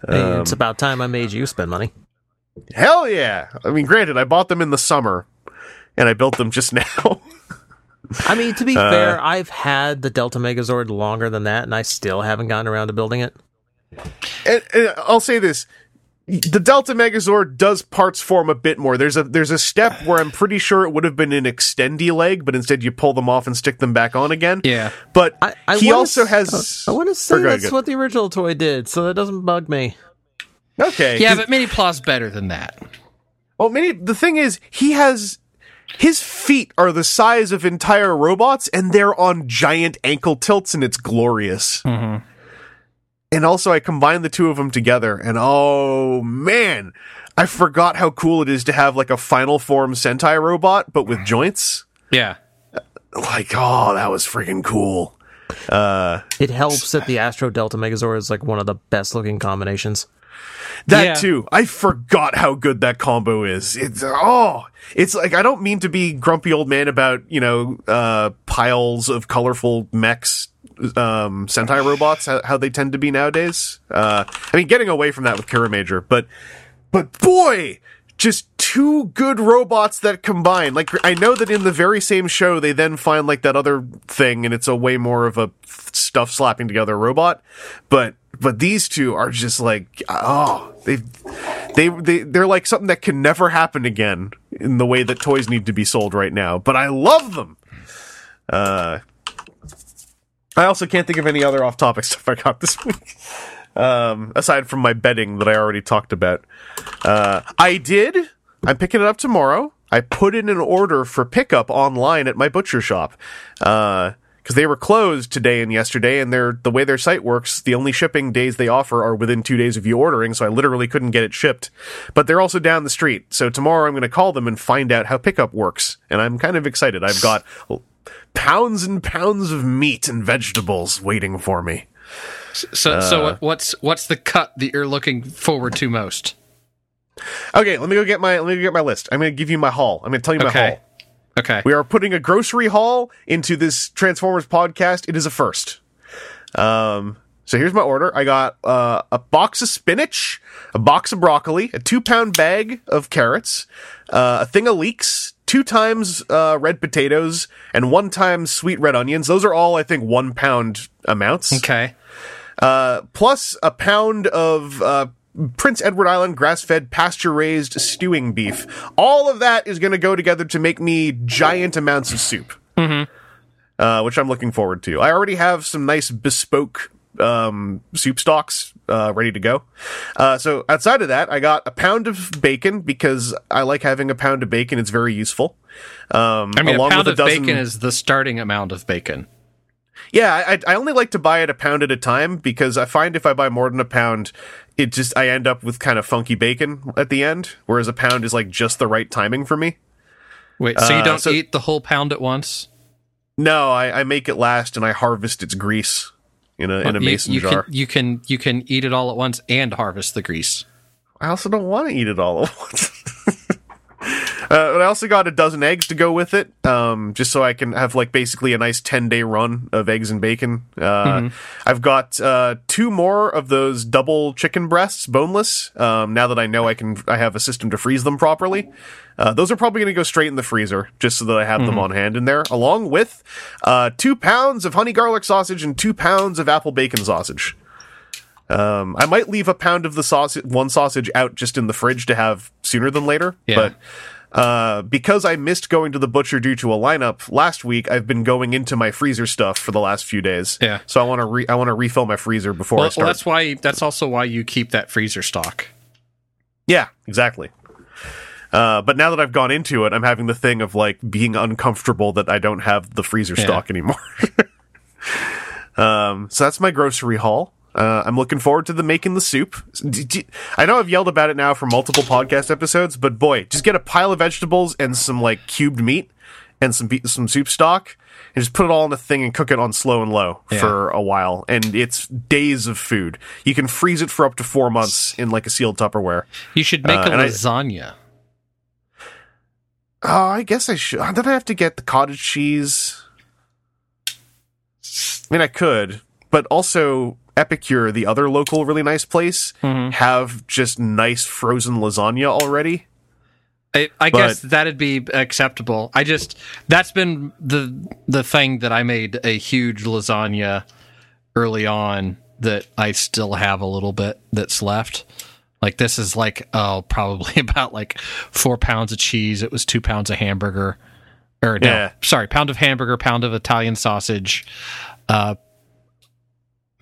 Hey, Um, it's about time I made you spend money. Hell yeah! I mean, granted, I bought them in the summer, and I built them just now. I mean, to be Uh, fair, I've had the Delta Megazord longer than that, and I still haven't gotten around to building it. and, and I'll say this: the Delta Megazord does parts form a bit more. There's a there's a step where I'm pretty sure it would have been an extendy leg, but instead you pull them off and stick them back on again. Yeah. But I, I he also s- has. I want to say Or go ahead, that's what the original toy did, so that doesn't bug me. Okay. Yeah, but Minipla's better than that. Oh, well, Mini, The thing is, he has. His feet are the size of entire robots, and they're on giant ankle tilts, and it's glorious. Mm-hmm. And also, I combined the two of them together, and oh man, I forgot how cool it is to have like a final form Sentai robot, but with joints. Yeah. Uh, like, oh, that was freaking cool. Uh, it helps that the Astro Delta Megazord is like one of the best looking combinations. That Yeah. too. I forgot how good that combo is. It's oh, it's like I don't mean to be grumpy old man about you know uh, piles of colorful mechs, um, Sentai robots, how, how they tend to be nowadays. Uh, I mean, getting away from that with Kiramager, but but boy, just two good robots that combine. Like I know that in the very same show they then find like that other thing, and it's a way more of a stuff slapping together robot. But but these two are just like oh they they they they're like something that can never happen again in the way that toys need to be sold right now. But I love them. Uh, I also can't think of any other off-topic stuff I got this week. Um, aside from my bedding that I already talked about. Uh, I did. I'm picking it up tomorrow. I put in an order for pickup online at my butcher shop. Uh, because they were closed today and yesterday, and their the way their site works, the only shipping days they offer are within two days of you ordering. So I literally couldn't get it shipped. But they're also down the street, so tomorrow I'm going to call them and find out how pickup works, and I'm kind of excited. I've got pounds and pounds of meat and vegetables waiting for me. So, so what's what's the cut that you're looking forward to most? Okay, let me go get my let me go get my list. I'm going to give you my haul. I'm going to tell you my Okay. haul. Okay. We are putting a grocery haul into this Transformers podcast. It is a first. Um, so here's my order. I got uh, a box of spinach, a box of broccoli, a two pound bag of carrots, uh, a thing of leeks, two times uh, red potatoes, and one time sweet red onions. Those are all, I think, one pound amounts Okay. Uh, plus a pound of uh, Prince Edward Island grass fed pasture raised stewing beef. All of that is going to go together to make me giant amounts of soup, mm-hmm. uh, which I'm looking forward to. I already have some nice bespoke um, soup stocks uh, ready to go. Uh, so outside of that, I got a pound of bacon because I like having a pound of bacon. It's very useful. Um, I mean, a pound of dozen- bacon is the starting amount of bacon. Yeah, I, I only like to buy it a pound at a time because I find if I buy more than a pound, it just I end up with kind of funky bacon at the end, whereas a pound is like just the right timing for me. Wait, so you Uh, don't so- eat the whole pound at once? No, I, I make it last and I harvest its grease in a in a You- mason you, jar. Can, you can you can eat it all at once and harvest the grease. I also don't want to eat it all at once. Uh, I also got a dozen eggs to go with it, um, just so I can have like basically a nice ten day run of eggs and bacon. Uh, I've got uh, two more of those double chicken breasts, boneless. Um, now that I know I can, I have a system to freeze them properly. Uh, those are probably going to go straight in the freezer, just so that I have them on hand in there, along with uh, two pounds of honey garlic sausage and two pounds of apple bacon sausage. Um, I might leave a pound of the sausage, one sausage out just in the fridge to have sooner than later. Yeah. But uh, because I missed going to the butcher due to a lineup last week, I've been going into my freezer stuff for the last few days. Yeah. So I want to re- I want to refill my freezer before I Well, start. well, that's why. That's also why you keep that freezer stock. Yeah, exactly. Uh, but now that I've gone into it, I'm having the thing of like being uncomfortable that I don't have the freezer Yeah. stock anymore. um, so that's my grocery haul. Uh, I'm looking forward to the making the soup. I know I've yelled about it now for multiple podcast episodes, but boy, just get a pile of vegetables and some like cubed meat and some be- some soup stock, and just put it all in a thing and cook it on slow and low Yeah. for a while, and it's days of food. You can freeze it for up to four months in like a sealed Tupperware. You should make Uh, a I- lasagna. Oh, I guess I should. Then I have to get the cottage cheese. I mean, I could, but also Epicure, the other local really nice place, Mm-hmm. have just nice frozen lasagna already. I, I But- guess that'd be acceptable. I just that's been the the thing that I made a huge lasagna early on that I still have a little bit that's left. Like this is like oh probably about like four pounds of cheese. It was two pounds of hamburger, or no, Yeah. sorry, pound of hamburger, pound of Italian sausage, uh,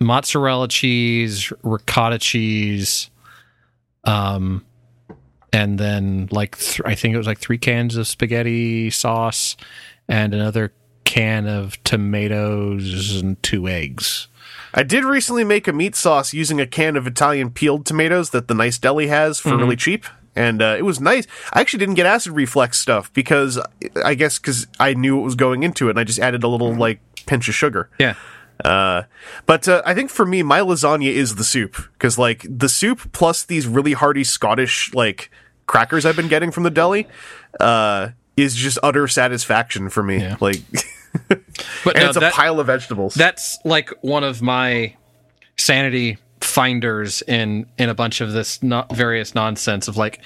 mozzarella cheese, ricotta cheese, um, and then like th- I think it was like three cans of spaghetti sauce and another can of tomatoes and two eggs. I did recently make a meat sauce using a can of Italian peeled tomatoes that the Nice Deli has for really cheap. And uh, it was nice. I actually didn't get acid reflex stuff because I guess because I knew what was going into it, and I just added a little like pinch of sugar. Yeah. Uh, but uh, I think for me, my lasagna is the soup because like the soup plus these really hearty Scottish like crackers I've been getting from the deli uh, is just utter satisfaction for me. Yeah. Like, But and no, it's a that- pile of vegetables. that's like one of my sanity finders in in a bunch of this not various nonsense of like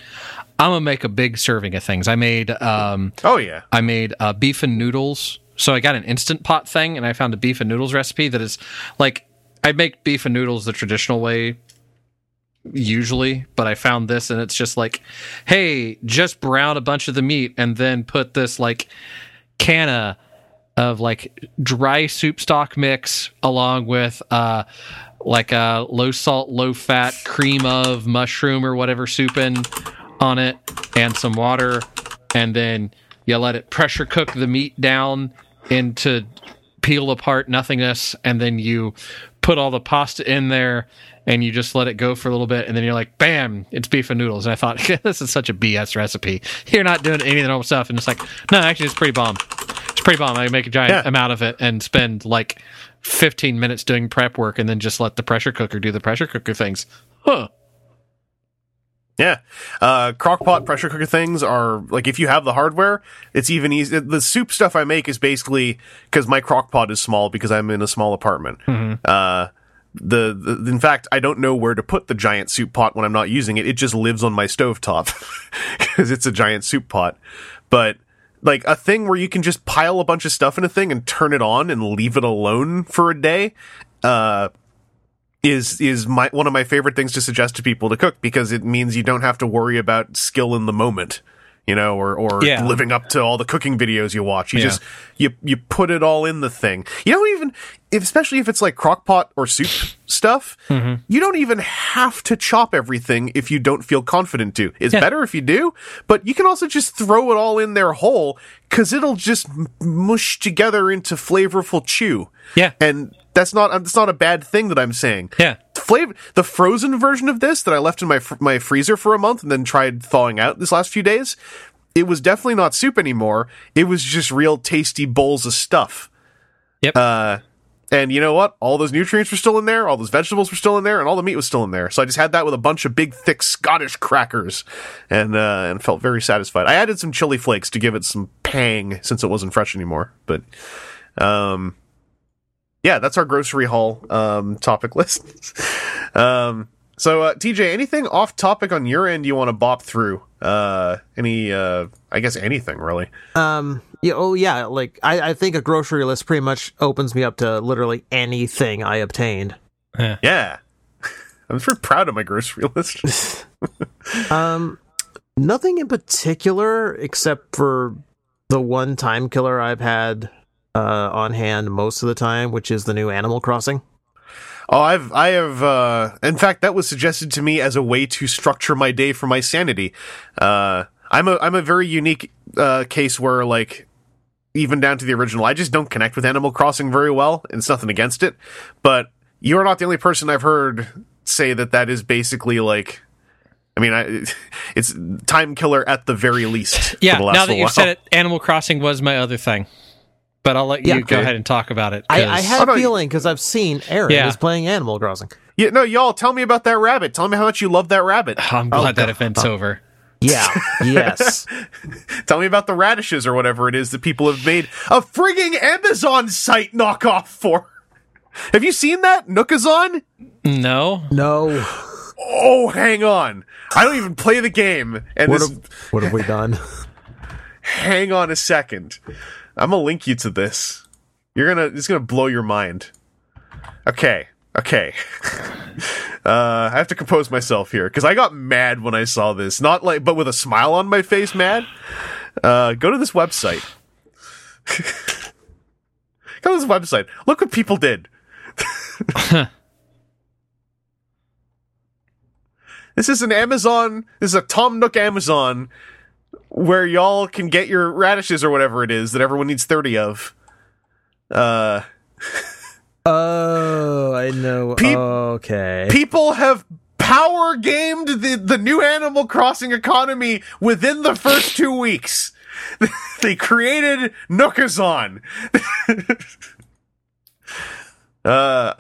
I'm gonna make a big serving of things. I made um oh yeah, I made uh, beef and noodles. So I got an instant pot thing, and I found a beef and noodles recipe that is like I make beef and noodles the traditional way usually, but I found this, and it's just like, hey, just brown a bunch of the meat, and then put this like canna of like dry soup stock mix along with uh like a low salt, low fat cream of mushroom or whatever soup in on it and some water and then you let it pressure cook the meat down into peel apart nothingness and then you put all the pasta in there and you just let it go for a little bit and then you're like bam it's beef and noodles. And i thought this is such a bs recipe. You're not doing any of the normal stuff. And it's like no actually it's pretty bomb. It's pretty bomb. I make a giant Yeah. amount of it and spend like 15 minutes doing prep work and then just let the pressure cooker do the pressure cooker things. Huh Yeah. Uh, crockpot pressure cooker things are like if you have the hardware, it's even easy. The soup stuff I make is basically because my crockpot is small because I'm in a small apartment. Uh, the, the in fact, I don't know where to put the giant soup pot when I'm not using it. It just lives on my stovetop because it's a giant soup pot. But like a thing where you can just pile a bunch of stuff in a thing and turn it on and leave it alone for a day. Uh, is is my one of my favorite things to suggest to people to cook because it means you don't have to worry about skill in the moment you know or or Yeah. living up to all the cooking videos you watch you Yeah. just you you put it all in the thing you don't even if, especially if it's like crockpot or soup stuff Mm-hmm. you don't even have to chop everything if you don't feel confident to it's Yeah. better if you do but you can also just throw it all in there whole because it'll just mush together into flavorful chew Yeah. and that's not that's not a bad thing that I'm saying. Yeah. Flavor the frozen version of this that I left in my fr- my freezer for a month and then tried thawing out this last few days. It was definitely not soup anymore. It was just real tasty bowls of stuff. Yep. Uh, and you know what? All those nutrients were still in there. All those vegetables were still in there, and all the meat was still in there. So I just had that with a bunch of big, thick Scottish crackers, and uh, and felt very satisfied. I added some chili flakes to give it some pang since it wasn't fresh anymore. But um, yeah, that's our grocery haul um, topic list. um, so, uh, TJ, anything off topic on your end you want to bop through? Uh, any, uh, I guess anything really. Um. Yeah. Oh, yeah. Like I, I think a grocery list pretty much opens me up to literally anything I obtained. Yeah, I'm very proud of my grocery list. Um. Nothing in particular except for the one time killer I've had uh, on hand most of the time, which is the new Animal Crossing. Oh, I've, I have, uh, in fact, that was suggested to me as a way to structure my day for my sanity. Uh, I'm a, I'm a very unique, uh, case where, like, even down to the original, I just don't connect with Animal Crossing very well, and it's nothing against it. But you're not the only person I've heard say that that is basically like, I mean, I, it's time killer at the very least. Yeah, for the last now that you've while. said it, Animal Crossing was my other thing. But I'll let you Yeah. go Okay. ahead and talk about it. I, 'cause- I had Oh, no, a feeling because I've seen Aaron Yeah. is playing Animal Crossing. Yeah, no, y'all, tell me about that rabbit. Tell me how much you love that rabbit. I'm glad that event's oh. over. Yeah. yes. Tell me about the radishes or whatever it is that people have made a frigging Amazon site knockoff for. Have you seen that? Nookazon? No, No. Oh, hang on. I don't even play the game. And What this, have, what have we done? hang on a second. I'm gonna link you to this. You're gonna, it's gonna blow your mind. Okay. Okay. uh, I have to compose myself here because I got mad when I saw this. Not like, but with a smile on my face, mad. Uh, go to this website. go to this website. Look what people did. this is an Amazon. This is a Tom Nook Amazon where y'all can get your radishes or whatever it is that everyone needs 30 of. Uh, Oh, I know. Peop- okay. people have power gamed the, the new Animal Crossing economy within the first two weeks. they created Nookazon. uh,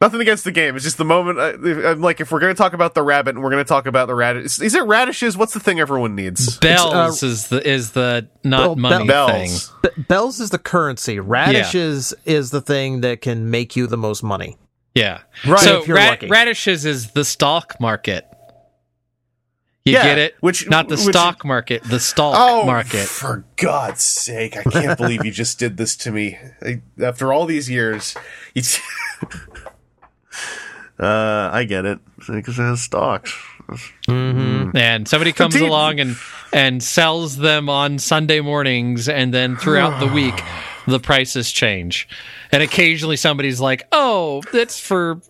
nothing against the game. It's just the moment. I, I'm like, if we're going to talk about the rabbit and we're going to talk about the radish, is it radishes? What's the thing everyone needs? Uh, bells is the is the not Well, money Bells. thing. B- Bells is the currency. Radishes is the thing that can make you the most money. Yeah, Right, So if you're ra- lucky. radishes is the stock market. You Yeah, get it? which- not the which- stock market, the stock Oh, market. for God's sake! I can't believe you just did this to me. I, after all these years, you t- uh, I get it because it has stocks. And somebody comes team- along and and sells them on Sunday mornings, and then throughout the week, the prices change. And occasionally, somebody's like, "Oh, that's for."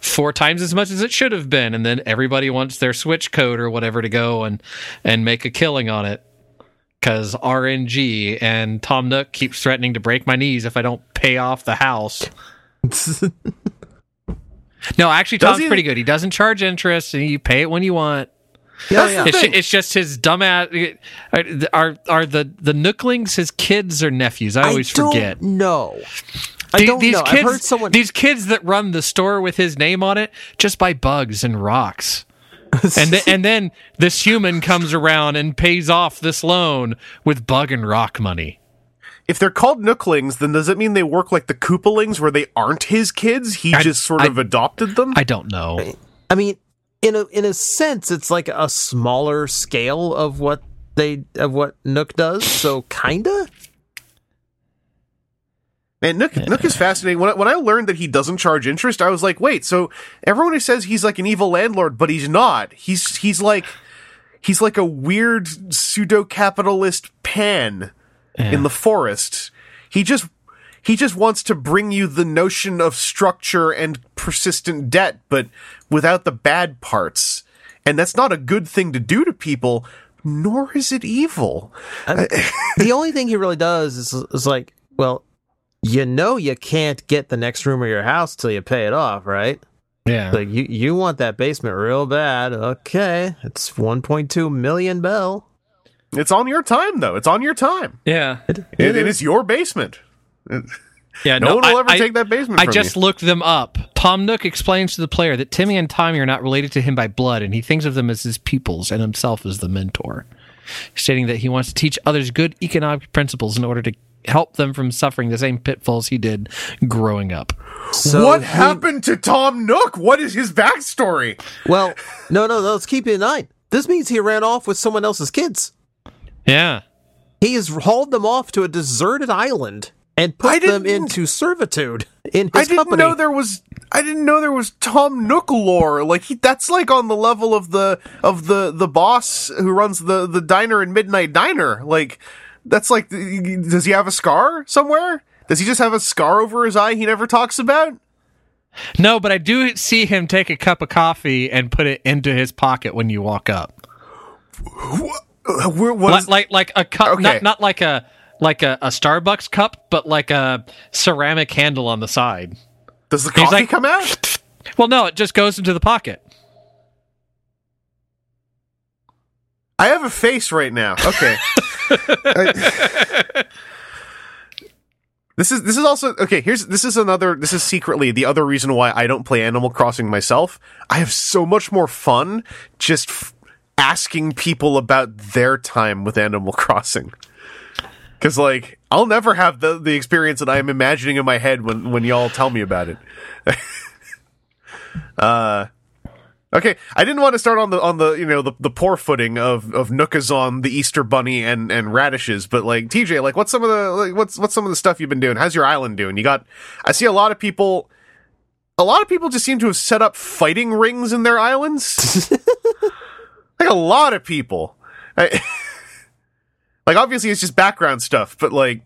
Four times as much as it should have been, and then everybody wants their switch code or whatever to go and and make a killing on it because RNG and Tom Nook keeps threatening to break my knees if I don't pay pay off the house. No, actually, Tom's he- pretty good. He doesn't charge interest, and you pay it when you want. yeah, yeah. It's, it's just his dumbass. Uh, are are the the Nooklings his kids or nephews? I always don't forget. No, I don't these know. kids, I've heard someone. these kids that run the store with his name on it just buy bugs and rocks. and then, and then this human comes around and pays off this loan with bug and rock money. If they're called Nooklings, then does it mean they work like the Koopalings, where they aren't his kids? He I- just sort I- of adopted them. I don't know. I mean, in a in a sense, it's like a smaller scale of what they of what Nook does. So kinda. Man, Nook, Nook is fascinating. When I, when I learned that he doesn't charge interest, I was like, wait, so everyone who says he's like an evil landlord, but he's not. He's he's like he's like a weird pseudo capitalist pan in the forest. He just he just wants to bring you the notion of structure and persistent debt, but without the bad parts. And that's not a good thing to do to people, nor is it evil. the only thing he really does is, is like, well, you know, you can't get the next room of your house till you pay it off, right? Yeah. Like you, you want that basement real bad. Okay, it's 1.2 million bell. It's on your time, though. It's on your time. yeah. It, it is your basement. Yeah. No, one will I- ever I- take that basement I from just you. looked them up. Tom Nook explains to the player that Timmy and Tommy are not related to him by blood, and he thinks of them as his pupils and himself as the mentor, stating that he wants to teach others good economic principles in order to help them from suffering the same pitfalls he did growing up. So what he- happened to Tom Nook? What is his backstory? Well, no, no, no. Let's keep it in mind. This means he ran off with someone else's kids. Yeah. He has hauled them off to a deserted island and put them into servitude in his I his didn't company. know there was. I didn't know there was Tom Nook lore. Like he, that's like on the level of the of the the boss who runs the the diner in Midnight Diner. Like that's like. Does he have a scar somewhere? Does he just have a scar over his eye he never talks about? No, but I do see him take a cup of coffee and put it into his pocket when you walk up. Like like, like a cup, Okay. not not like a like a, a Starbucks cup, but like a ceramic handle on the side. does the coffee like- come out? Well, no, it just goes into the pocket. I have a face right now. Okay. I- this is this is also okay. Here's this is another. This is secretly the other reason why I don't play Animal Crossing myself. I have so much more fun just f- asking people about their time with Animal Crossing. Because like I'll never have the the experience that I am imagining in my head when when y'all tell me about it. uh Okay, I didn't want to start on the on the you know the, the poor footing of of Nookazon, the Easter Bunny, and and radishes, but like TJ, like what's some of the like what's what's some of the stuff you've been doing? How's your island doing? You got, I see a lot of people, a lot of people just seem to have set up fighting rings in their islands. like a lot of people, I, like obviously it's just background stuff, but like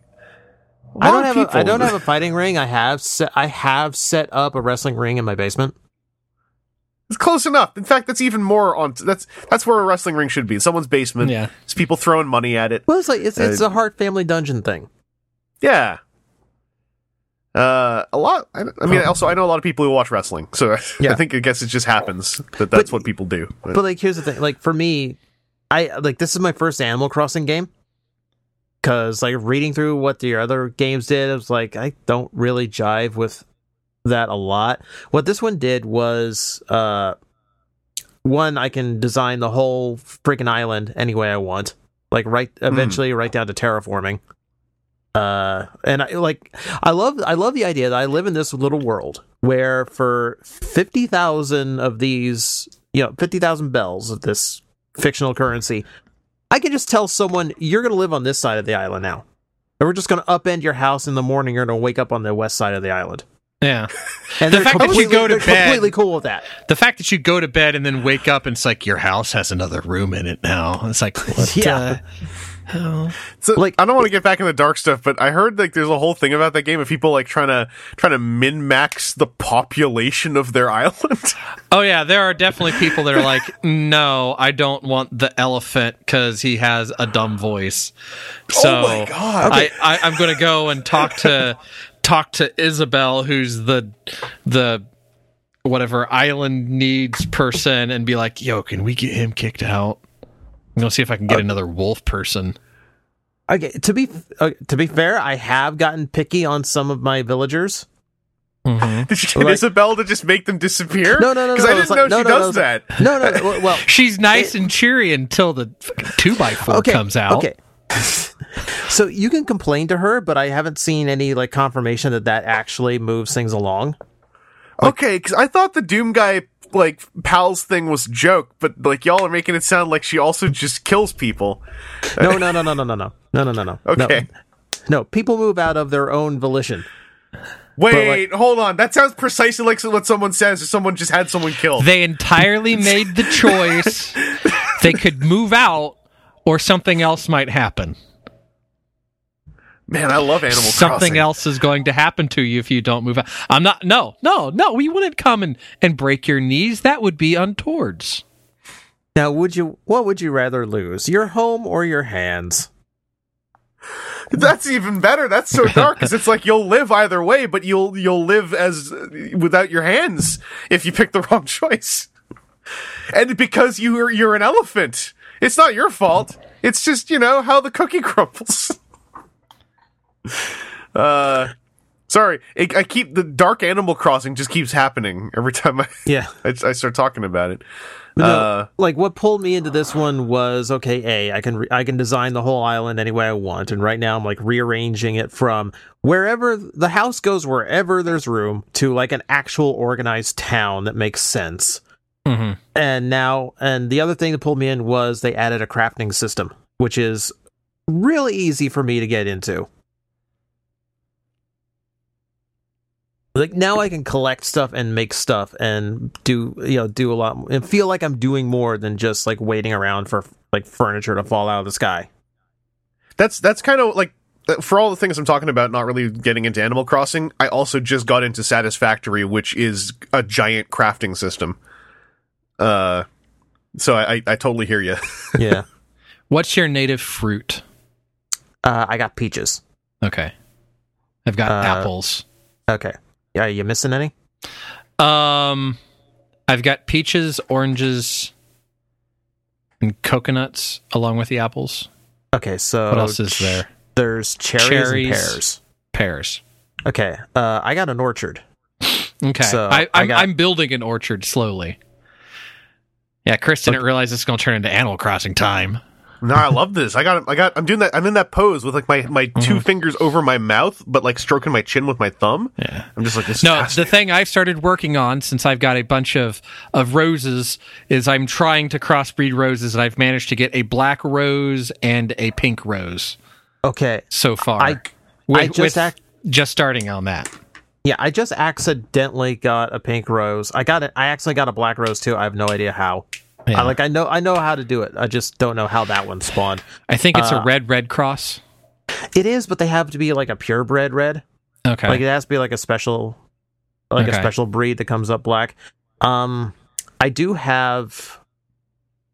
a I lot don't of have a, I don't have a fighting ring. I have set, I have set up a wrestling ring in my basement. It's close enough. In fact, that's even more on. That's that's where a wrestling ring should be. In someone's basement. Yeah. It's people throwing money at it. Well, it's like it's it's Uh, a heart family dungeon thing. Yeah. Uh, a lot. I, I mean, also I know a lot of people who watch wrestling, so Yeah. I think I guess it just happens that that's what people do. But- But like, here's the thing. Like for me, I like this is my first Animal Crossing game. Cause like reading through what the other games did, it was like I don't really jive with that a lot. What this one did was, uh, one I can design the whole freaking island any way I want. Like right, eventually, right down to terraforming. Uh, and I like, I love, I love the idea that I live in this little world where for fifty thousand of these, you know, fifty thousand bells of this fictional currency, I can just tell someone you're going to live on this side of the island now, and we're just going to upend your house in the morning. You're going to wake up on the west side of the island, Yeah. and The fact that you go to bed- completely cool with that. The fact that you go to bed and then wake up and it's like your house has another room in it now. It's like, what, Yeah. uh, so, like- I don't want to get back in the dark stuff, but I heard like there's a whole thing about that game of people like trying to trying to min max the population of their island. oh yeah, there are definitely people that are like, no, I don't want the elephant because he has a dumb voice. Oh so Oh my God. I, I, I'm going to go and talk to talk to Isabelle, who's the the whatever island needs person, and be like, "Yo, can we get him kicked out?" I'm gonna see if I can get another wolf person. Okay, to be uh, to be fair, I have gotten picky on some of my villagers. Did you get Like- Isabelle to just make them disappear? No, no, no, Because no, I it's didn't like- know no, she no, no, does it's like- that. No, no, no well, She's nice and cheery until the two by four okay, comes out. Okay. so you can complain to her, but I haven't seen any like confirmation that that actually moves things along. Okay, because I thought the Doom guy like pals thing was joke, but like y'all are making it sound like she also just kills people. No, no, no, no, no, no, no, no, no, no, no. Okay. No, no, people move out of their own volition. Wait, hold on. That sounds precisely like what someone says if someone just had someone killed. They entirely made the choice. they could move out, or something else might happen. Man, I love Animal something Crossing. else is going to happen to you if you don't move out. I'm not. No, no, no. We wouldn't come and, and break your knees. That would be untowards. Now, would you? What would you rather lose, your home or your hands? That's even better. That's so dark because it's like you'll live either way, but you'll you'll live as without your hands if you pick the wrong choice. And because you are you're an elephant, it's not your fault. It's just you know how the cookie crumbles. uh, sorry, it, I keep the dark Animal Crossing just keeps happening every time I Yeah. I, I start talking about it. No, Uh, like what pulled me into this one was okay. A, I can re- I can design the whole island any way I want, and right now I'm like rearranging it from wherever the house goes, wherever there's room, to like an actual organized town that makes sense. Mm-hmm. And now, and the other thing that pulled me in was they added a crafting system, which is really easy for me to get into. Like now I can collect stuff and make stuff and do you know do a lot and feel like I'm doing more than just like waiting around for like furniture to fall out of the sky. that's that's kind of like uh, for all the things I'm talking about, not really getting into Animal Crossing. I also just got into Satisfactory, which is a giant crafting system. Uh, so I I, I totally hear you. Yeah. What's your native fruit? uh, I got peaches. Okay, I've got Uh, apples. Okay. Yeah, you missing any? Um, I've got peaches, oranges, and coconuts along with the apples. Okay, so What else is there? There's cherries, Cherries. and pears. Pears. Okay. Uh, I got an orchard. Okay, So, I, I'm, got- I'm building an orchard slowly. Yeah, Chris didn't realize it's going to turn into Animal Crossing time. No, I love this. I got I got I'm doing that. I'm in that pose with like my my two mm-hmm. fingers over my mouth, but like stroking my chin with my thumb. Yeah. I'm just like this. is No, the thing I've started working on since I've got a bunch of of roses is I'm trying to crossbreed roses, and I've managed to get a black rose and a pink rose Okay. so far. I- with, I just with act- just starting on that. Yeah, I just accidentally got a pink rose. I got it. I actually got a black rose too. I have no idea how. Yeah. I, like I know I know how to do it. I just don't know how that one spawned. I think it's uh, a red red cross. It is, but they have to be like a purebred red. Okay. Like it has to be like a special, like Okay. a special breed that comes up black. Um, I do have,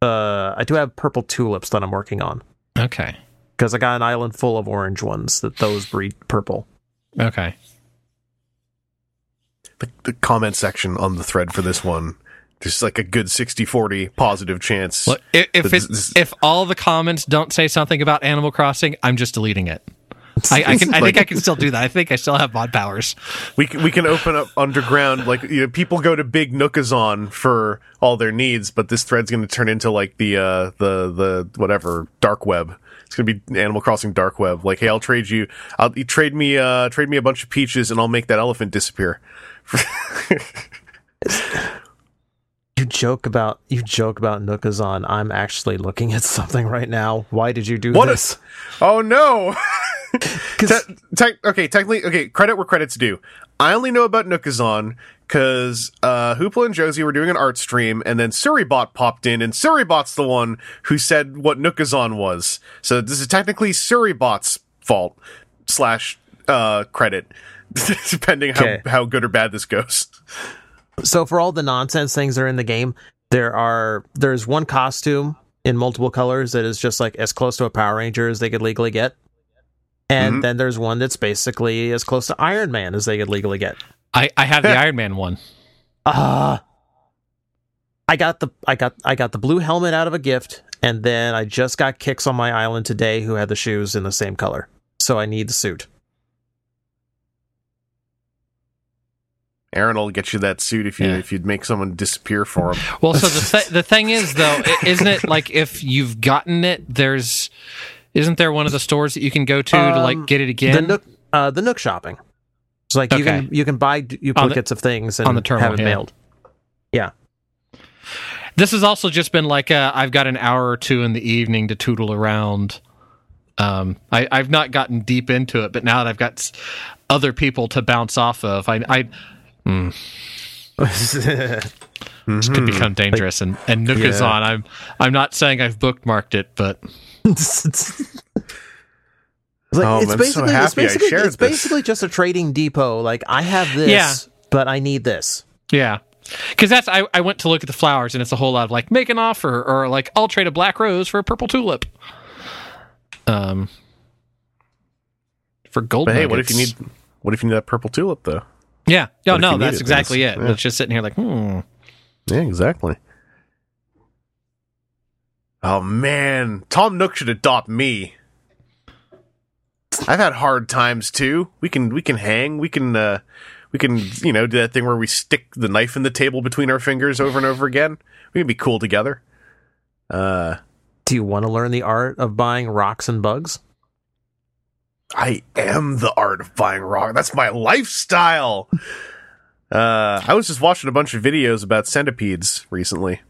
uh, I do have purple tulips that I'm working on okay. because I got an island full of orange ones that those breed purple. Okay. the, the comment section on the thread for this one. There's like a good 60-40 positive chance. Look, if if, This- this- if all the comments don't say something about Animal Crossing, I'm just deleting it. I, I can. I think I can still do that. I think I still have mod powers. we can, we can open up underground like you know people go to big nookazon for all their needs but this thread's going to turn into like the uh the the whatever dark web it's going to be animal crossing dark web like hey i'll trade you i'll you trade me uh trade me a bunch of peaches and i'll make that elephant disappear You joke about you joke about Nookazon. I'm actually looking at something right now. Why did you do what this? is oh no. Te- tech- okay, technically, okay, credit where credit's due. I only know about Nookazon because uh, Hoopla and Josie were doing an art stream, and then Suribot popped in, and Suribot's the one who said what Nookazon was. So this is technically Suribot's fault slash uh, credit, depending how, how good or bad this goes. So for all the nonsense things that are in the game, there are there's one costume in multiple colors that is just like as close to a Power Ranger as they could legally get. and Mhm. then there's one that's basically as close to Iron Man as they could legally get. I, I have the Iron Man one. Uh I got the I got I got the blue helmet out of a gift, and then I just got kicks on my island today who had the shoes in the same color. So I need the suit. Aaron will get you that suit if you Yeah. if you'd make someone disappear for him. Well, so the th- the thing is though, isn't it like if you've gotten it, there's isn't there one of the stores that you can go to to like Um, get it again? The again? Nook uh the Nook shopping. It's like you can you can buy d- duplicates of things and on the terminal, have it yeah. mailed. Yeah. This has also just been like uh, I've got an hour or two in the evening to tootle around. Um, I, I've not gotten deep into it, but now that I've got other people to bounce off of, I, I this could become dangerous. and and Nook is on. I'm I'm not saying I've bookmarked it, but It's like, Oh, it's I'm so basically, it's basically, it's basically just a trading depot. Like I have this, Yeah. but I need this. yeah. Because that's I, I went to look at the flowers and it's a whole lot of like make an offer or like I'll trade a black rose for a purple tulip. Um, for gold. But hey, what if you need what if you need that purple tulip though? Yeah. No, no, that's it? exactly That's- it. yeah. It's just sitting here like, hmm. Yeah, exactly. Oh man, Tom Nook should adopt me. I've had hard times too. We can we can hang. We can uh we can you know do that thing where we stick the knife in the table between our fingers over and over again. We can be cool together. Uh, Do you want to learn the art of buying rocks and bugs? I am the art of buying rock. That's my lifestyle. Uh, I was just watching a bunch of videos about centipedes recently.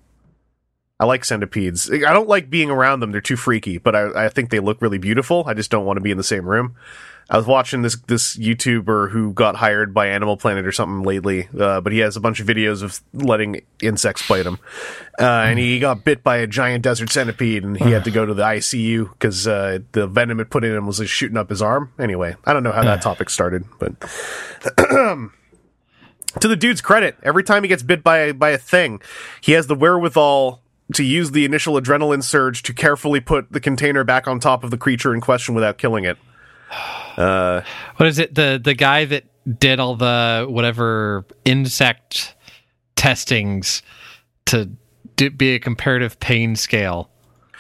I like centipedes. I don't like being around them; they're too freaky. But I, I think they look really beautiful. I just don't want to be in the same room. I was watching this this YouTuber who got hired by Animal Planet or something lately, uh, but he has a bunch of videos of letting insects bite him, uh, and he got bit by a giant desert centipede, and he had to go to the ICU because uh, the venom it put in him was like, shooting up his arm. Anyway, I don't know how that topic started, but to the dude's credit, every time he gets bit by by a thing, he has the wherewithal to use the initial adrenaline surge to carefully put the container back on top of the creature in question without killing it. What is it? The the guy that did all the whatever insect testings to do, be a comparative pain scale.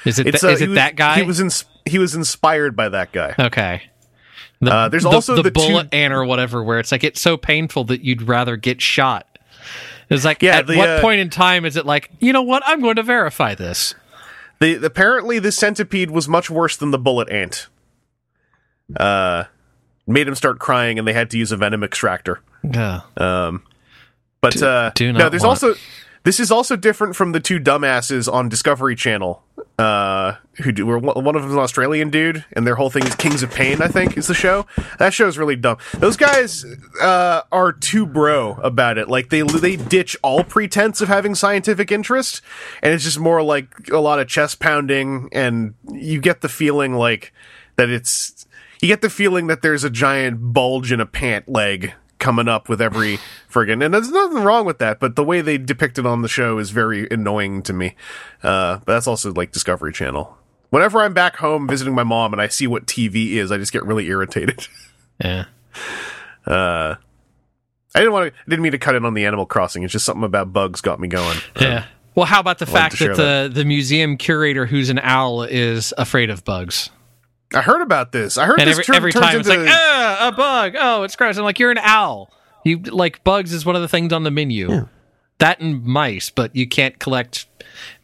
Is it th- uh, is it was- that guy? He was ins- he was inspired by that guy. okay. The, Uh, there's also the two- bullet ant or whatever, where it's like it's so painful that you'd rather get shot. It's like Yeah, at the, what uh, point in time is it like you know what? I'm going to verify this. The, apparently, the centipede was much worse than the bullet ant. Uh, made him start crying, and they had to use a venom extractor. Yeah. Um, but uh, do no, there's want- also this is also different from the two dumbasses on Discovery Channel. Uh, who do were one one of them's an Australian dude, and their whole thing is Kings of Pain. I think is the show. That show's really dumb. Those guys uh, are too bro about it. Like they they ditch all pretense of having scientific interest, and it's just more like a lot of chest pounding, and you get the feeling like that it's you get the feeling that there's a giant bulge in a pant leg coming up with every friggin' and there's nothing wrong with that but the way they depict it on the show is very annoying to me uh but that's also like discovery channel whenever i'm back home visiting my mom and i see what tv is i just get really irritated Yeah. uh i didn't want to I didn't mean to cut in on the animal crossing it's just something about bugs got me going Yeah. Well, how about the fact that the, the museum curator who's an owl is afraid of bugs? I heard about this i heard And this every, every turns time it's into like, ah, a bug. Oh, it's gross. I'm like, you're an owl. You like bugs is one of the things on the menu. That and mice, but you can't collect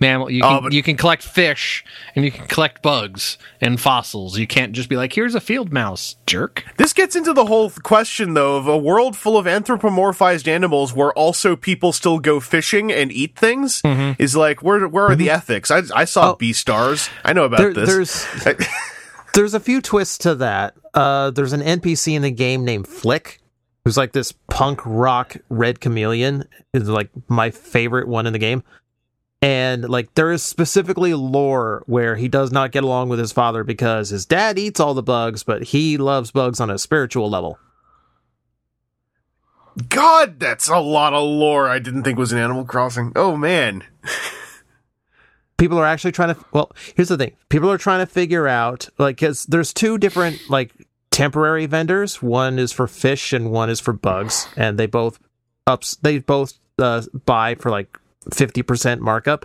mammal. You can, Oh, but- you can collect fish and you can collect bugs and fossils. You can't just be like, here's a field mouse, jerk. This gets into the whole question, though, of a world full of anthropomorphized animals where also people still go fishing and eat things. Mm-hmm. Is like, where where are the ethics? I, I saw Beastars. I know about There, this. there's there's a few twists to that. Uh, there's an NPC in the game named Flick, who's like this punk rock red chameleon. Is like my favorite one in the game. And like there is specifically lore where he does not get along with his father because his dad eats all the bugs, but he loves bugs on a spiritual level. God, that's a lot of lore. I didn't think was in Animal Crossing. Oh man, people are actually trying to well here's the thing people are trying to figure out like because there's two different like temporary vendors. One is for fish and one is for bugs, and they both ups. They both uh, buy for like fifty percent markup.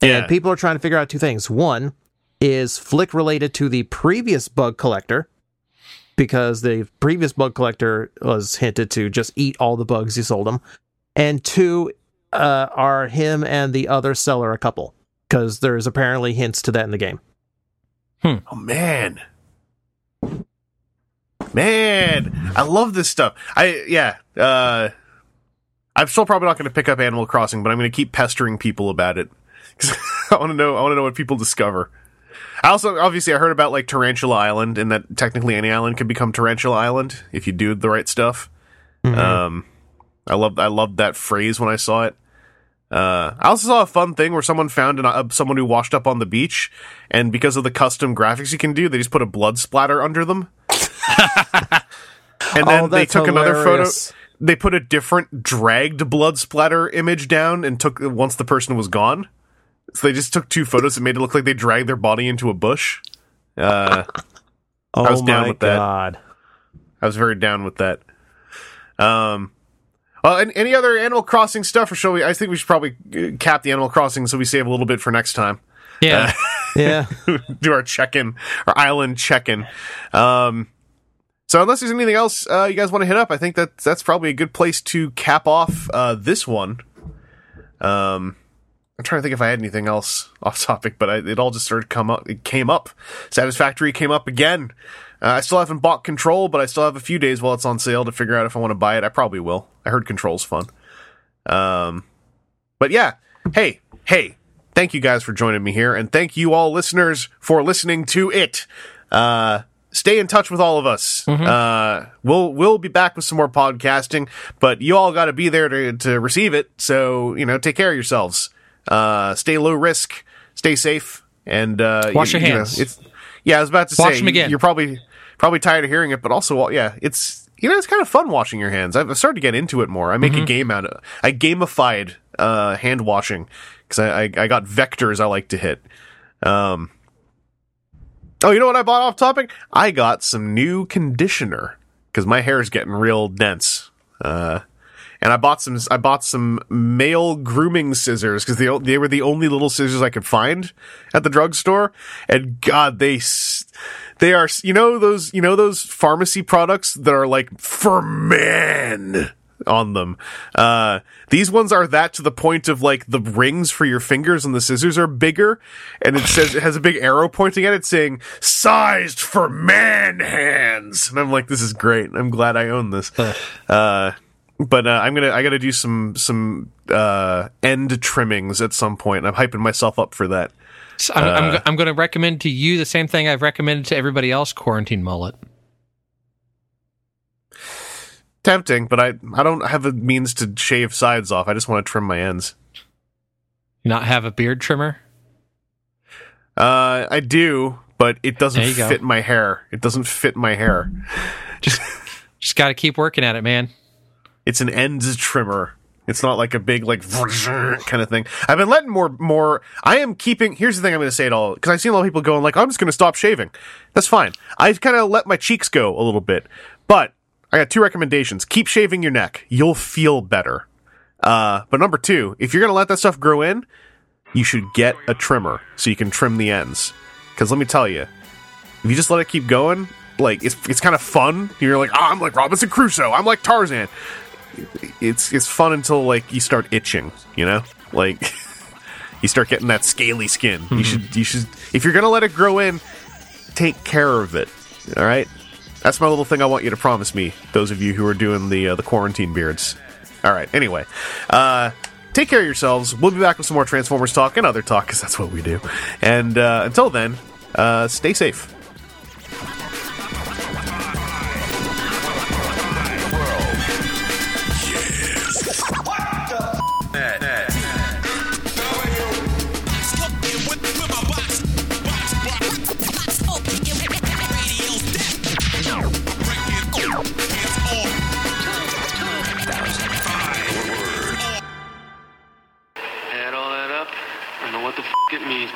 Yeah. And people are trying to figure out two things. One is Flick related to the previous bug collector, because the previous bug collector was hinted to just eat all the bugs you sold them And two, uh, are him and the other seller a couple? Because there's apparently hints to that in the game. Oh man. Man, I love this stuff. I yeah, uh I'm still probably not going to pick up Animal Crossing, but I'm going to keep pestering people about it. 'Cause I want to know I want to know what people discover. I also obviously I heard about like Tarantula Island and that technically any island can become Tarantula Island if you do the right stuff. Um I love I loved that phrase when I saw it. Uh, I also saw a fun thing where someone found an, uh, someone who washed up on the beach, and because of the custom graphics you can do, they just put a blood splatter under them. and then Oh, they took another photo. They put a different dragged blood splatter image down and took once the person was gone. So they just took two photos and made it look like they dragged their body into a bush. Uh, Oh was down with that. I was very down with that. Um, well, and any other Animal Crossing stuff, or shall we? I think we should probably uh, cap the Animal Crossing so we save a little bit for next time. Yeah. Yeah, Do our check-in, our island check-in. Um, so unless there's anything else uh, you guys want to hit up, I think that that's probably a good place to cap off uh, this one. Um, I'm trying to think if I had anything else off topic, but I, it all just started come up. It came up. Satisfactory came up again. Uh, I still haven't bought Control, but I still have a few days while it's on sale to figure out if I want to buy it. I probably will. I heard Control's fun. Um, but yeah, hey, hey, thank you guys for joining me here, and thank you all listeners for listening to it. Uh, stay in touch with all of us. Uh, we'll we'll be back with some more podcasting, but you all got to be there to to receive it. So you know, take care of yourselves. Uh, stay low risk, stay safe, and uh, Wash you- your you know, hands. it's yeah, I was about to Wash say them again. you're probably probably tired of hearing it, but also yeah, it's you know it's kind of fun washing your hands. I've started to get into it more. I make Mm-hmm. a game out of. I gamified uh, hand washing because I, I I got vectors I like to hit. Um. Oh, you know what I bought off topic? I got some new conditioner because my hair is getting real dense. Uh, and I bought some. I bought some male grooming scissors because they they were the only little scissors I could find at the drugstore. And God, they they are. You know those. You know those pharmacy products that are like for men on them. Uh, these ones are that to the point of like the rings for your fingers and the scissors are bigger, and it says it has a big arrow pointing at it saying "sized for man hands." And I'm like, this is great. I'm glad I own this. Uh, but uh, I'm gonna I gotta do some some uh, end trimmings at some point. I'm hyping myself up for that. So I'm, I'm, go- I'm going to recommend to you the same thing I've recommended to everybody else quarantine mullet. Tempting, but I I don't have a means to shave sides off. I just want to trim my ends. Not have a beard trimmer. Uh, I do, but it doesn't you go. fit my hair. It doesn't fit my hair. Just just got to keep working at it, man. It's an ends trimmer. It's not like a big like kind of thing. I've been letting more more. I am keeping. Here's the thing. I'm going to say it all because I've seen a lot of people going like, I'm just going to stop shaving. That's fine. I kind of let my cheeks go a little bit, but I got two recommendations. Keep shaving your neck. You'll feel better. Uh, but number two, if you're going to let that stuff grow in, you should get a trimmer so you can trim the ends. Because let me tell you, if you just let it keep going, like it's it's kind of fun. You're like, oh, I'm like Robinson Crusoe. I'm like Tarzan. It's it's fun until like you start itching. You know, like you start getting that scaly skin. You should you should if you're gonna let it grow in, take care of it. All right, that's my little thing. I want you to promise me. Those of you who are doing the uh, the quarantine beards. All right. Anyway, uh, take care of yourselves. We'll be back with some more Transformers talk and other talk because that's what we do. And uh, until then, uh, stay safe.